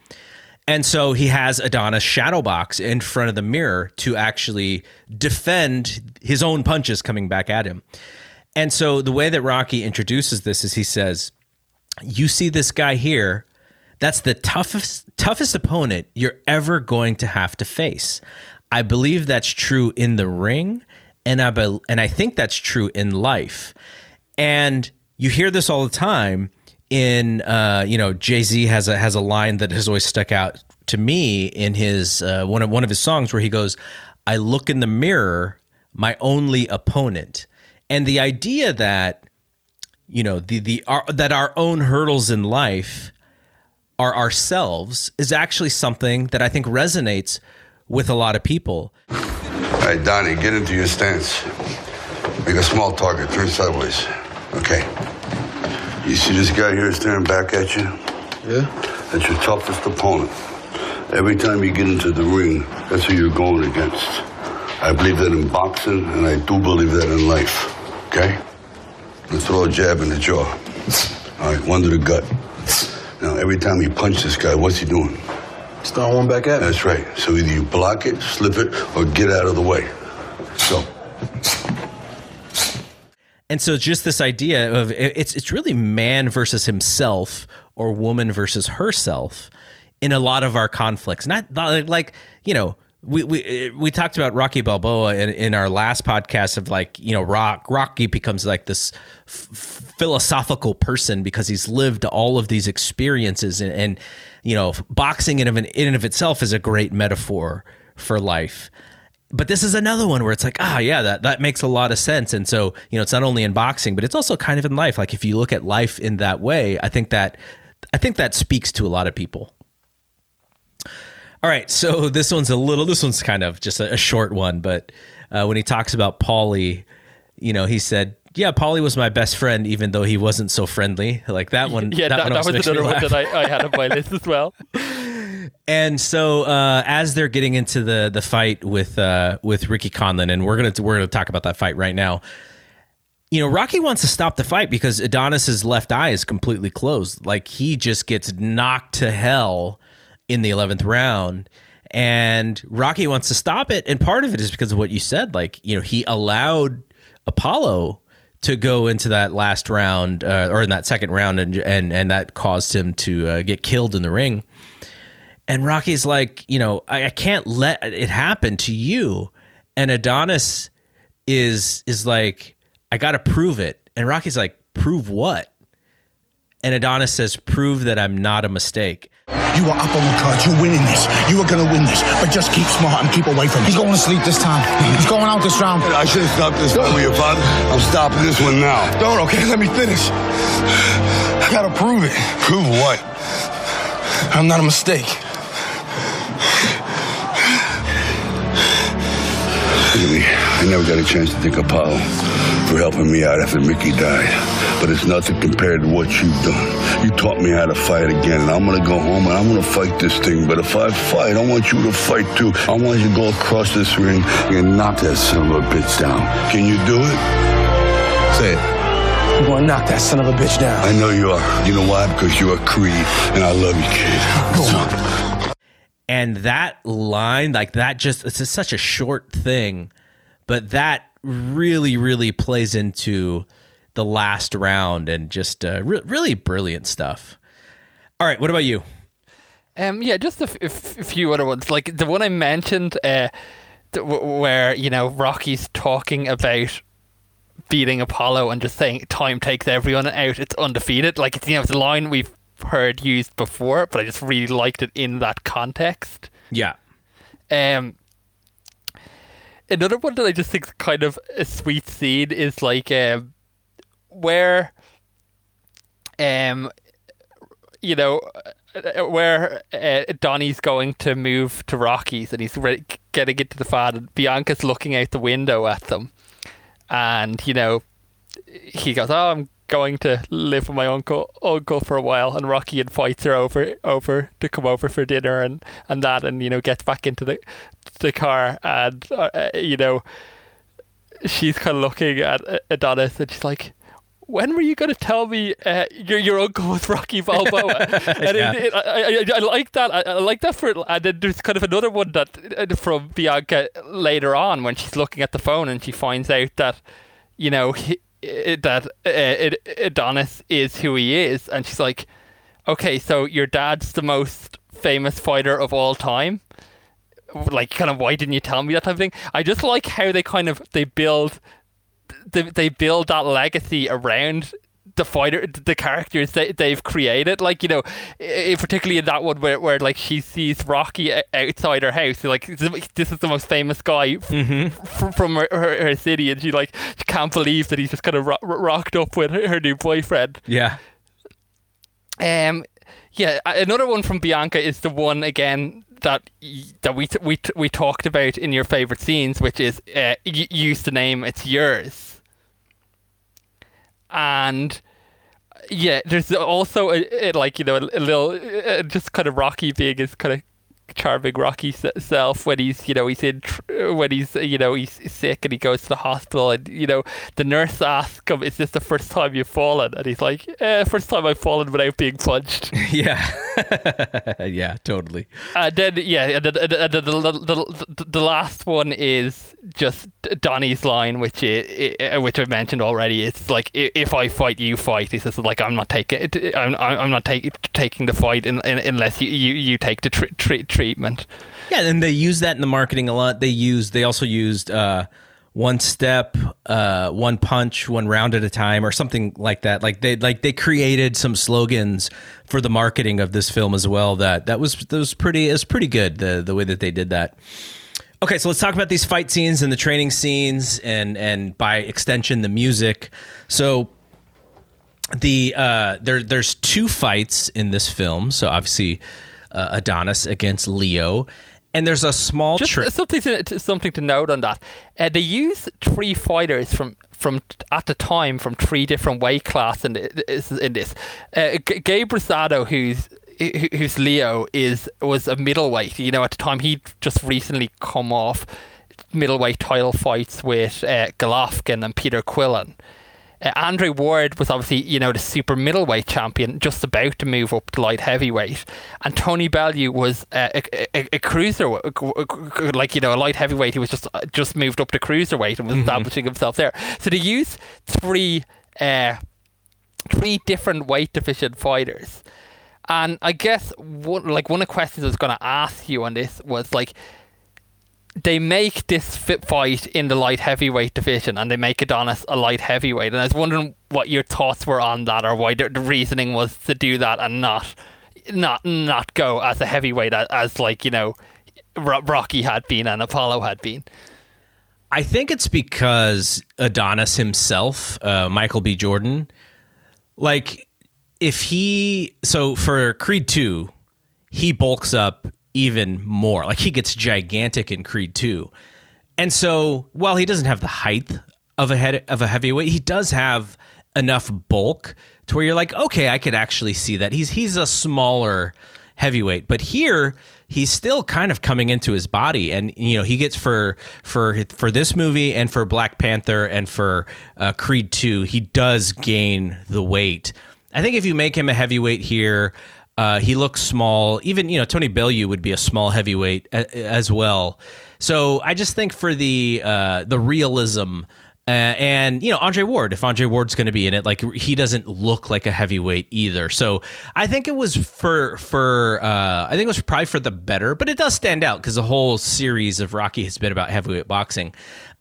Speaker 8: And so he has Adonis shadowbox in front of the mirror to actually defend his own punches coming back at him. And so the way that Rocky introduces this is he says, You see this guy here, that's the toughest toughest opponent you're ever going to have to face. I believe that's true in the ring and I be, and I think that's true in life. And you hear this all the time. In uh, you know, Jay Z has a has a line that has always stuck out to me in his uh, one of one of his songs where he goes, "I look in the mirror, my only opponent," and the idea that you know the the our, that our own hurdles in life are ourselves is actually something that I think resonates with a lot of people.
Speaker 4: All right, Donnie, get into your stance. Make a small target. Turn sideways. Okay. You see this guy here staring back at you?
Speaker 6: Yeah.
Speaker 4: That's your toughest opponent. Every time you get into the ring, that's who you're going against. I believe that in boxing, and I do believe that in life. Okay? Let's throw a jab in the jaw. All right, one to the gut. Now, every time you punch this guy, what's he doing?
Speaker 6: Start one back at
Speaker 4: me. That's right. So either you block it, slip it, or get out of the way. So.
Speaker 8: And so just this idea of it's it's really man versus himself or woman versus herself in a lot of our conflicts. Not, like, you know, we we we talked about Rocky Balboa in, in our last podcast of like you know Rock Rocky becomes like this f- philosophical person because he's lived all of these experiences and, and you know boxing in of in and of itself is a great metaphor for life. But this is another one where it's like, ah, yeah, that, that makes a lot of sense. And so, you know, it's not only in boxing, but it's also kind of in life. Like if you look at life in that way, I think that I think that speaks to a lot of people. All right, so this one's a little. This one's kind of just a, a short one, but uh, when he talks about Paulie, you know, he said, "Yeah, Paulie was my best friend, even though he wasn't so friendly." Like that one.
Speaker 9: Yeah, that, that, one that was another one that I, I had on my list as well.
Speaker 8: And so, uh, as they're getting into the the fight with uh, with Ricky Conlan, and we're gonna we're gonna talk about that fight right now. You know, Rocky wants to stop the fight because Adonis's left eye is completely closed. Like he just gets knocked to hell in the 11th round and Rocky wants to stop it and part of it is because of what you said like you know he allowed Apollo to go into that last round uh, or in that second round and and and that caused him to uh, get killed in the ring and Rocky's like you know I, I can't let it happen to you and Adonis is is like I got to prove it and Rocky's like prove what And Adonis says, "Prove that I'm not a mistake."
Speaker 3: You are up on the cards. You're winning this. You are going to win this. But just keep smart and keep away from him.
Speaker 5: He's going to sleep this time. He's going out this round.
Speaker 4: I should have stopped this one with your father. I'm stopping this one now.
Speaker 6: Don't, okay? Let me finish. I gotta prove it.
Speaker 4: Prove what?
Speaker 6: I'm not a mistake.
Speaker 4: Me. I never got a chance to thank Apollo for helping me out after Mickey died. But it's nothing compared to what you've done. You taught me how to fight again, and I'm gonna go home and I'm gonna fight this thing. But if I fight, I want you to fight too. I want you to go across this ring and knock that son of a bitch down. Can you do it? Say it.
Speaker 6: I'm gonna knock that son of a bitch down.
Speaker 4: I know you are. You know why? Because you're a Creed, and I love you, kid.
Speaker 6: Go on.
Speaker 8: And that line, like that, just it's just such a short thing, but that really, really plays into the last round and just uh, re- really brilliant stuff. All right, what about you?
Speaker 9: Um, yeah, just a, f- a few other ones. Like the one I mentioned, uh, th- where you know Rocky's talking about beating Apollo and just saying time takes everyone out. It's undefeated. Like it's you know a line we've heard used before, but I just really liked it in that context.
Speaker 8: Yeah.
Speaker 9: Um, another one that I just think is kind of a sweet scene is like um, where, um, you know, uh, where uh, Donnie's going to move to Rockies and he's re- getting into the fan and Bianca's looking out the window at them, and you know, he goes, "Oh, I'm." Going to live with my uncle uncle for a while, and Rocky invites her over over to come over for dinner and, and that, and you know gets back into the the car, and uh, uh, you know she's kind of looking at Adonis, and she's like, "When were you going to tell me uh, your your uncle was Rocky Balboa?" and
Speaker 8: Yeah.
Speaker 9: it, it, I, I, I like that. I, I like that for. And then there's kind of another one that uh, from Bianca later on when she's looking at the phone and she finds out that you know he, that eh, Adonis is who he is, and she's like, "Okay, so your dad's the most famous fighter of all time." like kind of why didn't you tell me that type of thing i just like how they kind of they build they, they build that legacy around the fighter the characters that they've created like you know particularly in that one where, where like she sees rocky outside her house like this is the most famous guy f- from her, her, her city and she like she can't believe that he's just kind of ro- ro- rocked up with her, her new boyfriend
Speaker 8: Yeah.
Speaker 9: um, yeah, another one from Bianca is the one again that that we t- we t- we talked about in your favorite scenes, which is uh, y- use the name, it's yours. And yeah, there's also a, a, like you know a, a little uh, just kind of Rocky being his kind of charming Rocky self when he's you know he's in tr- when he's you know he's sick and he goes to the hospital and you know the nurse asks him is this the first time you've fallen and he's like eh, first time I've fallen without being punched
Speaker 8: Yeah. yeah, totally.
Speaker 9: and then yeah and then, and then the, the, the, the, the last one is just Donnie's line which is, which I mentioned already it's like if I fight you fight he says like I'm not taking I'm, I'm I'm not taking taking the fight in, in, unless you, you, you take the tr- tr- treatment
Speaker 8: Yeah, and they use that in the marketing a lot. They used they also used uh one step, uh one punch, one round at a time or something like that. Like they like they created some slogans for the marketing of this film as well that that was that was pretty was pretty good the the way that they did that. Okay, so let's talk about these fight scenes and the training scenes and and by extension the music. So the uh there there's two fights in this film. So obviously uh, Adonis against Leo and there's a small
Speaker 9: Just
Speaker 8: trick.
Speaker 9: something to, something to note on that. Uh, they use three fighters from from at the time from three different weight classes in this. In this. Uh, G- Gabe Rosado, who's who- who's Leo, is was a middleweight. You know, at the time he'd just recently come off middleweight title fights with uh, Golovkin and Peter Quillin. Uh, Andre Ward was obviously, you know, the super middleweight champion, just about to move up to light heavyweight, and Tony Bellew was uh, a, a, a cruiser, like you know, a light heavyweight. He was just just moved up to cruiserweight and was establishing himself there. So they used three uh, three different weight division fighters, and I guess one like one of the questions I was going to ask you on this was like they make this fit fight in the light heavyweight division, and they make Adonis a light heavyweight. And I was wondering what your thoughts were on that, or why the, the reasoning was to do that and not, not, not go as a heavyweight as, as like you know, Rocky had been and Apollo had been.
Speaker 8: I think it's because Adonis himself, uh, Michael B. Jordan, like if he so for Creed two, he bulks up even more. Like he gets gigantic in Creed two, and so while he doesn't have the height of a head of a heavyweight, he does have enough bulk to where you're like, okay, I could actually see that. He's he's a smaller heavyweight, but here he's still kind of coming into his body. And you know he gets for for for this movie and for black panther and for uh, creed 2 he does gain the weight i think if you make him a heavyweight here uh, he looks small even you know tony bellew would be a small heavyweight a, as well so i just think for the uh, the realism uh, and you know Andre Ward, if Andre Ward's going to be in it, like he doesn't look like a heavyweight either. So I think it was for for uh, I think it was probably for the better, but it does stand out because the whole series of Rocky has been about heavyweight boxing.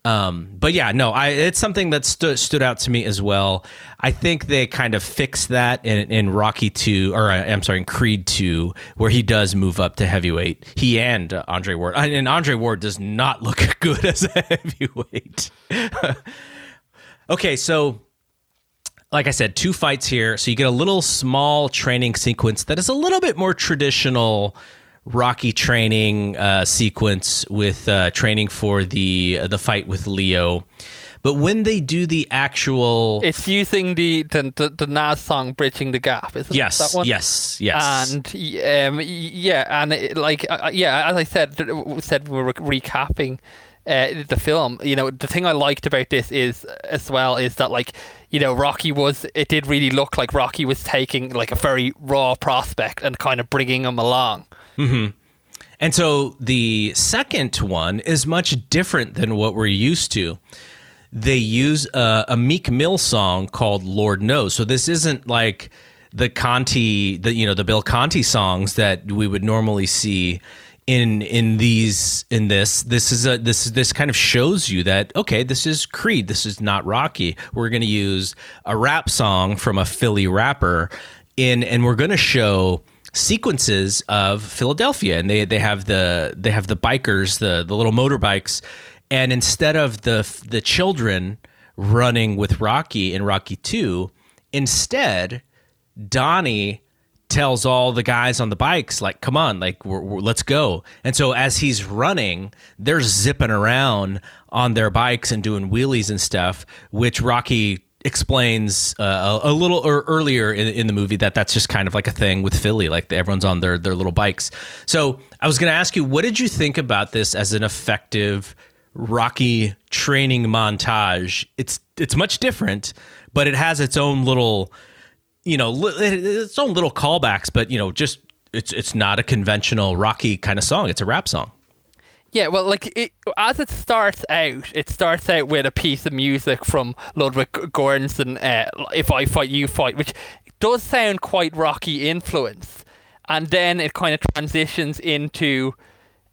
Speaker 8: Um, but yeah, no, I it's something that stood stood out to me as well. I think they kind of fixed that in, in Rocky two, or uh, I'm sorry, in Creed two, where he does move up to heavyweight. He and uh, Andre Ward, and Andre Ward does not look good as a heavyweight. okay, so like I said, two fights here, so you get a little small training sequence that is a little bit more traditional Rocky training uh, sequence with uh, training for the uh, the fight with Leo. But when they do the actual,
Speaker 9: it's using the the, the, the Nas song "Bridging the Gap." Isn't
Speaker 8: yes,
Speaker 9: that one?
Speaker 8: yes, yes,
Speaker 9: and um, yeah, and it, like uh, yeah, as I said, said we were recapping uh, the film. You know, the thing I liked about this is as well is that like you know Rocky was it did really look like Rocky was taking like a very raw prospect and kind of bringing him along.
Speaker 8: Mm-hmm. And so the second one is much different than what we're used to. They use a, a Meek Mill song called "Lord Knows." So this isn't like the Conti, the you know the Bill Conti songs that we would normally see in in these in this this is a this this kind of shows you that okay this is creed this is not rocky we're going to use a rap song from a philly rapper in and we're going to show sequences of Philadelphia, and they they have the they have the bikers, the the little motorbikes, and instead of the the children running with Rocky in Rocky Two, instead Donnie tells all the guys on the bikes like come on like we're, we're, let's go. And so as he's running they're zipping around on their bikes and doing wheelies and stuff which rocky explains uh, a, little or earlier in, in, the movie that that's just kind of like a thing with Philly, like everyone's on their their little bikes. So I was going to ask you, what did you think about this as an effective Rocky training montage? It's it's much different, but it has its own little, you know, its own little callbacks. But you know, just it's it's not a conventional Rocky kind of song. It's a rap song.
Speaker 9: Yeah, well, like it, as it starts out, it starts out with a piece of music from Ludwig Göransson, uh, "If I Fight, You Fight," which does sound quite rocky influence, and then it kind of transitions into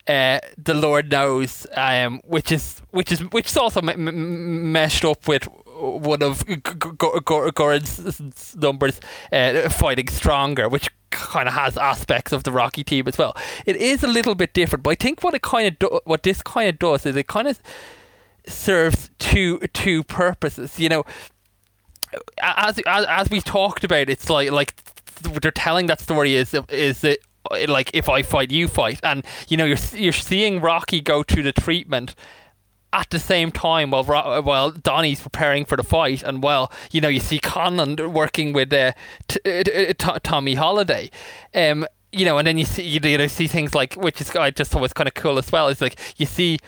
Speaker 9: uh, "The Lord Knows," um, which is which is which is also m- m- meshed up with one of Göransson's numbers, uh, "Fighting Stronger," which kind of has aspects of the Rocky team as well. It is a little bit different, but I think what it kind of do- what this kind of does is it kind of serves two two purposes. You know, as as as we talked about, it's like like they're telling that story is is it like if I fight, you fight, and you know you're you're seeing Rocky go through the treatment at the same time while while Donnie's preparing for the fight, and while you know you see Conlan working with uh, t- uh, t- t- Tommy Holiday, um, you know, and then you see you know see things like which is I just thought was kind of cool as well. it's like you see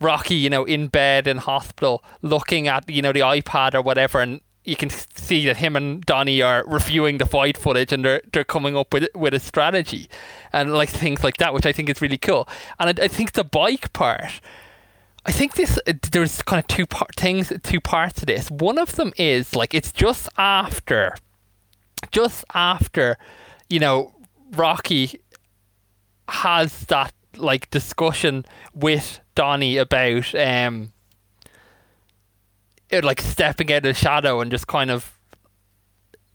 Speaker 9: Rocky, you know, in bed in hospital, looking at you know the iPad or whatever, and you can see that him and Donnie are reviewing the fight footage and they're they're coming up with with a strategy and like things like that, which I think is really cool. And I, I think the bike part I think this uh, there's kind of two part things, two parts to this. One of them is like it's just after, just after, you know, Rocky has that like discussion with Donnie about um it, like stepping out of the shadow and just kind of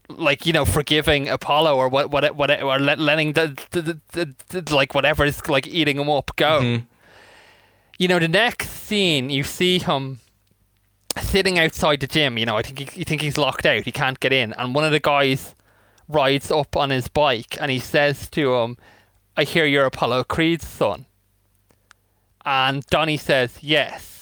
Speaker 9: like you know forgiving Apollo or what what what or let, letting the, the, the, the, like whatever is like eating him up go.
Speaker 8: Mm-hmm.
Speaker 9: You know, the next scene you see him sitting outside the gym. You know, I think he, you think he's locked out. He can't get in, and one of the guys rides up on his bike and he says to him, "I hear you're Apollo Creed's son." And Donnie says, "Yes."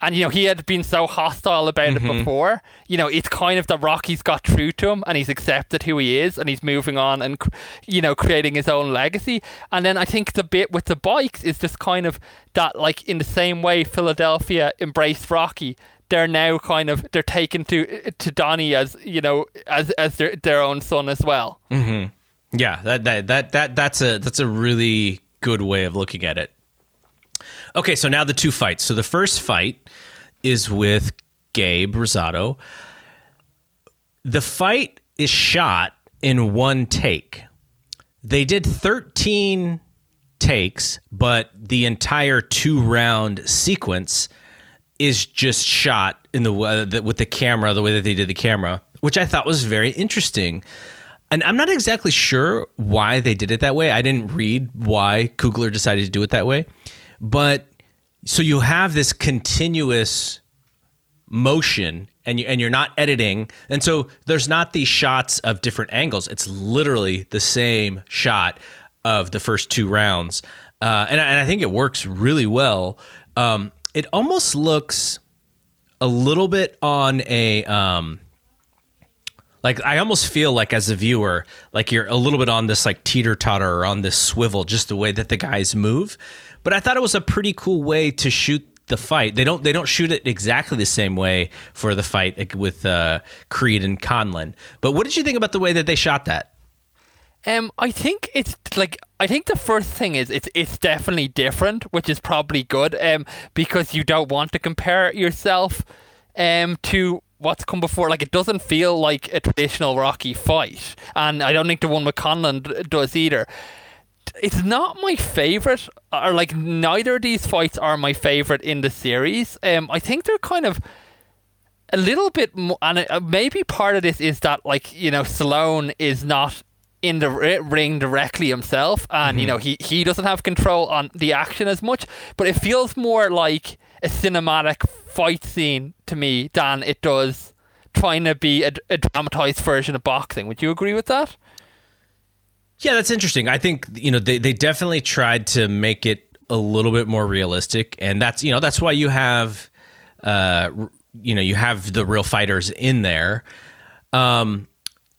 Speaker 9: And you know he had been so hostile about
Speaker 8: Mm-hmm.
Speaker 9: it before. You know it's kind of the Rocky's got through to him, and he's accepted who he is, and he's moving on and you know creating his own legacy. And then I think the bit with the bikes is just kind of that, like in the same way Philadelphia embraced Rocky, they're now kind of they're taken to to Donnie as you know as as their their own son as well.
Speaker 8: Yeah, that that that that that's a that's a really good way of looking at it. Okay, so now the two fights. So the first fight is with Gabe Rosado. The fight is shot in one take. They did 13 takes, but the entire two round sequence is just shot in the, uh, the with the camera the way that they did the camera, which I thought was very interesting. And I'm not exactly sure why they did it that way. I didn't read why Coogler decided to do it that way. But so you have this continuous motion and you and you're not editing. And so there's not these shots of different angles. It's literally the same shot of the first two rounds. Uh, and, I- and I think it works really well. Um, it almost looks a little bit on a um, like I almost feel like as a viewer, like you're a little bit on this like teeter totter or on this swivel, just the way that the guys move. But I thought it was a pretty cool way to shoot the fight. They don't they don't shoot it exactly the same way for the fight with uh, Creed and Conlan. But what did you think about the way that they shot that?
Speaker 9: Um, I think it's like I think the first thing is it's it's definitely different, which is probably good. Um, because you don't want to compare yourself, um, to what's come before. Like it doesn't feel like a traditional Rocky fight, and I don't think the one with Conlan does either. It's not my favorite, or like neither of these fights are my favorite in the series. Um, I think they're kind of a little bit more, and uh, maybe part of this is that like you know Stallone is not in the ring directly himself, and you know he he doesn't have control on the action as much, but it feels more like a cinematic fight scene to me than it does trying to be a, a dramatized version of boxing. Would you agree with that?
Speaker 8: Yeah, that's interesting. I think you know they, they definitely tried to make it a little bit more realistic, and that's you know that's why you have uh you know you have the real fighters in there. Um,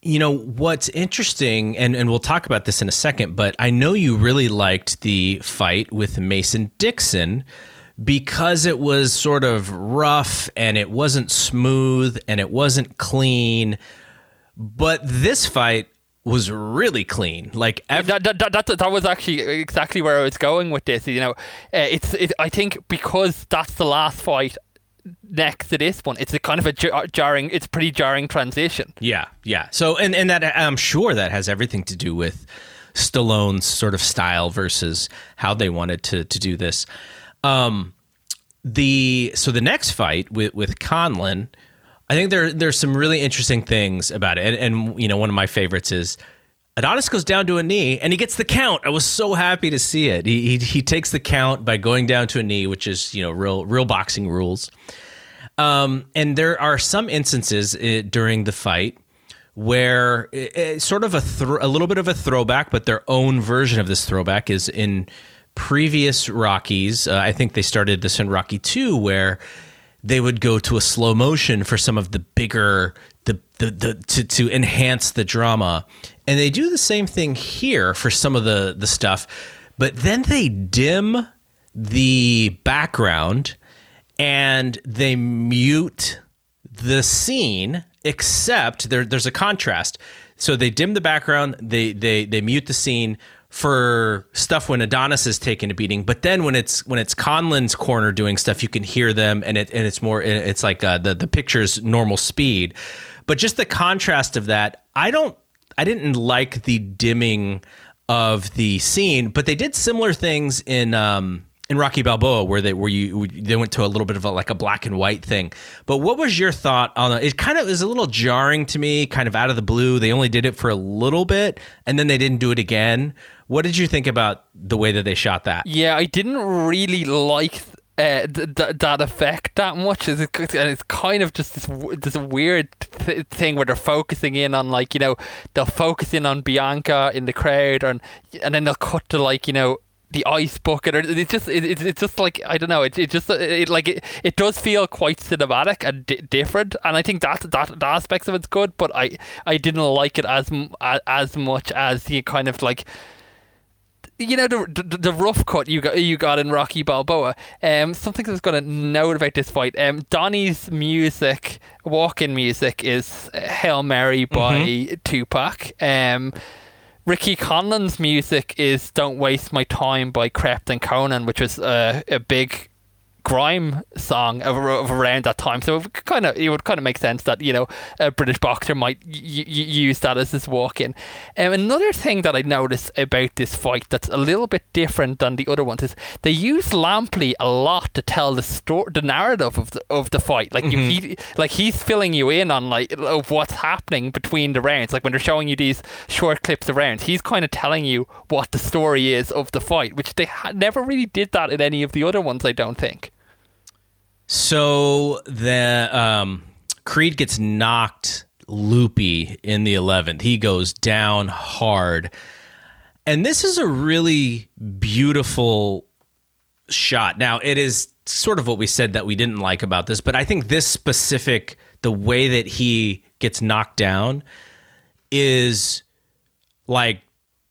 Speaker 8: you know what's interesting, and and we'll talk about this in a second, but I know you really liked the fight with Mason Dixon because it was sort of rough and it wasn't smooth and it wasn't clean. But this fight was really clean. Like ev-
Speaker 9: that, that, that, that, was actually exactly where I was going with this. You know, uh, it's it, I think because that's the last fight next to this one, it's a kind of a jar- jarring. It's a pretty jarring transition.
Speaker 8: Yeah, yeah. So, and and that I'm sure that has everything to do with Stallone's sort of style versus how they wanted to to do this. Um, the so the next fight with with Conlan, I think there there's some really interesting things about it, and, and you know one of my favorites is. Adonis goes down to a knee and he gets the count. I was so happy to see it. He, he he takes the count by going down to a knee, which is you know real real boxing rules. Um, and there are some instances uh, during the fight where it, it's sort of a a little bit of a throwback, but their own version of this throwback is in previous Rockies. Uh, I think they started this in Rocky Two, where they would go to a slow motion for some of the bigger the the, the to to enhance the drama, and they do the same thing here for some of the the stuff, but then they dim the background and they mute the scene except there, there's a contrast. So they dim the background they they they mute the scene for stuff when Adonis is taking a beating but then when it's when it's Conlan's corner doing stuff you can hear them and it and it's more it's like uh, the the picture's normal speed but just the contrast of that I don't I didn't like the dimming of the scene, but they did similar things in um, in Rocky Balboa, where they where you they went to a little bit of a, like a black and white thing. But what was your thought on it? It kind of is a little jarring to me, kind of out of the blue. They only did it for a little bit, and then they didn't do it again. What did you think about the way that they shot that?
Speaker 9: Yeah, I didn't really like uh, th- th- that effect that much. It's, and it's kind of just this this weird th- thing where they're focusing in on like you know they'll focus in on Bianca in the crowd and and then they'll cut to like you know the ice bucket or it's just it, it, it's just like I don't know it, it just it, like it, it does feel quite cinematic and di- different and I think that that the aspects of it's good but I I didn't like it as as much as the kind of like you know the, the, the rough cut you got you got in Rocky Balboa. Um, something that's going to note about this fight. Um, Donnie's music, walk-in music, is "Hail Mary" by mm-hmm. Tupac. Um, Ricky Conlan's music is "Don't Waste My Time" by Krept and Konan, which was uh, a big grime song of, of around that time. So it kind of it would kind of make sense that you know a British boxer might y- y- use that as his walk-in. Um, another thing that I noticed about this fight that's a little bit different than the other ones is they use Lampley a lot to tell the story, the narrative of the of the fight. Like mm-hmm. you, he, like he's filling you in on like of what's happening between the rounds. Like when they're showing you these short clips of rounds, he's kind of telling you what the story is of the fight, which they ha- never really did that in any of the other ones. I don't think.
Speaker 8: So the um, Creed gets knocked loopy in the 11th. He goes down hard. And this is a really beautiful shot. Now, it is sort of what we said that we didn't like about this, but I think this specific, the way that he gets knocked down is like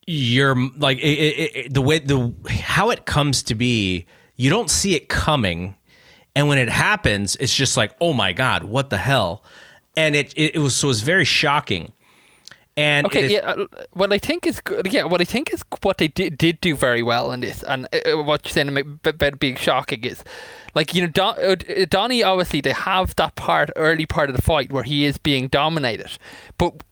Speaker 8: you're like it, it, it, the way the how it comes to be you don't see it coming and when it happens, it's just like, oh my god, what the hell? And it it, it was so it was very shocking. And
Speaker 9: okay, yeah, uh, what I think is good, yeah, what I think is what they did, did do very well in this, and uh, uh what you're saying about being shocking is, like you know, Don, uh, Donnie obviously they have that part early part of the fight where he is being dominated, but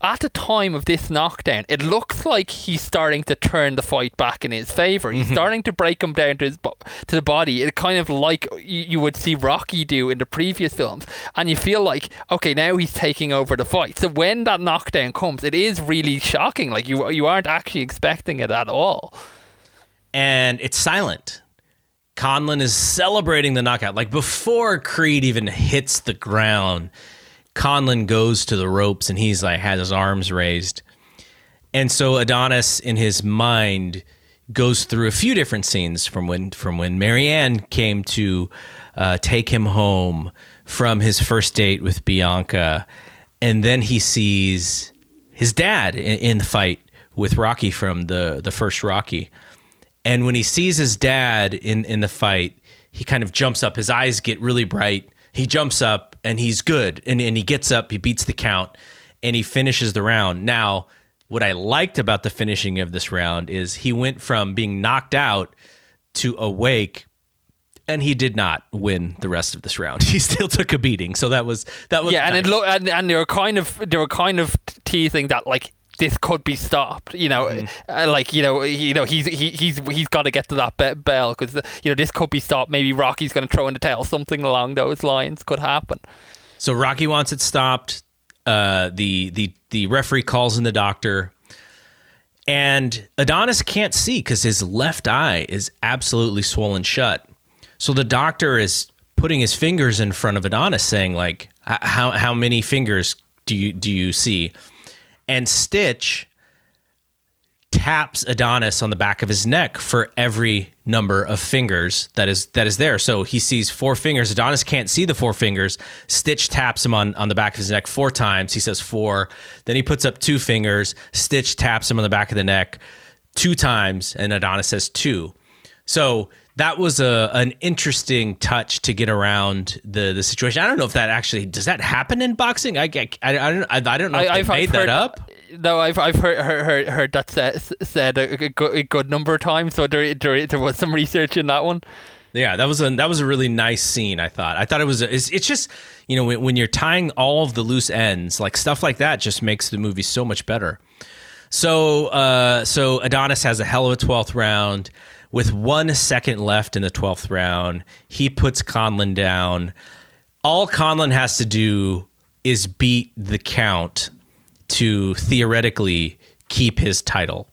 Speaker 9: at the time of this knockdown, it looks like he's starting to turn the fight back in his favor. He's mm-hmm. starting to break him down to his bo- to the body. It kind of like you, you would see Rocky do in the previous films, and you feel like okay, now he's taking over the fight. So when that knockdown comes, it is really shocking. Like you you aren't actually expecting it at all,
Speaker 8: and it's silent. Conlan is celebrating the knockout like before Creed even hits the ground Conlan goes to the ropes and he's like has his arms raised. And so Adonis in his mind goes through a few different scenes from when from when Marianne came to uh, take him home from his first date with Bianca, and then he sees his dad in, in the fight with Rocky from the the first Rocky, and when he sees his dad in in the fight, he kind of jumps up. His eyes get really bright. He jumps up and he's good. And, and he gets up, he beats the count, and he finishes the round. Now, what I liked about the finishing of this round is he went from being knocked out to awake and he did not win the rest of this round. He still took a beating. So that was that was
Speaker 9: yeah, nice. and it lo- and, and they were kind of they were kind of teasing that like this could be stopped. You know, mm. uh, like you know, you know, he's he, he's he's got to get to that be- bell because you know this could be stopped. Maybe Rocky's going to throw in the tail. Something along those lines could happen.
Speaker 8: So Rocky wants it stopped. Uh, the the the referee calls in the doctor, and Adonis can't see because his left eye is absolutely swollen shut. So the doctor is putting his fingers in front of Adonis, saying like, "How how many fingers do you do you see?" And Stitch taps Adonis on the back of his neck for every number of fingers that is that is there. So he sees four fingers. Adonis can't see the four fingers. Stitch taps him on, on the back of his neck four times. He says four. Then he puts up two fingers. Stitch taps him on the back of the neck two times, and Adonis says two. So that was a an interesting touch to get around the the situation. I don't know if that actually does that happen in boxing. I I, I don't I, I don't know if I, have made
Speaker 9: heard,
Speaker 8: that up.
Speaker 9: No, I've I've heard heard, heard that said, said a, good, a good number of times. So there, there there was some research in that one.
Speaker 8: Yeah, that was a that was a really nice scene. I thought. I thought it was. A, it's, it's just you know when, when you're tying all of the loose ends, like stuff like that, just makes the movie so much better. So, uh, so Adonis has a hell of a twelfth round. With one second left in the twelfth round, he puts Conlan down. All Conlan has to do is beat the count to theoretically keep his title.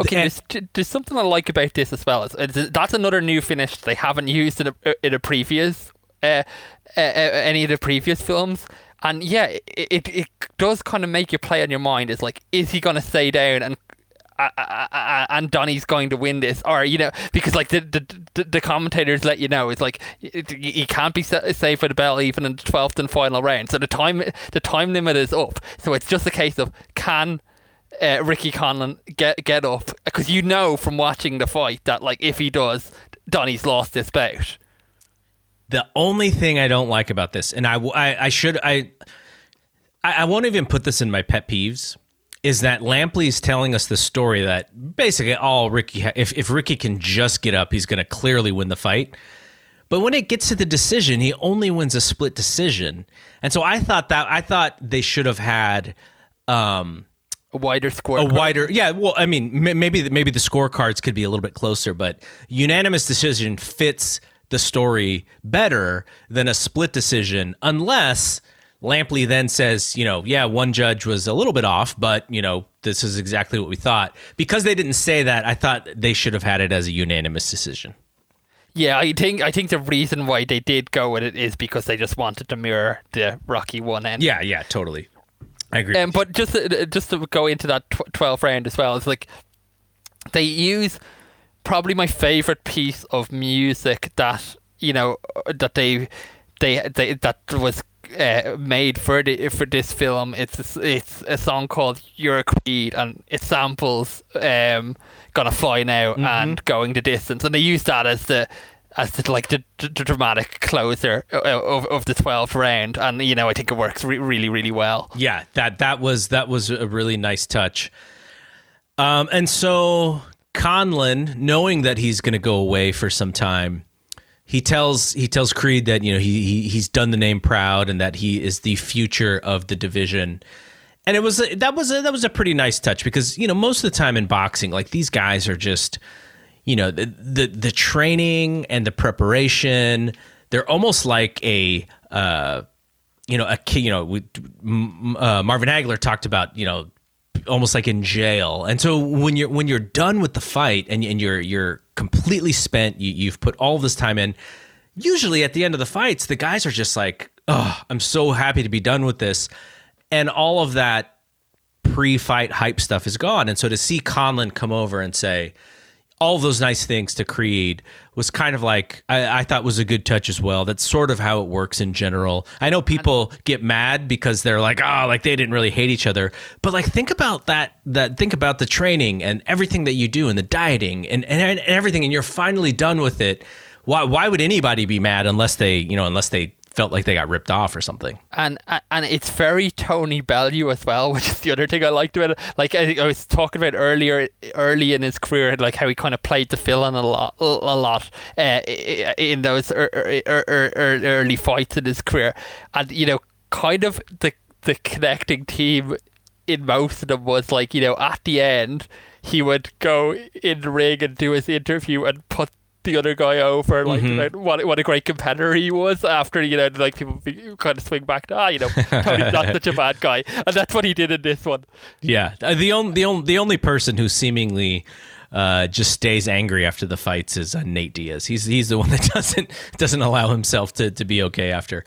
Speaker 9: Okay,
Speaker 8: And-
Speaker 9: there's, there's something I like about this as well. It's, it's- that's another new finish they haven't used in a in a previous uh, uh, uh, any of the previous films. And yeah, it, it it does kind of make you play on your mind. It's like, is he going to stay down and and Donnie's going to win this, or you know, because like the the, the, commentators let you know, it's like he can't be safe for the bell even in the twelfth and final round. So the time the time limit is up. So it's just a case of can uh, Ricky Conlan get get up because you know from watching the fight that like if he does, Donnie's lost this bout.
Speaker 8: The only thing I don't like about this, and I, I, I should, I I won't even put this in my pet peeves, is that Lampley is telling us the story that basically all Ricky, ha- if if Ricky can just get up, he's going to clearly win the fight. But when it gets to the decision, he only wins a split decision, and so I thought that I thought they should have had. Um,
Speaker 9: A wider score.
Speaker 8: a wider yeah well i mean m- maybe the, maybe the scorecards could be a little bit closer but unanimous decision fits the story better than a split decision unless lampley then says you know yeah one judge was a little bit off but you know this is exactly what we thought. Because they didn't say that i thought they should have had it as a unanimous decision.
Speaker 9: Yeah, I think I think the reason why they did go with it is because they just wanted to mirror the Rocky one end.
Speaker 8: yeah yeah totally. I agree.
Speaker 9: Um, but just just to go into that tw- 12th round as well, it's like they use probably my favorite piece of music that you know that they they, they that was uh, made for the for this film. It's it's a song called "You're a Creed" and it samples um, "Gonna Fly Now" and "Going the Distance," and they use that as the as the, like the, the dramatic closer of, of the 12th round and you know I think it works re- really really well
Speaker 8: Yeah, that that was that was a really nice touch. Um, and so Conlan, knowing that he's going to go away for some time, he tells he tells Creed that you know he, he he's done the name proud and that he is the future of the division. And it was a, that was a, that was a pretty nice touch because you know most of the time in boxing, like these guys are just you know the the, the training and the preparation. They're almost like a uh, you know, a you know, we, uh, Marvin Hagler talked about, you know, almost like in jail. And so when you're when you're done with the fight and, and you're you're completely spent, you, you've put all this time in. Usually at the end of the fights, the guys are just like, "Oh, I'm so happy to be done with this," and all of that pre-fight hype stuff is gone. And so to see Conlan come over and say all those nice things to Creed was kind of like I, I thought was a good touch as well. That's sort of how it works in general. I know people get mad because they're like, oh, like they didn't really hate each other. But like think about that that think about the training and everything that you do and the dieting and, and, and everything and you're finally done with it. Why why would anybody be mad unless they, you know, unless they felt like they got ripped off or something?
Speaker 9: and and it's very Tony Bellew as well, which is the other thing I liked about it. Like I, I was talking about earlier, early in his career, like how he kind of played the villain a lot, a lot uh, in those early fights in his career, and you know, kind of the the connecting team in most of them was like you know at the end he would go in the ring and do his interview and put the other guy over like about what what a great competitor he was after you know like people be, kind of swing back to ah you know Tony's not such a bad guy and that's what he did in this one
Speaker 8: Yeah, Uh, the only the only the only person who seemingly uh, just stays angry after the fights is uh, Nate Diaz. He's he's the one that doesn't doesn't allow himself to, to be okay after.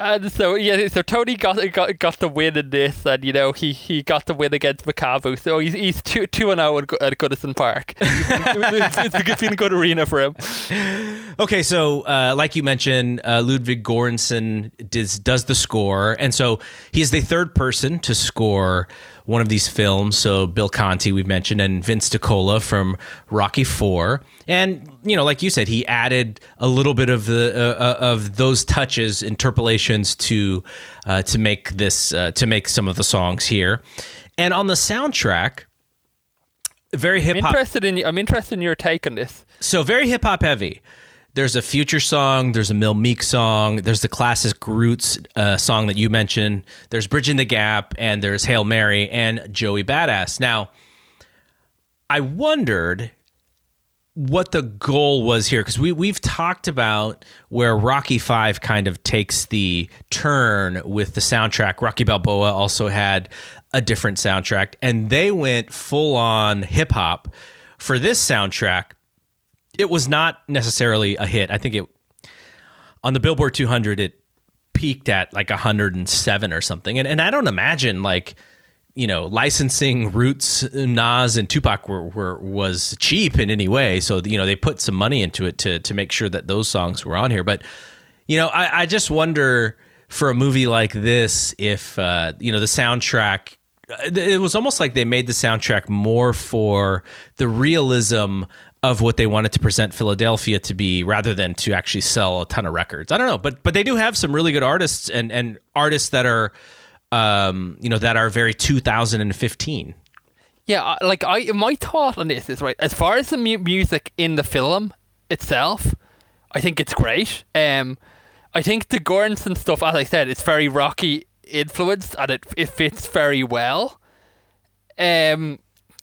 Speaker 9: And so yeah so Tony got got got the win in this and you know he, he got the win against Makabu so he's he's two two and zero at, Goodison Park. It's, it's, it's been a good arena for him.
Speaker 8: Okay, so uh, like you mentioned, uh, Ludwig Göransson does does the score, and so he is the third person to score one of these films. So Bill Conti, we've mentioned, and Vince DiCola from Rocky Four, and you know, like you said, he added a little bit of the uh, uh, of those touches, interpolations to uh, to make this uh, to make some of the songs here, and on the soundtrack. Very hip
Speaker 9: I'm
Speaker 8: hop.
Speaker 9: interested in I'm interested in your take on this
Speaker 8: So very hip hop heavy. There's a Future song, there's a Mill Meek song, there's the classic Roots uh, song that you mentioned, there's Bridging the Gap, and there's Hail Mary and Joey Badass. Now, I wondered what the goal was here because we we've talked about where Rocky Five kind of takes the turn with the soundtrack. Rocky Balboa also had a different soundtrack, and they went full on hip hop for this soundtrack. It was not necessarily a hit. I think it on the Billboard 200 it peaked at like 107 or something, and and I don't imagine like you know, licensing Roots, Nas, and Tupac were, were was cheap in any way. So you know, they put some money into it to to make sure that those songs were on here. But you know, I, I just wonder for a movie like this if uh, you know the soundtrack. It was almost like they made the soundtrack more for the realism of what they wanted to present Philadelphia to be rather than to actually sell a ton of records. I don't know, but but they do have some really good artists and and artists that are um, you know, that are very 2015.
Speaker 9: Yeah, like I, my thought on this is right. As far as the mu- music in the film itself, I think it's great. Um, I think the Göransson stuff, as I said, it's very rocky influenced and it it fits very well. Um,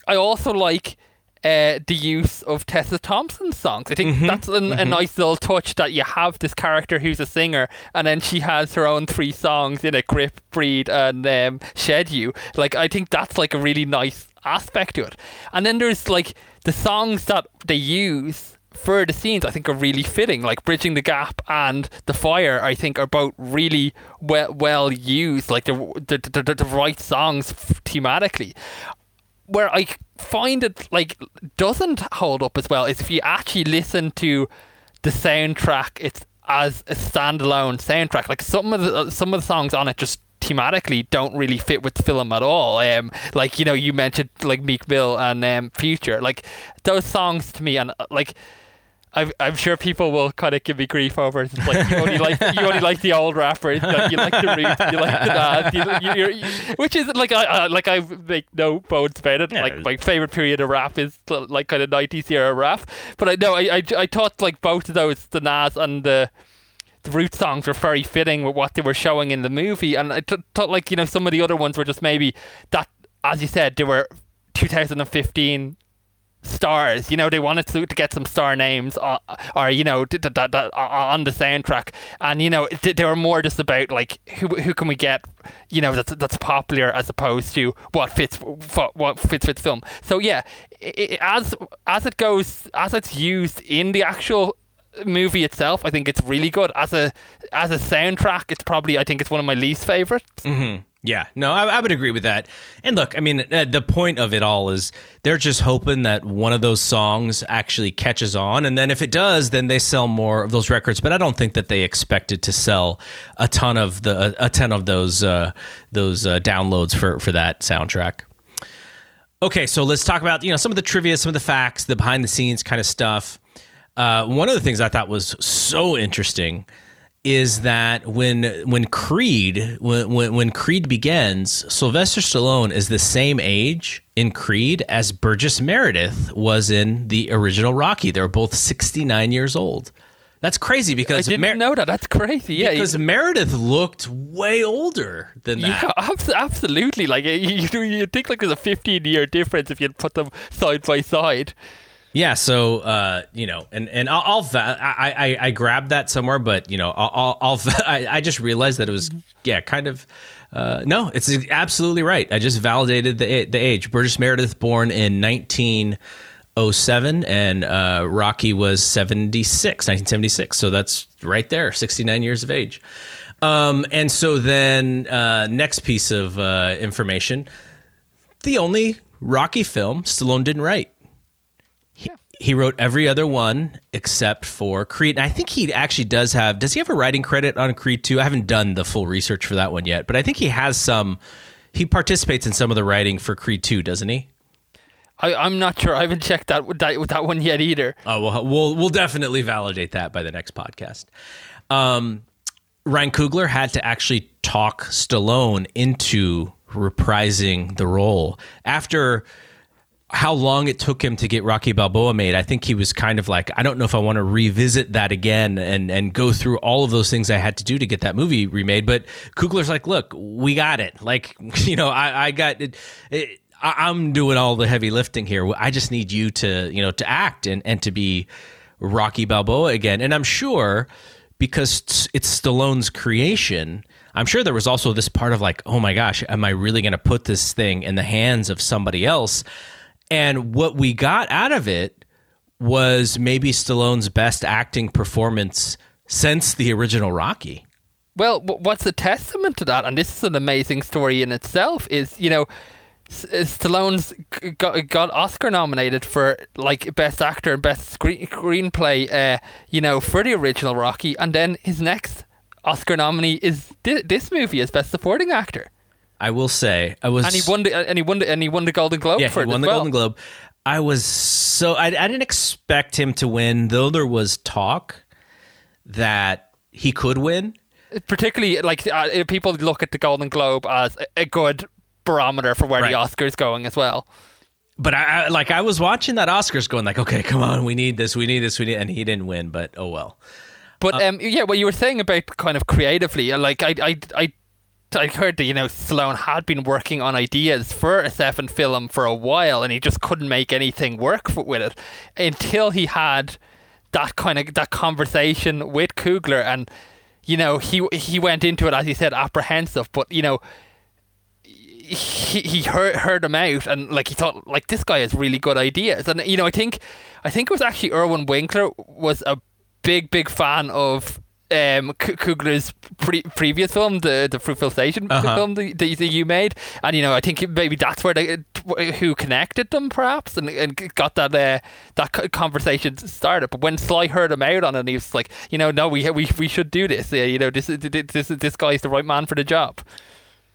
Speaker 9: I also like uh, the use of Tessa Thompson's songs. I think mm-hmm, that's a, mm-hmm. a, nice little touch that you have this character who's a singer, and then she has her own three songs in a grip, breed, and um, shed you. Like I think that's like a really nice aspect to it. And then there's like the songs that they use for the scenes I think are really fitting. Like Bridging the Gap and The Fire, I think are both really well well used. Like the the, the, the right songs thematically where I find it like doesn't hold up as well is if you actually listen to the soundtrack. It's as a standalone soundtrack. Like some of the some of the songs on it just thematically don't really fit with the film at all. Um, like you know, you mentioned like Meek Mill and um, Future. Like those songs to me, and uh, like I'm, I'm sure people will kind of give me grief over it. It's like you only like you only like the old rappers, like, you like the roots, you like the dance, you, you, you, which is like I uh, like I make no bones about it. Yeah. Like my favorite period of rap is like kind of nineties era rap. But I know I, I I thought like both of those, the Nas and the the root songs were very fitting with what they were showing in the movie, and I t- thought like you know some of the other ones were just maybe that, as you said, they were 2015 stars. You know, they wanted to, to get some star names or, uh, or you know, d- d- on the soundtrack. And, you know, they were more just about, like, who who can we get, you know, that's, that's popular as opposed to what fits what fits with film. So, yeah, it, as, as it goes, as it's used in the actual movie itself, I think it's really good. As a as a soundtrack, it's probably I think it's one of my least favorites.
Speaker 8: Mm-hmm. Yeah, no, I, I, would agree with that. And look, I mean, uh, the point of it all is they're just hoping that one of those songs actually catches on, and then if it does, then they sell more of those records. But I don't think that they expected to sell a ton of the a, ton of those uh, those uh, downloads for for that soundtrack. Okay, so let's talk about you know some of the trivia, some of the facts, the behind the scenes kind of stuff. Uh, one of the things I thought was so interesting is that when when Creed when, when, when Creed begins, Sylvester Stallone is the same age in Creed as Burgess Meredith was in the original Rocky. They're both 69 years old. That's crazy because
Speaker 9: I didn't Mer- know that. That's crazy. Yeah,
Speaker 8: because Meredith looked way older than that.
Speaker 9: Yeah, absolutely. Like you, you think like there's a 15 year difference if you put them side by side.
Speaker 8: Yeah, so uh, you know, and and I'll, I'll I, I I grabbed that somewhere, but you know, I'll I'll, I, I just realized that it was yeah, kind of. Uh, no, it's absolutely right. I just validated the the age. Burgess Meredith born in 1907, and uh, Rocky was 76, 1976. So that's right there, 69 years of age. Um, and so then, uh, next piece of uh, information: the only Rocky film Stallone didn't write. He wrote every other one except for Creed. And I think he actually does have. Does he have a writing credit on Creed 2? I haven't done the full research for that one yet, but I think he has some. He participates in some of the writing for Creed 2, doesn't he?
Speaker 9: I, I'm not sure. I haven't checked that that, that one yet either.
Speaker 8: Oh well, we'll we'll definitely validate that by the next podcast. Um, Ryan Coogler had to actually talk Stallone into reprising the role after how long it took him to get Rocky Balboa made, I think he was kind of like, I don't know if I want to revisit that again and and go through all of those things I had to do to get that movie remade. But Coogler's like, look, we got it. Like, you know, I, I got it, it I, I'm doing all the heavy lifting here. I just need you to, you know, to act and and to be Rocky Balboa again. And I'm sure because it's Stallone's creation. I'm sure there was also this part of like, oh my gosh, am I really going to put this thing in the hands of somebody else? And what we got out of it was maybe Stallone's best acting performance since the original Rocky.
Speaker 9: Well, what's the testament to that? And this is an amazing story in itself. Is you know, Stallone's got, got Oscar nominated for like best actor and best screen, screenplay. Uh, you know, for the original Rocky, and then his next Oscar nominee is this movie as best supporting actor.
Speaker 8: I will say I was,
Speaker 9: and he won the and he won the, and he won the Golden Globe.
Speaker 8: Yeah,
Speaker 9: for
Speaker 8: he won the
Speaker 9: well.
Speaker 8: Golden Globe. I was so I, I didn't expect him to win, though there was talk that he could win.
Speaker 9: Particularly, like uh, people look at the Golden Globe as a good barometer for where right. the Oscars going as well.
Speaker 8: But I, I like I was watching that Oscars going like, okay, come on, we need this, we need this, we need, and he didn't win, but oh well.
Speaker 9: But uh, um, yeah, what you were saying about kind of creatively, like I, I, I I heard that you know Stallone had been working on ideas for a seventh film for a while, and he just couldn't make anything work for, with it until he had that kind of that conversation with Coogler, and you know he he went into it as he said apprehensive, but you know he he heard heard him out and like he thought like this guy has really good ideas, and you know I think I think it was actually Irwin Winkler was a big big fan of um, Coogler's pre- previous film, the the Fruitvale Station uh-huh. film that, that, you made, and you know I think maybe that's where they who connected them perhaps and, and got that uh, that conversation started. But when Sly heard him out on it, he was like, you know, no, we we we should do this. You know, this this this guy's the right man for the job.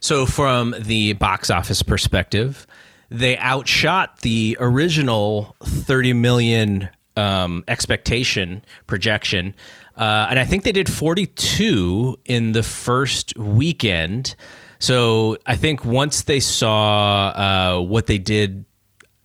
Speaker 8: So from the box office perspective, they outshot the original thirty million um, expectation projection uh, and I think they did 42 in the first weekend. So I think once they saw uh, what they did,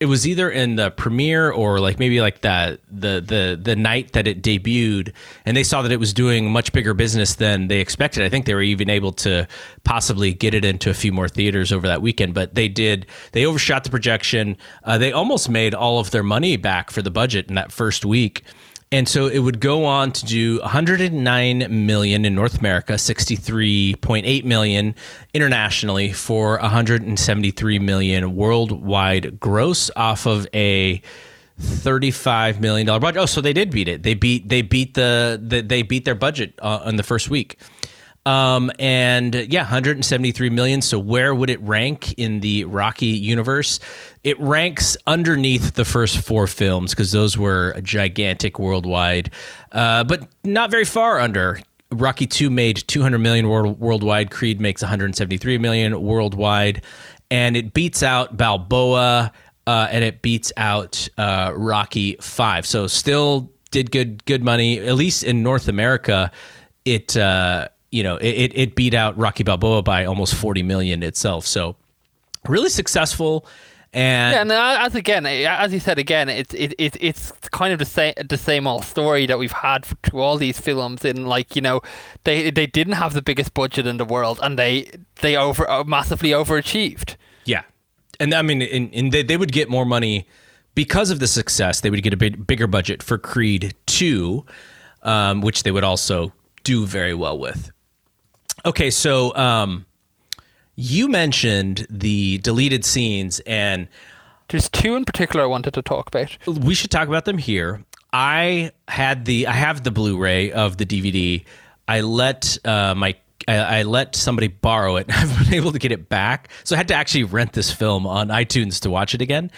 Speaker 8: it was either in the premiere or like maybe like the the the the night that it debuted, and they saw that it was doing much bigger business than they expected. I think they were even able to possibly get it into a few more theaters over that weekend. But they did they overshot the projection. Uh, they almost made all of their money back for the budget in that first week. And so it would go on to do 109 million in North America, 63.8 million internationally for 173 million worldwide gross off of a 35 million dollar budget. Oh, so they did beat it. They beat they beat the, the they beat their budget uh, in the first week. Um, and yeah, 173 million. So where would it rank in the Rocky universe? It ranks underneath the first four films because those were gigantic worldwide, uh, but not very far under. Rocky 2 made 200 million world, worldwide. Creed makes 173 million worldwide. And it beats out Balboa uh, and it beats out uh, Rocky 5. So still did good good money, at least in North America. It uh, you know, it, it beat out Rocky Balboa by almost 40 million itself. So really successful. And
Speaker 9: yeah, and as again, as you said again, it's it, it it's kind of the same the same old story that we've had through all these films. In like you know, they they didn't have the biggest budget in the world, and they they over uh, massively overachieved.
Speaker 8: Yeah, and I mean, in, in they they would get more money because of the success. They would get a big, bigger budget for Creed Two, um, which they would also do very well with. Okay, so um, you mentioned the deleted scenes, and
Speaker 9: there's two in particular I wanted to talk about.
Speaker 8: We should talk about them here. I had the I have the Blu-ray of the DVD. I let uh, my I, I, let somebody borrow it. I've been able to get it back, so I had to actually rent this film on iTunes to watch it again.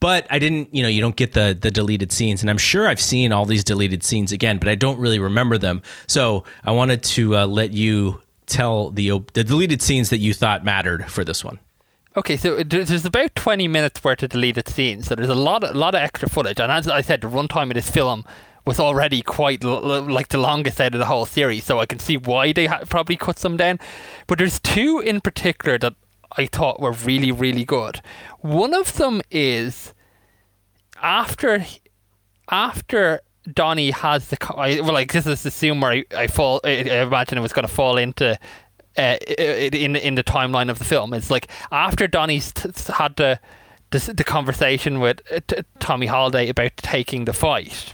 Speaker 8: But I didn't, you know, you don't get the the deleted scenes, and I'm sure I've seen all these deleted scenes again, but I don't really remember them. So I wanted to uh, let you tell the the deleted scenes that you thought mattered for this one.
Speaker 9: Okay, so there's about 20 minutes worth of deleted scenes, so there's a lot, of, lot of extra footage. And as I said, the runtime of this film was already quite l- like the longest out of the whole series, so I can see why they ha- probably cut some down. But there's two in particular that I thought were really, really good. One of them is after after Donnie has the I, well, like this is the scene where I, I fall. I, I imagine it was going to fall into. Uh, in in the timeline of the film, it's like after Donnie's t- had the, the the conversation with uh, t- Tommy Holiday about taking the fight,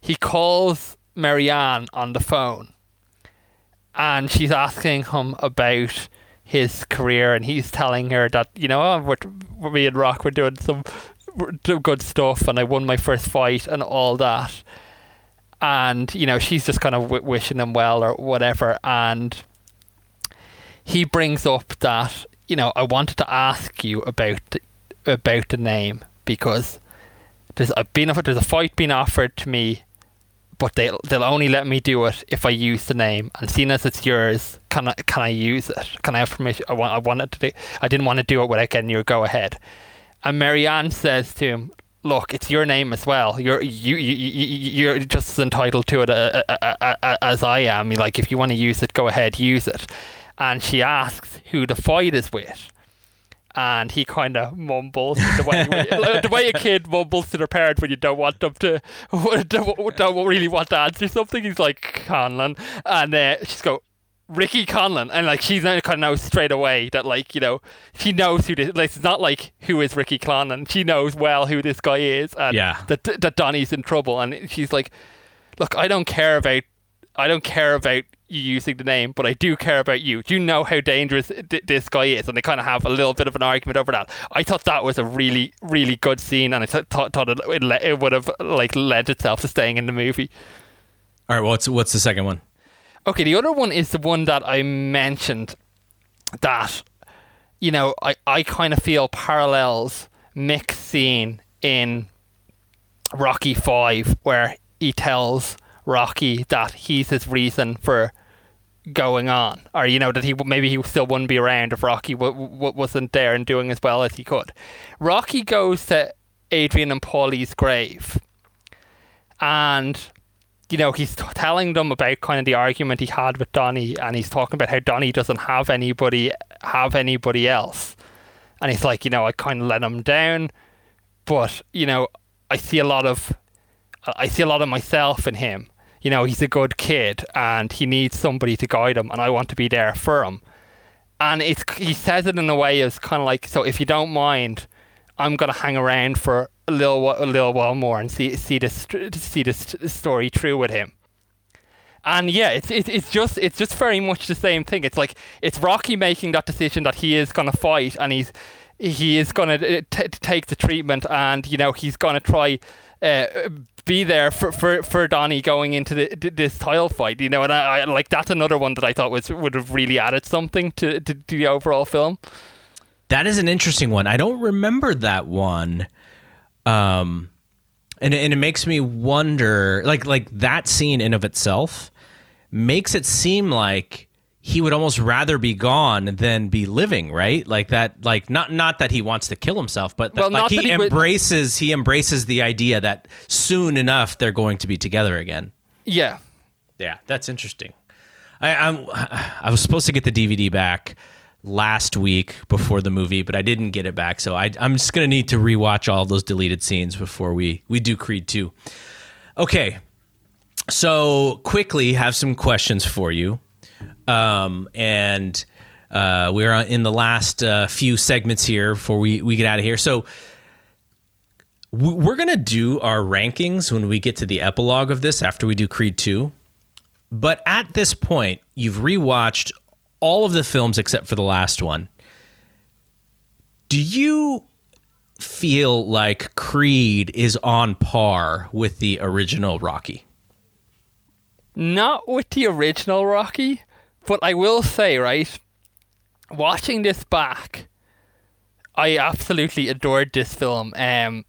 Speaker 9: he calls Mary Anne on the phone, and she's asking him about his career, and he's telling her that you know oh, we're and Rock we're doing some we're good stuff, and I won my first fight and all that, and you know she's just kind of w- wishing him well or whatever, and he brings up that you know I wanted to ask you about about the name because there's a been there's a fight being offered to me but they'll, they'll only let me do it if I use the name. And seeing as it's yours, can I can I use it? Can I have permission? I want I wanted to do. I didn't want to do it without getting your go ahead. And Mary Anne says to him, "Look, it's your name as well. You're you you, you you're just as entitled to it uh, uh, uh, as I am. Like if you want to use it, go ahead, use it." And she asks who the fight is with and he kind of mumbles the way the way a kid mumbles to their parent when you don't want them to don't don't really want to answer something. He's like Conlan, and uh, she's go. Ricky Conlan, and like she's now kind of knows straight away that like you know she knows who this. Like it's not like who is Ricky Conlan. She knows well who this guy is, and
Speaker 8: Yeah.
Speaker 9: that that Donnie's in trouble. And she's like, "Look, I don't care about, I don't care about you using the name, but I do care about you. Do you know how dangerous th- this guy is?" And they kind of have a little bit of an argument over that. I thought that was a really, really good scene, and I th- thought thought it it, le- it would have like led itself to staying in the movie.
Speaker 8: All right, well what's what's the second one?
Speaker 9: Okay, the other one is the one that I mentioned that, you know, I, I kind of feel parallels Mick's scene in Rocky Five, where he tells Rocky that he's his reason for going on, or you know that he maybe he still wouldn't be around if Rocky w- w- wasn't there and doing as well as he could. Rocky goes to Adrian and Paulie's grave, and you know, he's t- telling them about kind of the argument he had with Donnie, and he's talking about how Donnie doesn't have anybody have anybody else, and he's like, you know, I kind of let him down, but you know, I see a lot of, I see a lot of myself in him. You know, he's a good kid, and he needs somebody to guide him, and I want to be there for him. And it's he says it in a way as kind of like, so if you don't mind, I'm gonna hang around for a little a little while more and see see this see this story through with him. And yeah, it's it's it's just it's just very much the same thing. It's like it's Rocky making that decision that he is gonna fight and he's he is gonna uh, t- take the treatment and you know he's gonna try. Uh, be there for, for, for Donnie going into the, this title fight, you know, and I, I like that's another one that I thought was would have really added something to, to, to the overall film.
Speaker 8: That is an interesting one. I don't remember that one. Um and and it makes me wonder like like that scene in of itself makes it seem like he would almost rather be gone than be living, right? Like that like not not that he wants to kill himself, but that,
Speaker 9: Well,
Speaker 8: like he,
Speaker 9: he would-
Speaker 8: embraces he embraces the idea that soon enough they're going to be together again.
Speaker 9: Yeah,
Speaker 8: Yeah, that's interesting. I, I'm I was supposed to get the DVD back last week before the movie, but I didn't get it back. So I, I'm just gonna need to rewatch all those deleted scenes before we we do Creed two. Okay, so quickly have some questions for you, um, and uh, we're in the last uh, few segments here before we we get out of here. So we're gonna do our rankings when we get to the epilogue of this after we do Creed two. But at this point, you've rewatched all of the films except for the last one. Do you feel like Creed is on par with the original Rocky?
Speaker 9: not with the original Rocky, but I will say, right, watching this back, I absolutely adored this film. Um,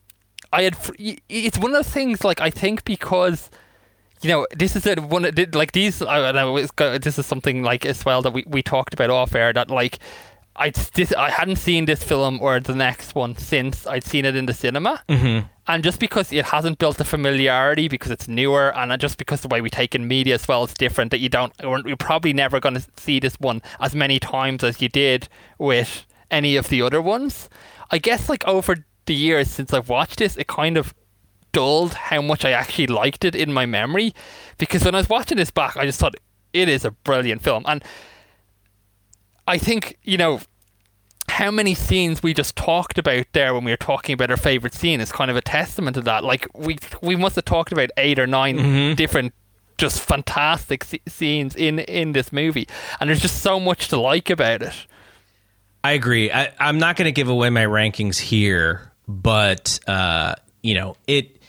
Speaker 9: I had it's one of the things like I think because you know this is a, one of like these I, I know it's go- this is something like as well that we, we talked about off air that like I this I hadn't seen this film or the next one since I'd seen it in the cinema. Mm-hmm. And just because it hasn't built the familiarity, because it's newer, and just because the way we take in media as well is different, that you don't, you're probably never going to see this one as many times as you did with any of the other ones. I guess like over the years since I've watched this, it kind of dulled how much I actually liked it in my memory. Because when I was watching this back, I just thought it is a brilliant film. And I think, you know, how many scenes we just talked about there when we were talking about our favorite scene is kind of a testament to that. Like we we must have talked about eight or 9
Speaker 8: Mm-hmm.
Speaker 9: different just fantastic s- scenes in in this movie, and there's just so much to like about it.
Speaker 8: I agree. I, I'm not going to give away my rankings here, but uh, you know, it.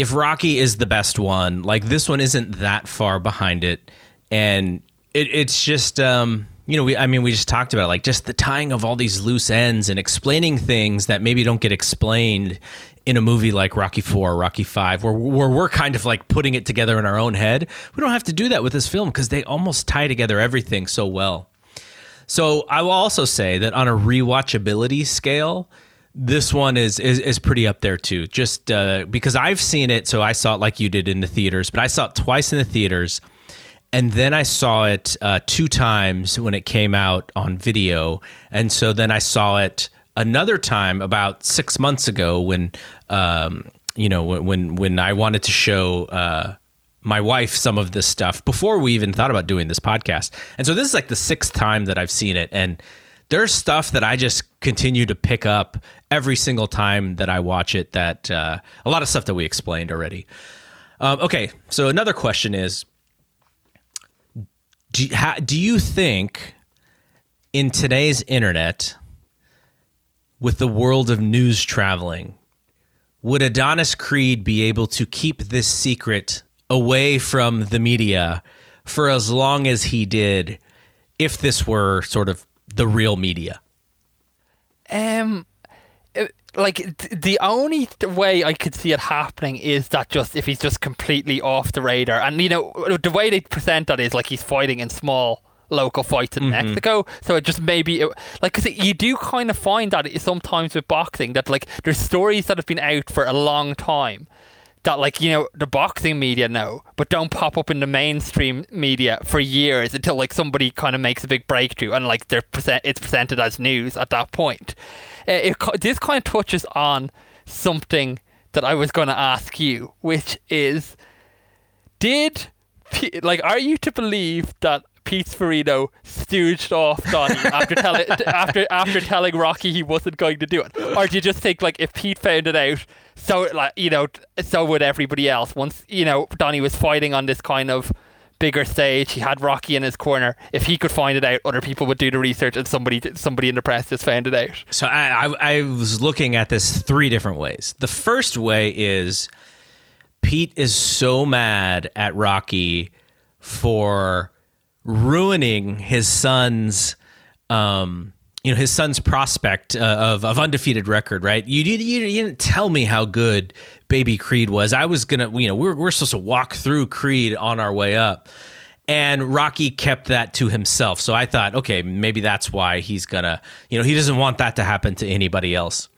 Speaker 8: If Rocky is the best one, like this one isn't that far behind it, and it, it's just, um, you know, we. I mean, we just talked about it, like just the tying of all these loose ends and explaining things that maybe don't get explained in a movie like Rocky Four, Rocky Five, where, where we're kind of like putting it together in our own head. We don't have to do that with this film because they almost tie together everything so well. So I will also say that on a rewatchability scale, this one is is, is pretty up there too. Just uh, because I've seen it, so I saw it like you did in the theaters, but I saw it twice in the theaters, and then I saw it uh, two times when it came out on video, and so then I saw it another time about six months ago when um, you know when when I wanted to show. Uh, my wife some of this stuff before we even thought about doing this podcast. And so this is like the sixth time that I've seen it. And there's stuff that I just continue to pick up every single time that I watch it that uh, a lot of stuff that we explained already. Um, okay. So another question is do, do you think in today's internet, with the world of news traveling, would Adonis Creed be able to keep this secret away from the media for as long as he did if this were sort of the real media?
Speaker 9: Um, uh, like th- the only th- way I could see it happening is that just if he's just completely off the radar, and you know the way they present that is like he's fighting in small local fights in Mexico. So it just maybe it, like because you do kind of find that sometimes with boxing that like there's stories that have been out for a long time. That like you know the boxing media know, but don't pop up in the mainstream media for years until like somebody kind of makes a big breakthrough and like they're present it's presented as news at that point. Uh, it, this kind of touches on something that I was going to ask you, which is, did like are you to believe that Pete Farino stooged off Donnie after telling after after telling Rocky he wasn't going to do it, or do you just think like if Pete found it out, so like you know, so would everybody else? Once you know Donnie was fighting on this kind of bigger stage, he had Rocky in his corner. If he could find it out, other people would do the research, and somebody somebody in the press just found it out.
Speaker 8: So I, I, I was looking at this three different ways. The first way is Pete is so mad at Rocky for ruining his son's um you know his son's prospect uh, of of undefeated record right? You, you you didn't tell me how good baby creed was. I was gonna you know we're, we're supposed to walk through creed on our way up. And rocky kept that to himself. So i thought okay maybe that's why he's gonna you know he doesn't want that to happen to anybody else.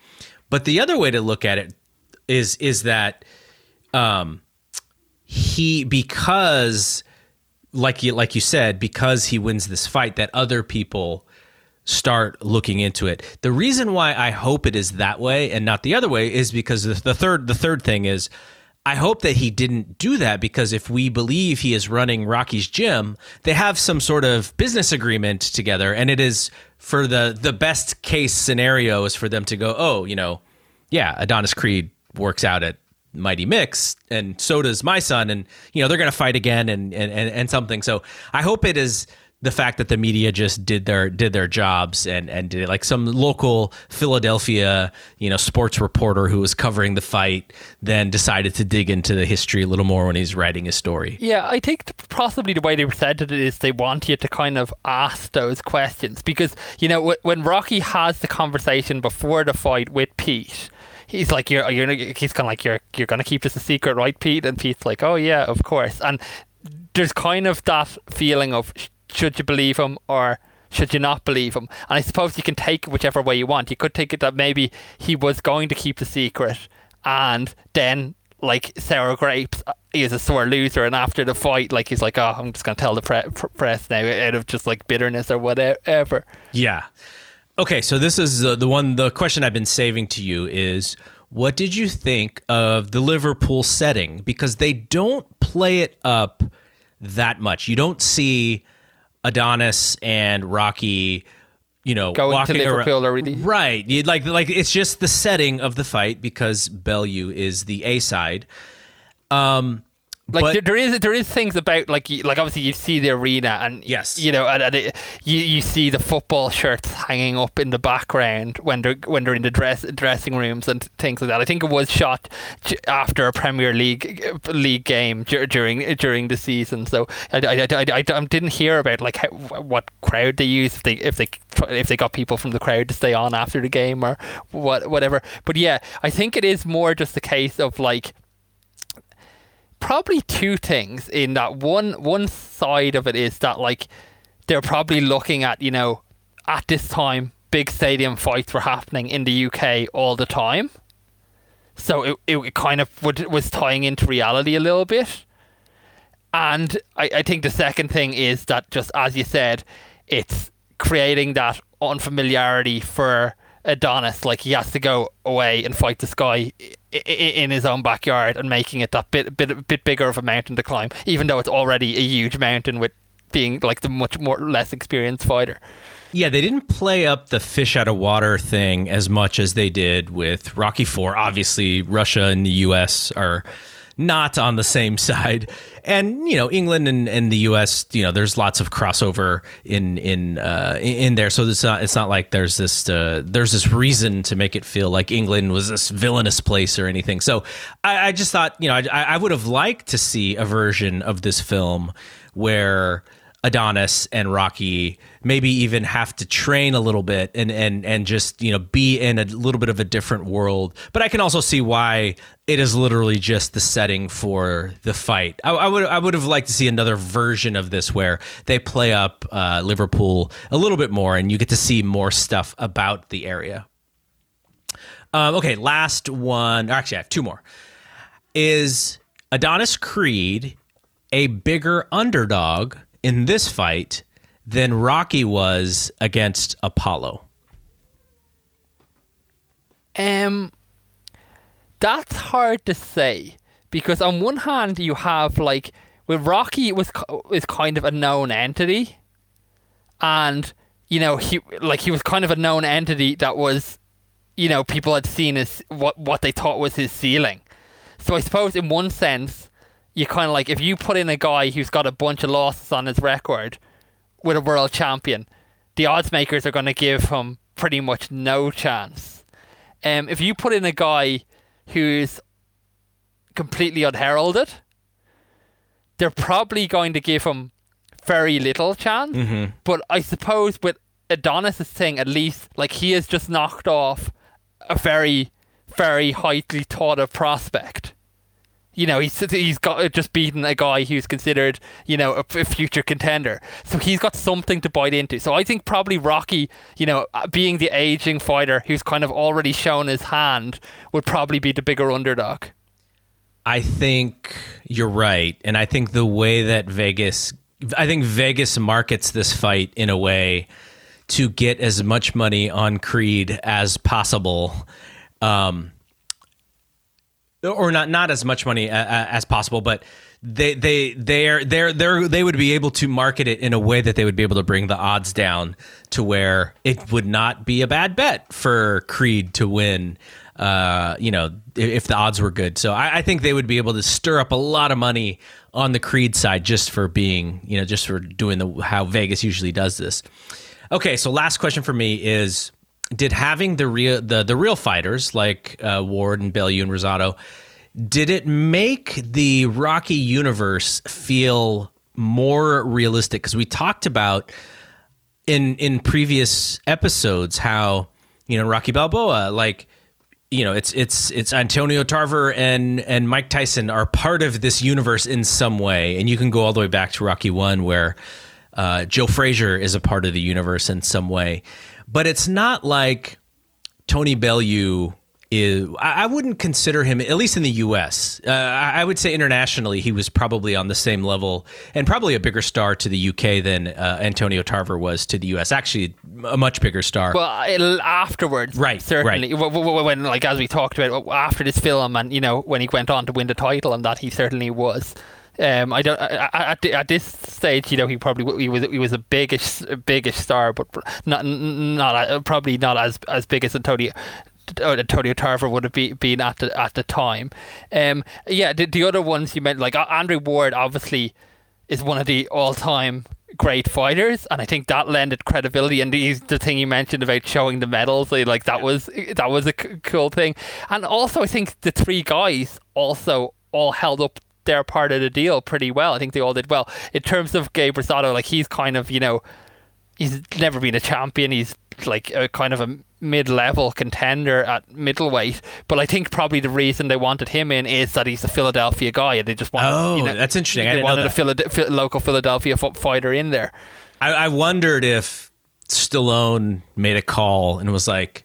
Speaker 8: But the other way to look at it is is that um he because like you like you said because he wins this fight that other people start looking into it. The reason why I hope it is that way and not the other way is because the, the third the third thing is I hope that he didn't do that because if we believe he is running Rocky's gym, they have some sort of business agreement together and it is for the the best case scenario is for them to go, "Oh, you know, yeah, Adonis Creed works out at Mighty Mick's, and so does my son, and you know they're going to fight again, and, and and and something. So I hope it is the fact that the media just did their did their jobs and and did it like some local Philadelphia you know sports reporter who was covering the fight then decided to dig into the history a little more when he's writing his story.
Speaker 9: Yeah, I think possibly the way they presented it is they want you to kind of ask those questions because you know when Rocky has the conversation before the fight with Pete, he's like, "You're, you're," he's kind of like, "You're, you're gonna keep this a secret, right, Pete?" And Pete's like, "Oh yeah, of course." And there's kind of that feeling of should you believe him or should you not believe him? And I suppose you can take it whichever way you want. You could take it that maybe he was going to keep the secret, and then like sour grapes, uh, is a sore loser, and after the fight, like he's like, "Oh, I'm just gonna tell the pre- pr- press now," out of just like bitterness or whatever.
Speaker 8: Yeah. Okay, so this is uh, the one. The question I've been saving to you is, what did you think of the Liverpool setting? Because they don't play it up that much. You don't see Adonis and Rocky, you know,
Speaker 9: Going to Liverpool
Speaker 8: around.
Speaker 9: already.
Speaker 8: Right. You'd like like it's just the setting of the fight because Bellew is the A side. Um,
Speaker 9: like
Speaker 8: but-
Speaker 9: there, there is there is things about like you, like obviously you see the arena and
Speaker 8: Yes.
Speaker 9: you know and, and it, you you see the football shirts hanging up in the background when they're when they're in the dress dressing rooms and things like that. I think it was shot after a Premier League league game during during the season. So I, I, I, I, I didn't hear about like how, what crowd they used if they if they if they got people from the crowd to stay on after the game or what whatever. But yeah, I think it is more just a case of like probably two things in that one one side of it is that like they're probably looking at you know at this time big stadium fights were happening in the UK all the time. So it, it kind of would, was tying into reality a little bit. And I, I think the second thing is that just as you said it's creating that unfamiliarity for Adonis. Like he has to go away and fight this guy in his own backyard and making it that bit bit bit bigger of a mountain to climb even though it's already a huge mountain with being like the much more less experienced fighter
Speaker 8: Yeah, they didn't play up the fish out of water thing as much as they did with Rocky Four. Obviously, Russia and the U.S. are not on the same side, and you know England and, and the U.S. You know, there's lots of crossover in in uh, in there. So it's not it's not like there's this uh, there's this reason to make it feel like England was this villainous place or anything. So I, I just thought you know I, I would have liked to see a version of this film where Adonis and Rocky maybe even have to train a little bit and and and just you know be in a little bit of a different world. But I can also see why it is literally just the setting for the fight. I, I would I would have liked to see another version of this where they play up uh, Liverpool a little bit more and you get to see more stuff about the area. Um, okay, last one. Actually, I have two more. Is Adonis Creed a bigger underdog in this fight than Rocky was against Apollo?
Speaker 9: Um, that's hard to say because on one hand you have like with Rocky it was kind of a known entity, and you know he like he was kind of a known entity that was, you know, people had seen as what what they thought was his ceiling. So I suppose in one sense, you kind of like if you put in a guy who's got a bunch of losses on his record with a world champion, the odds makers are going to give him pretty much no chance. Um, if you put in a guy who's completely unheralded, they're probably going to give him very little chance. But I suppose with Adonis's thing, at least, like he has just knocked off a very, very highly thought of prospect. You know, he's he's got just beaten a guy who's considered, you know, a, a future contender. So he's got something to bite into. So I think probably Rocky, you know, uh, being the aging fighter who's kind of already shown his hand, would probably be the bigger underdog.
Speaker 8: I think you're right, and I think the way that Vegas, I think Vegas markets this fight in a way to get as much money on Creed as possible. Um, or not not as much money as possible, but they they they're they're they're they would be able to market it in a way that they would be able to bring the odds down to where it would not be a bad bet for Creed to win. Uh, you know, if, if the odds were good, so I, I think they would be able to stir up a lot of money on the Creed side just for being, you know, just for doing the how Vegas usually does this. Okay, so last question for me is: Did having the real the the real fighters like uh, Ward and Bellew and Rosado, did it make the Rocky universe feel more realistic? Because we talked about in in previous episodes how you know Rocky Balboa like you know it's it's it's Antonio Tarver and and Mike Tyson are part of this universe in some way and you can go all the way back to Rocky 1 where uh, Joe Frazier is a part of the universe in some way but it's not like Tony Bellew is I I wouldn't consider him at least in the US uh, I I would say internationally he was probably on the same level and probably a bigger star to the UK than uh, Antonio Tarver was to the US actually a much bigger star.
Speaker 9: Well, afterwards,
Speaker 8: Right,
Speaker 9: Certainly,
Speaker 8: right.
Speaker 9: When like as we talked about after this film, and you know when he went on to win the title, and that he certainly was. Um, I don't I- I- at, at this stage, you know, he probably he was he was a biggish biggish star, but not not uh, probably not as as big as Antonio. uh, Antonio Tarver would have be, been at the at the time. Um, yeah, the, the other ones you meant like Andre Ward, obviously is one of the all-time great fighters, and I think that lended credibility. And the, the thing you mentioned about showing the medals, like, like that was that was a c- cool thing. And also, I think the three guys also all held up their part of the deal pretty well. I think they all did well in terms of Gabe Rosado. Like he's kind of you know he's never been a champion. He's like a kind of a mid-level contender at middleweight. But I think probably the reason they wanted him in is that he's a Philadelphia guy, and they just wanted.
Speaker 8: Oh,
Speaker 9: you know,
Speaker 8: that's interesting.
Speaker 9: They wanted a Philad- Phil- local Philadelphia fighter in there.
Speaker 8: I, I wondered if Stallone made a call and was like,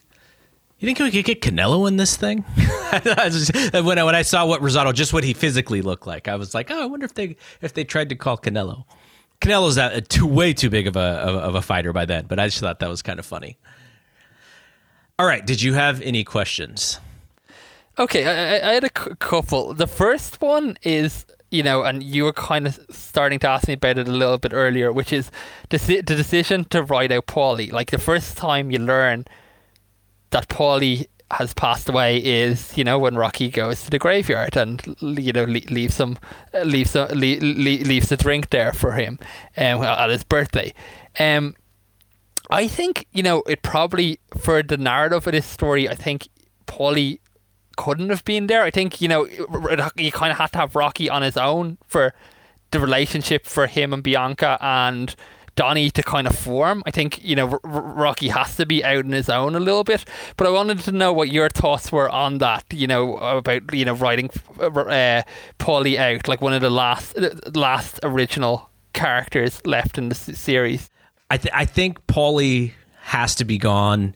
Speaker 8: "You think we could get Canelo in this thing?" When I, when I saw what Rosado, just what he physically looked like, I was like, "Oh, I wonder if they if they tried to call Canelo." Canelo's that uh, too way too big of a of, of a fighter by then, but I just thought that was kind of funny. All right, did you have any questions?
Speaker 9: Okay, I, I- had a couple. The first one is, you know, and you were kind of starting to ask me about it a little bit earlier, which is deci- the decision to write out Paulie. Like the first time you learn that Paulie has passed away is, you know, when Rocky goes to the graveyard and you know le- leaves some uh, leaves a, le- le- leaves a drink there for him um, at his birthday. Um, I think you know it probably for the narrative of this story. I think Paulie couldn't have been there. I think you know you kind of had to have Rocky on his own for the relationship for him and Bianca and Donnie to kind of form. I think you know R- Rocky has to be out on his own a little bit. But I wanted to know what your thoughts were on that. You know about you know writing uh, Paulie out like one of the last last original characters left in the series.
Speaker 8: I th- I think Paulie has to be gone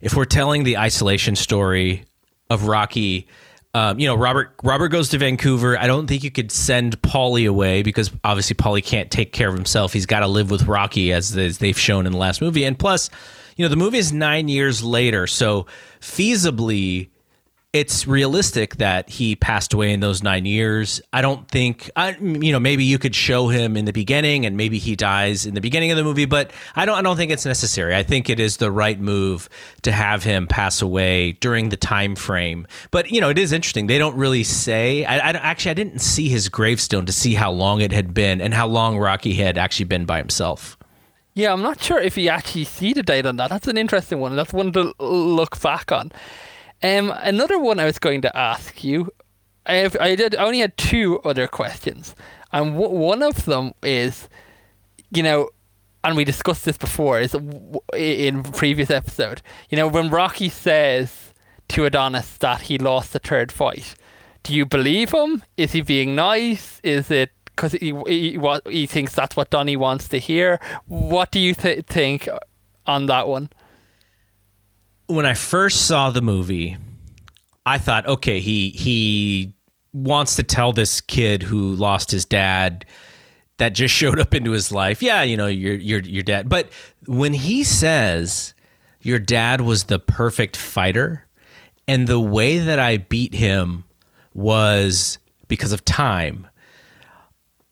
Speaker 8: if we're telling the isolation story of Rocky. Um, you know, Robert Robert goes to Vancouver. I don't think you could send Paulie away because obviously Paulie can't take care of himself. He's got to live with Rocky as, as they've shown in the last movie. And plus, you know, the movie is nine years later, so feasibly it's realistic that he passed away in those nine years. I don't think, I, you know, maybe you could show him in the beginning, and maybe he dies in the beginning of the movie. But I don't, I don't think it's necessary. I think it is the right move to have him pass away during the time frame. But you know, it is interesting. They don't really say. I, I actually, I didn't see his gravestone to see how long it had been and how long Rocky had actually been by himself.
Speaker 9: Yeah, I'm not sure if he actually see the date on that. That's an interesting one. That's one to look back on. Um, another one I was going to ask you. I have, I did I only had two other questions, and w- one of them is, you know, and we discussed this before is w- in previous episode. You know, when Rocky says to Adonis that he lost the third fight, do you believe him? Is he being nice? Is it because he, he he thinks that's what Donnie wants to hear? What do you th- think on that one?
Speaker 8: When I first saw the movie, I thought, okay, he he wants to tell this kid who lost his dad that just showed up into his life. Yeah, you know, your your your dad. But when he says your dad was the perfect fighter and the way that I beat him was because of time.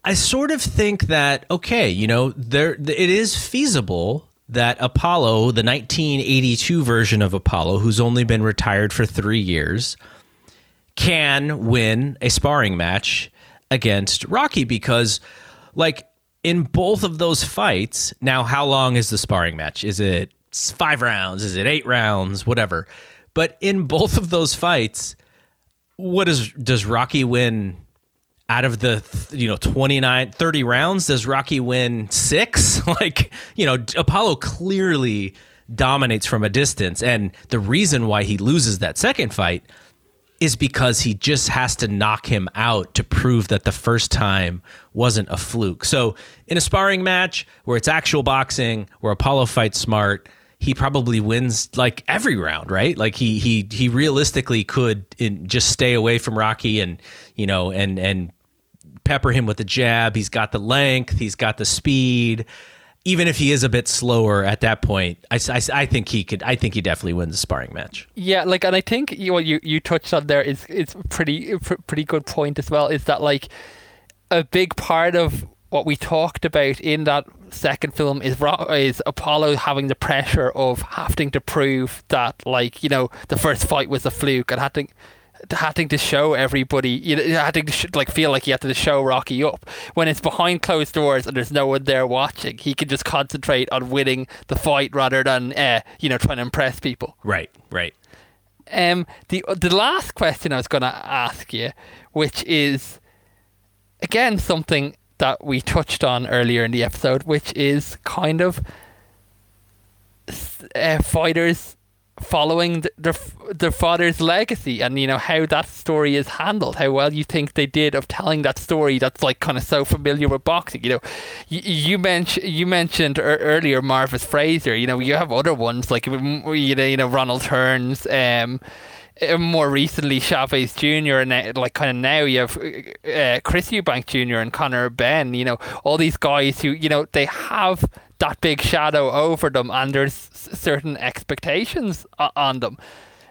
Speaker 8: I sort of think that okay, you know, there it is feasible that Apollo, the 1982 version of Apollo, who's only been retired for 3 years, can win a sparring match against Rocky because like in both of those fights, now how long is the sparring match? Is it 5 rounds? Is it 8 rounds? Whatever. But in both of those fights, what is does Rocky win out of the you know 29 30 rounds does rocky win six? Like you know apollo clearly dominates from a distance. And the reason why he loses that second fight is because he just has to knock him out to prove that the first time wasn't a fluke. So in a sparring match where it's actual boxing where apollo fights smart he probably wins like every round, right? Like he he he realistically could in, just stay away from Rocky and you know and and pepper him with the jab. He's got the length, he's got the speed, even if he is a bit slower at that point, I, I, I think he could. I think he definitely wins the sparring match.
Speaker 9: Yeah, like, and I think you what you, you touched on there is is pretty pretty good point as well. Is that like a big part of what we talked about in that second film is is Apollo having the pressure of having to prove that like you know the first fight was a fluke and having having to show everybody you know having to sh- like feel like he had to show Rocky up. When it's behind closed doors and there's no one there watching he can just concentrate on winning the fight rather than uh, you know trying to impress people.
Speaker 8: Right right.
Speaker 9: Um the the last question I was going to ask you which is again something that we touched on earlier in the episode, which is kind of uh, fighters following their their father's legacy and you know how that story is handled how well you think they did of telling that story that's like kind of so familiar with boxing you know you, you mentioned you mentioned earlier Marvis Frazier you know you have other ones like you know, you know Ronald Hearns um uh, more recently Chavez Jr. and uh, like kind of now you have uh, Chris Eubank Jr. and Conor Benn You know all these guys who you know they have that big shadow over them, and there's certain expectations on them.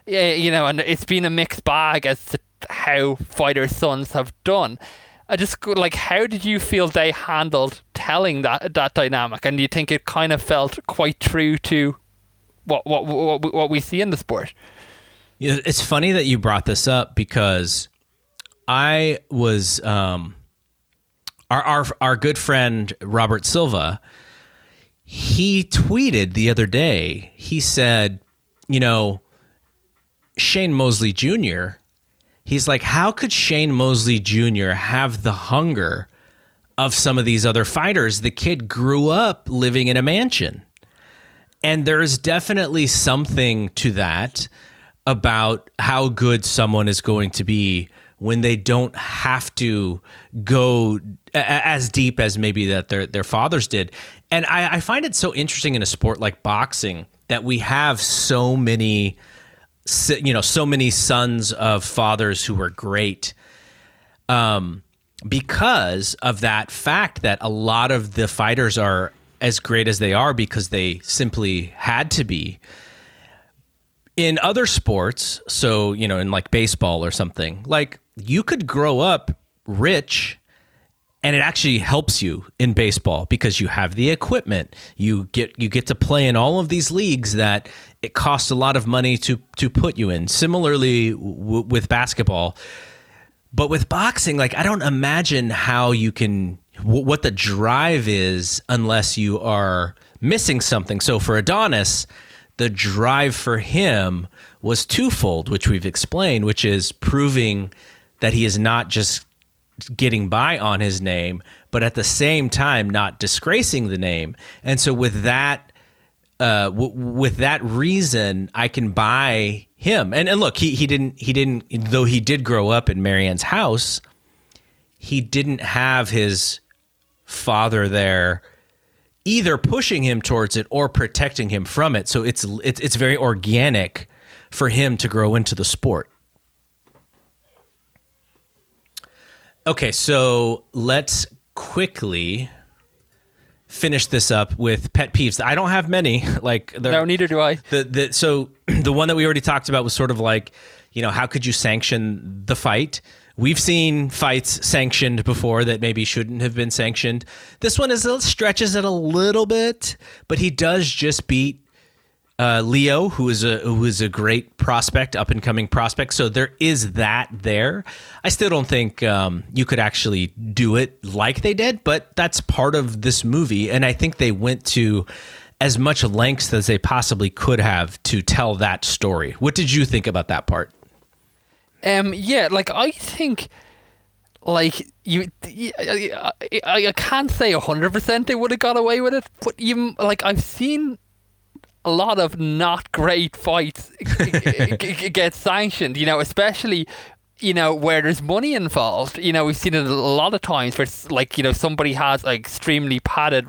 Speaker 9: Yeah, you know, and it's been a mixed bag as to how fighter sons have done. I just like how did you feel they handled telling that that dynamic, and do you think it kind of felt quite true to what what what, what we see in the sport?
Speaker 8: It's funny that you brought this up because I was um, our our our good friend Robert Silva. He tweeted the other day. He said, "You know, Shane Mosley Jr. He's like, how could Shane Mosley Jr. have the hunger of some of these other fighters? The kid grew up living in a mansion." And there's definitely something to that about how good someone is going to be when they don't have to go as deep as maybe that their their fathers did. And I, I find it so interesting in a sport like boxing that we have so many, you know, so many sons of fathers who were great. Um, because of that fact that a lot of the fighters are as great as they are because they simply had to be in other sports, so, you know, in like baseball or something, like you could grow up rich and it actually helps you in baseball because you have the equipment. You get you get to play in all of these leagues that it costs a lot of money to to put you in. Similarly w- with basketball, but with boxing, like I don't imagine how you can w- what the drive is unless you are missing something. So for Adonis, the drive for him was twofold, which we've explained, which is proving that he is not just getting by on his name, but at the same time not disgracing the name. And so with that, uh, w- with that reason, I can buy him. And and look, he he didn't he didn't though he did grow up in Mary Anne's house. He didn't have his father there either pushing him towards it or protecting him from it. So it's it's it's very organic for him to grow into the sport. Okay, so let's quickly finish this up with pet peeves. I don't have many. Like
Speaker 9: no, neither do I.
Speaker 8: The the so the one that we already talked about was sort of like you know how could you sanction the fight We've seen fights sanctioned before that maybe shouldn't have been sanctioned. This one is stretches it a little bit, but he does just beat uh, Leo, who is a who is a great prospect, up and coming prospect. So there is that there. I still don't think um, you could actually do it like they did, but that's part of this movie, and I think they went to as much lengths as they possibly could have to tell that story. What did you think about that part?
Speaker 9: Um, yeah, like I think, like you, I, I, I can't say hundred percent they would have got away with it, but even like I've seen a lot of not great fights get sanctioned. You know, especially you know where there's money involved. You know, we've seen it a lot of times where like you know somebody has an extremely padded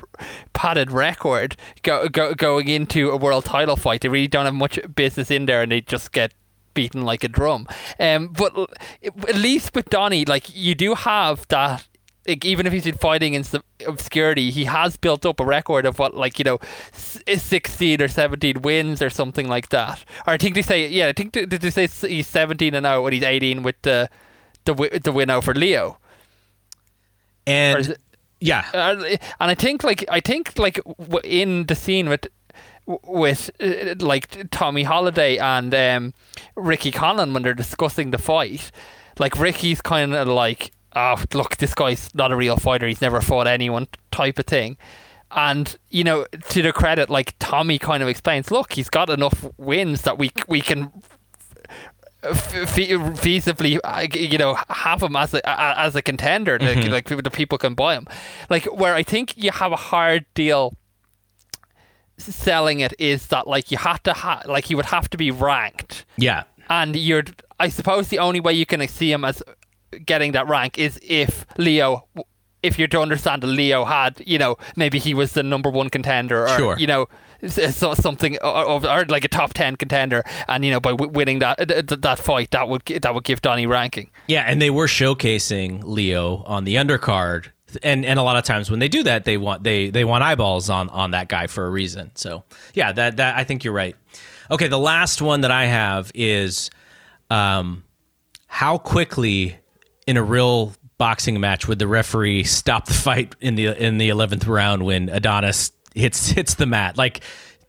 Speaker 9: padded record go, go, going into a world title fight. They really don't have much business in there, and they just get beaten like a drum. Um, but at least with Donnie, like you do have that like, even if he's been fighting in some obscurity, he has built up a record of what, like you know, 16 or 17 wins or something like that. Or I think they say, yeah, I think did they say he's 17 and out when he's 18 with the the the win over Leo.
Speaker 8: And
Speaker 9: it-
Speaker 8: yeah,
Speaker 9: uh, and I think like I think like in the scene with with uh, like Tommy Holiday and um, Ricky Conlan when they're discussing the fight, like Ricky's kind of like, oh look, this guy's not a real fighter. He's never fought anyone, type of thing. And you know, to the credit, like Tommy kind of explains, look, he's got enough wins that we we can feasibly, uh, you know, have him as a as a contender. Like, like the people can buy him. Like where I think you have a hard deal selling it is that like you have to ha- like he would have to be ranked,
Speaker 8: yeah,
Speaker 9: and you're. I suppose the only way you can see him as getting that rank is if Leo. If you're to understand that Leo had, you know, maybe he was the number one contender, or
Speaker 8: Sure.
Speaker 9: you know, so something, or, or, like a top ten contender, and you know, by w- winning that th- th- that fight, that would that would give Donnie ranking.
Speaker 8: yeah. And they were showcasing Leo on the undercard. And, and a lot of times when they do that, they want they they want eyeballs on on that guy for a reason. So yeah, that that I think you're right. Okay, the last one that I have is um, how quickly in a real boxing match would the referee stop the fight in the in the eleventh round when Adonis hits hits the mat? Like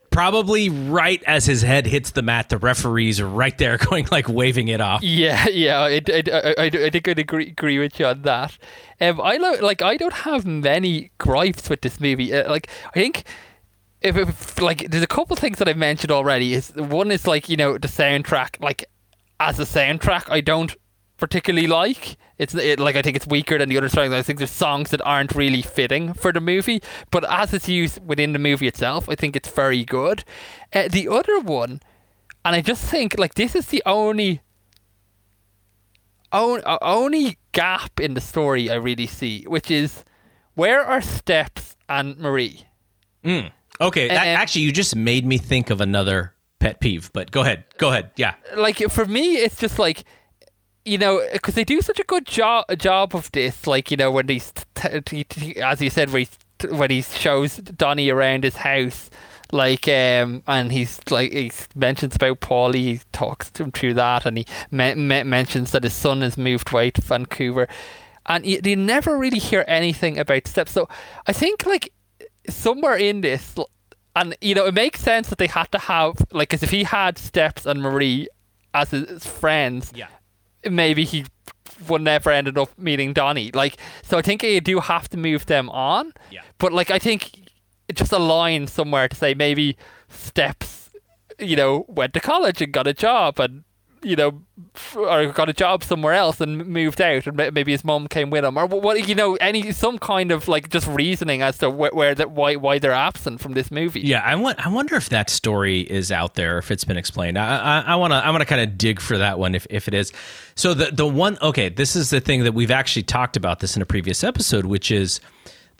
Speaker 8: probably right as his head hits the mat, the referees are right there going like waving it off.
Speaker 9: Yeah, yeah, I, I, I, I, I think I'd agree, agree with you on that. Um, I lo- like I don't have many gripes with this movie. Uh, like I think if, if like there's a couple things that I've mentioned already. Is one is like you know the soundtrack. Like as a soundtrack, I don't particularly like. It's it, like I think it's weaker than the other songs. I think there's songs that aren't really fitting for the movie. But as it's used within the movie itself, I think it's very good. Uh, the other one, and I just think like this is the only on, uh, only gap in the story I really see, which is where are Steps and Marie?
Speaker 8: Okay, that, actually, you just made me think of another pet peeve. But go ahead, go ahead. Yeah,
Speaker 9: Like for me, it's just like you know because they do such a good job job of this. Like you know when he's t- t- as you said, when he, when he shows Donnie around his house. Like um, and he's like he mentions about Paulie. He talks to him through that, and he me- me- mentions that his son has moved away to Vancouver, and you, you never really hear anything about steps. So I think like somewhere in this, and you know, it makes sense that they had to have like, because if he had Steps and Marie as his friends,
Speaker 8: yeah.
Speaker 9: Maybe he would never ended up meeting Donnie. Like, so I think you do have to move them on.
Speaker 8: Yeah.
Speaker 9: But like, I think just a line somewhere to say maybe Steps, you know, went to college and got a job and. You know, or got a job somewhere else and moved out, and maybe his mom came with him, or what you know, any some kind of like just reasoning as to wh- where that why why they're absent from this movie.
Speaker 8: Yeah, I want. I wonder if that story is out there, if it's been explained. I, I, I want to. I want to kind of dig for that one, if, if it is. So the the one. Okay, this is the thing that we've actually talked about this in a previous episode, which is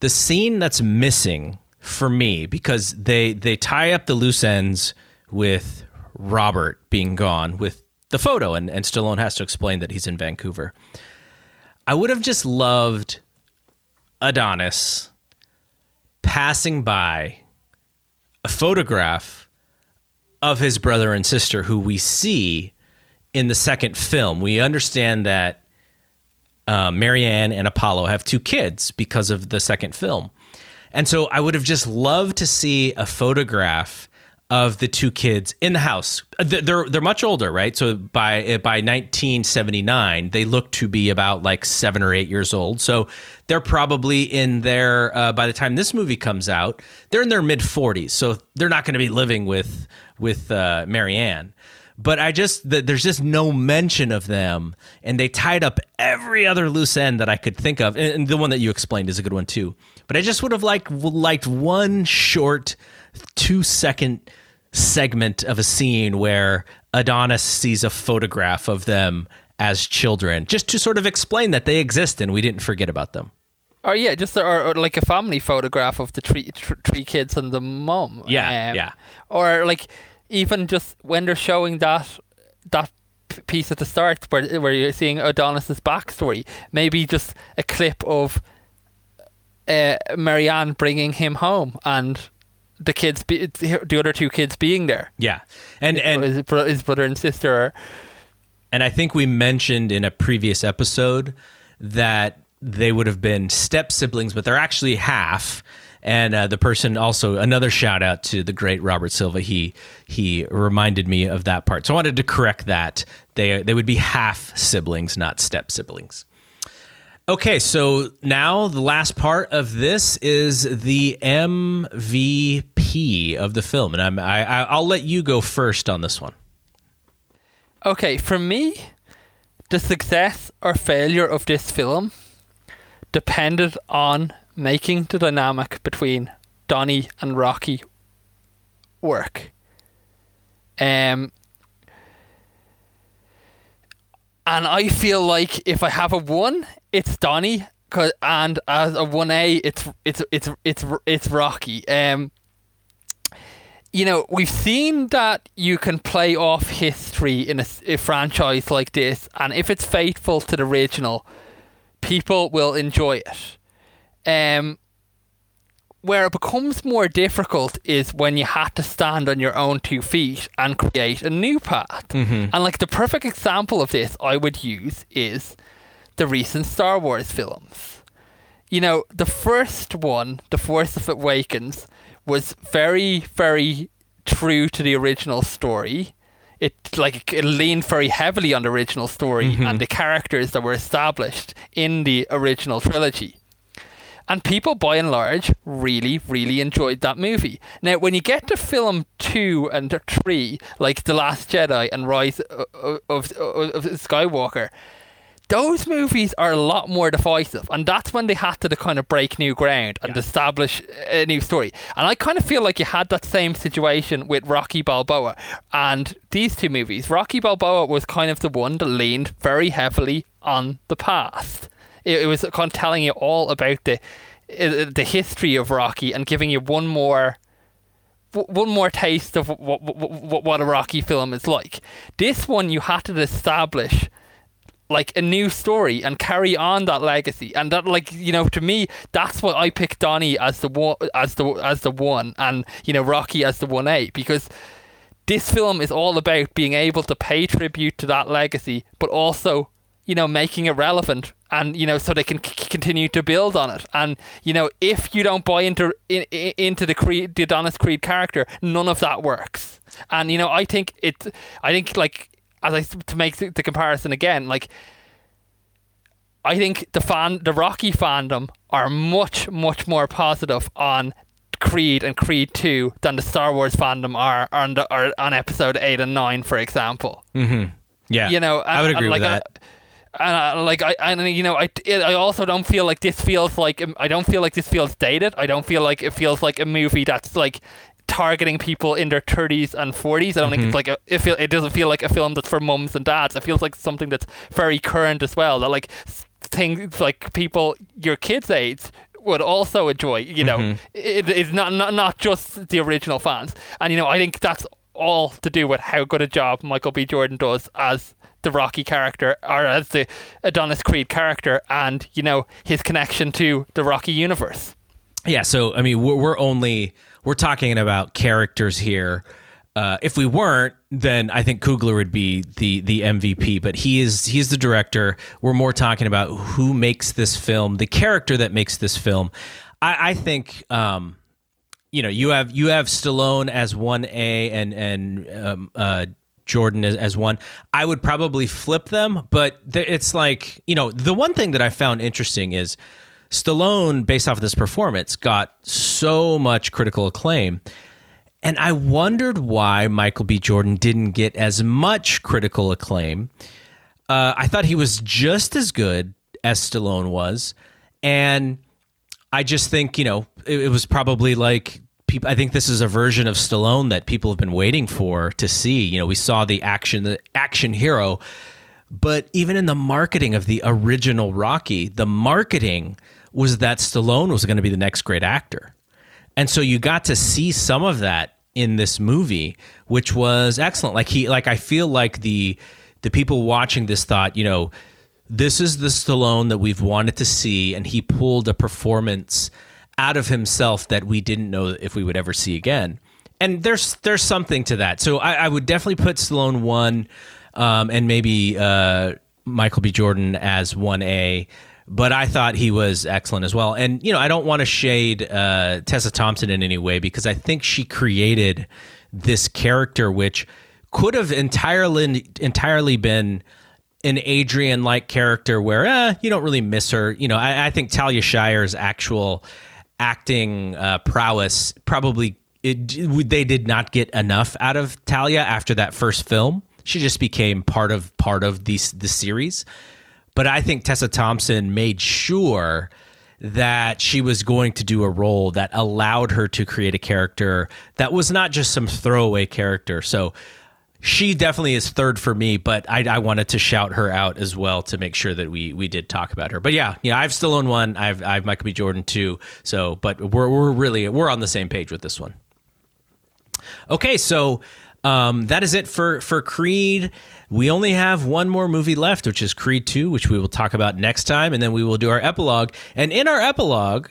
Speaker 8: the scene that's missing for me because they they tie up the loose ends with Robert being gone with the photo, and and Stallone has to explain that he's in Vancouver. I would have just loved Adonis passing by a photograph of his brother and sister who we see in the second film. We understand that uh, Mary Anne and Apollo have two kids because of the second film. And so I would have just loved to see a photograph of the two kids in the house. They're they're, much older, right? So by uh, by 1979, they look to be about like seven or eight years old. So they're probably in their uh, by the time this movie comes out, they're in their mid 40s. So they're not going to be living with with uh, Mary Anne. But I just th- there's just no mention of them, and they tied up every other loose end that I could think of. And, and the one that you explained is a good one too. But I just would have like liked one short two second segment of a scene where Adonis sees a photograph of them as children, just to sort of explain that they exist and we didn't forget about them.
Speaker 9: Or yeah, just or, or like a family photograph of the three three kids and the mom.
Speaker 8: Yeah, yeah.
Speaker 9: Or like even just when they're showing that that piece at the start where where you're seeing Adonis's backstory, maybe just a clip of uh, Mary Anne bringing him home and the kids, be, the other two kids being there.
Speaker 8: Yeah, and and
Speaker 9: his, his brother and sister. Are,
Speaker 8: and I think we mentioned in a previous episode that they would have been step siblings, but they're actually half. And uh, the person also another shout out to the great Robert Silva. He he reminded me of that part, so I wanted to correct that. They they would be half siblings, not step siblings. Okay, so now the last part of this is the MVP of the film, and I'm I, I'll let you go first on this one.
Speaker 9: Okay, for me, the success or failure of this film depended on making the dynamic between Donnie and Rocky work. Um, and I feel like if I have a one, it's Donnie, cause, and as a one A, it's it's it's it's it's Rocky. Um, you know, we've seen that you can play off history in a, a, franchise like this, and if it's faithful to the original, people will enjoy it. Um, where it becomes more difficult is when you have to stand on your own two feet and create a new path.
Speaker 8: Mm-hmm.
Speaker 9: And like the perfect example of this I would use is the recent Star Wars films. You know, the first one, The Force of Awakens, was very, very true to the original story. It like it leaned very heavily on the original story
Speaker 8: Mm-hmm.
Speaker 9: and the characters that were established in the original trilogy. And people, by and large, really, really enjoyed that movie. Now, when you get to film two and three, like The Last Jedi and Rise of, of, of Skywalker, those movies are a lot more divisive, and that's when they had to kind of break new ground and establish a new story. And I kind of feel like you had that same situation with Rocky Balboa and these two movies. Rocky Balboa was kind of the one that leaned very heavily on the past. It, it was kind of telling you all about the uh, the history of Rocky and giving you one more one more taste of what, what, what a Rocky film is like. This one you had to establish like a new story and carry on that legacy. And that like you know to me that's what I picked Donnie as the one as the as the one and you know Rocky as the 1A because this film is all about being able to pay tribute to that legacy but also you know making it relevant and you know so they can c- continue to build on it. And you know if you don't buy into in, in, into the Creed the Adonis Creed character none of that works. And you know I think it I think like as I to make the, the comparison again, like I think the fan, the Rocky fandom are much much more positive on Creed and Creed Two than the Star Wars fandom are on the, are on Episode Eight and Nine, for example.
Speaker 8: Mm-hmm. Yeah,
Speaker 9: You know,
Speaker 8: I would agree
Speaker 9: and
Speaker 8: with
Speaker 9: like,
Speaker 8: that.
Speaker 9: I, and uh, like I and you know I it, I also don't feel like this feels like I don't feel like this feels dated. I don't feel like it feels like a movie that's like targeting people in their 30s and 40s. I don't think it's mm-hmm. like a, it feel it doesn't feel like a film that's for mums and dads. It feels like something that's very current as well. That like things like people your kids' age would also enjoy. You know, mm-hmm. it, it's not, not not just the original fans. And you know, I think that's all to do with how good a job Michael B. Jordan does as the Rocky character or as the Adonis Creed character, and you know his connection to the Rocky universe.
Speaker 8: Yeah, so I mean, we're, we're only we're talking about characters here. Uh, if we weren't, then I think Coogler would be the the MVP. But he is he's the director. We're more talking about who makes this film, the character that makes this film. I, I think um, you know you have you have Stallone as one A and and um, uh, Jordan as, as one. I would probably flip them, but th- it's like you know the one thing that I found interesting is Stallone, based off of this performance, got so much critical acclaim. And I wondered why Michael B. Jordan didn't get as much critical acclaim. Uh, I thought he was just as good as Stallone was. And I just think, you know, it, it was probably like people, I think this is a version of Stallone that people have been waiting for to see. You know, we saw the action, the action hero, but even in the marketing of the original Rocky, the marketing was that Stallone was going to be the next great actor. And so you got to see some of that in this movie, which was excellent. Like he like I feel like the the people watching this thought, you know, this is the Stallone that we've wanted to see, and he pulled a performance out of himself that we didn't know if we would ever see again. And there's there's something to that. So I, I would definitely put Stallone one, um, and maybe uh, Michael B. Jordan as one A. But I thought he was excellent as well. And you know, I don't want to shade uh, Tessa Thompson in any way because I think she created this character which could have entirely entirely been an Adrian like character where eh, you don't really miss her. You know, I, I think Talia Shire's actual acting uh, prowess probably it, they did not get enough out of Talia after that first film. She just became part of part of these the series. But I think Tessa Thompson made sure that she was going to do a role that allowed her to create a character that was not just some throwaway character. So she definitely is third for me, but I, I, wanted to shout her out as well to make sure that we we did talk about her. But yeah, yeah, I've Stallone one. I've I've Michael B. Jordan too. So, but we're we're really we're on the same page with this one. Okay, so um, that is it for for Creed. We only have one more movie left, which is Creed Two, which we will talk about next time, and then we will do our epilogue. And in our epilogue,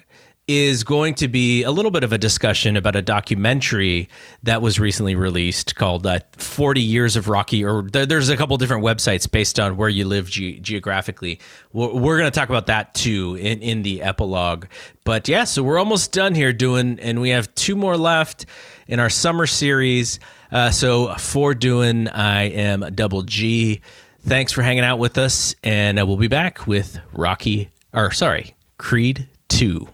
Speaker 8: is going to be a little bit of a discussion about a documentary that was recently released called uh, 40 Years of Rocky, or th- there's a couple different websites based on where you live ge- geographically. We're, we're going to talk about that too in, in the epilogue. But yeah, so we're almost done here Duan, and we have two more left in our summer series. Uh, so for Duan, I am Double G. Thanks for hanging out with us, and uh, we'll be back with Rocky, or sorry, Creed 2.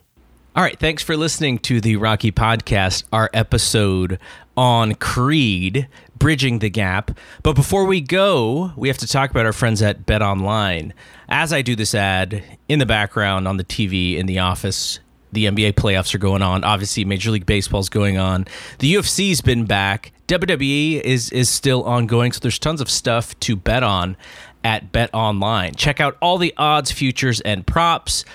Speaker 8: All right, thanks for listening to the Rocky Podcast, our episode on Creed, Bridging the Gap. But before we go, we have to talk about our friends at Bet Online. As I do this ad in the background on the TV in the office, the NBA playoffs are going on. Obviously, Major League Baseball's going on. The UFC's been back. WWE is is still ongoing, so there's tons of stuff to bet on at Bet Online. Check out all the odds, futures, and props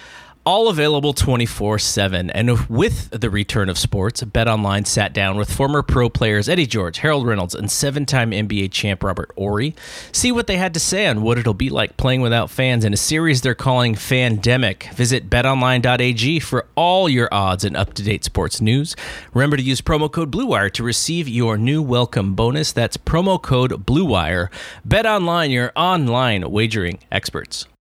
Speaker 8: all available 24-7 and with the return of sports betonline sat down with former pro players eddie george harold reynolds and seven-time nba champ robert horry see what they had to say on what it'll be like playing without fans in a series they're calling fandemic. Visit betonline.ag for all your odds and up-to-date sports news. Remember to use promo code bluewire to receive your new welcome bonus. That's promo code bluewire. Bet online your online wagering experts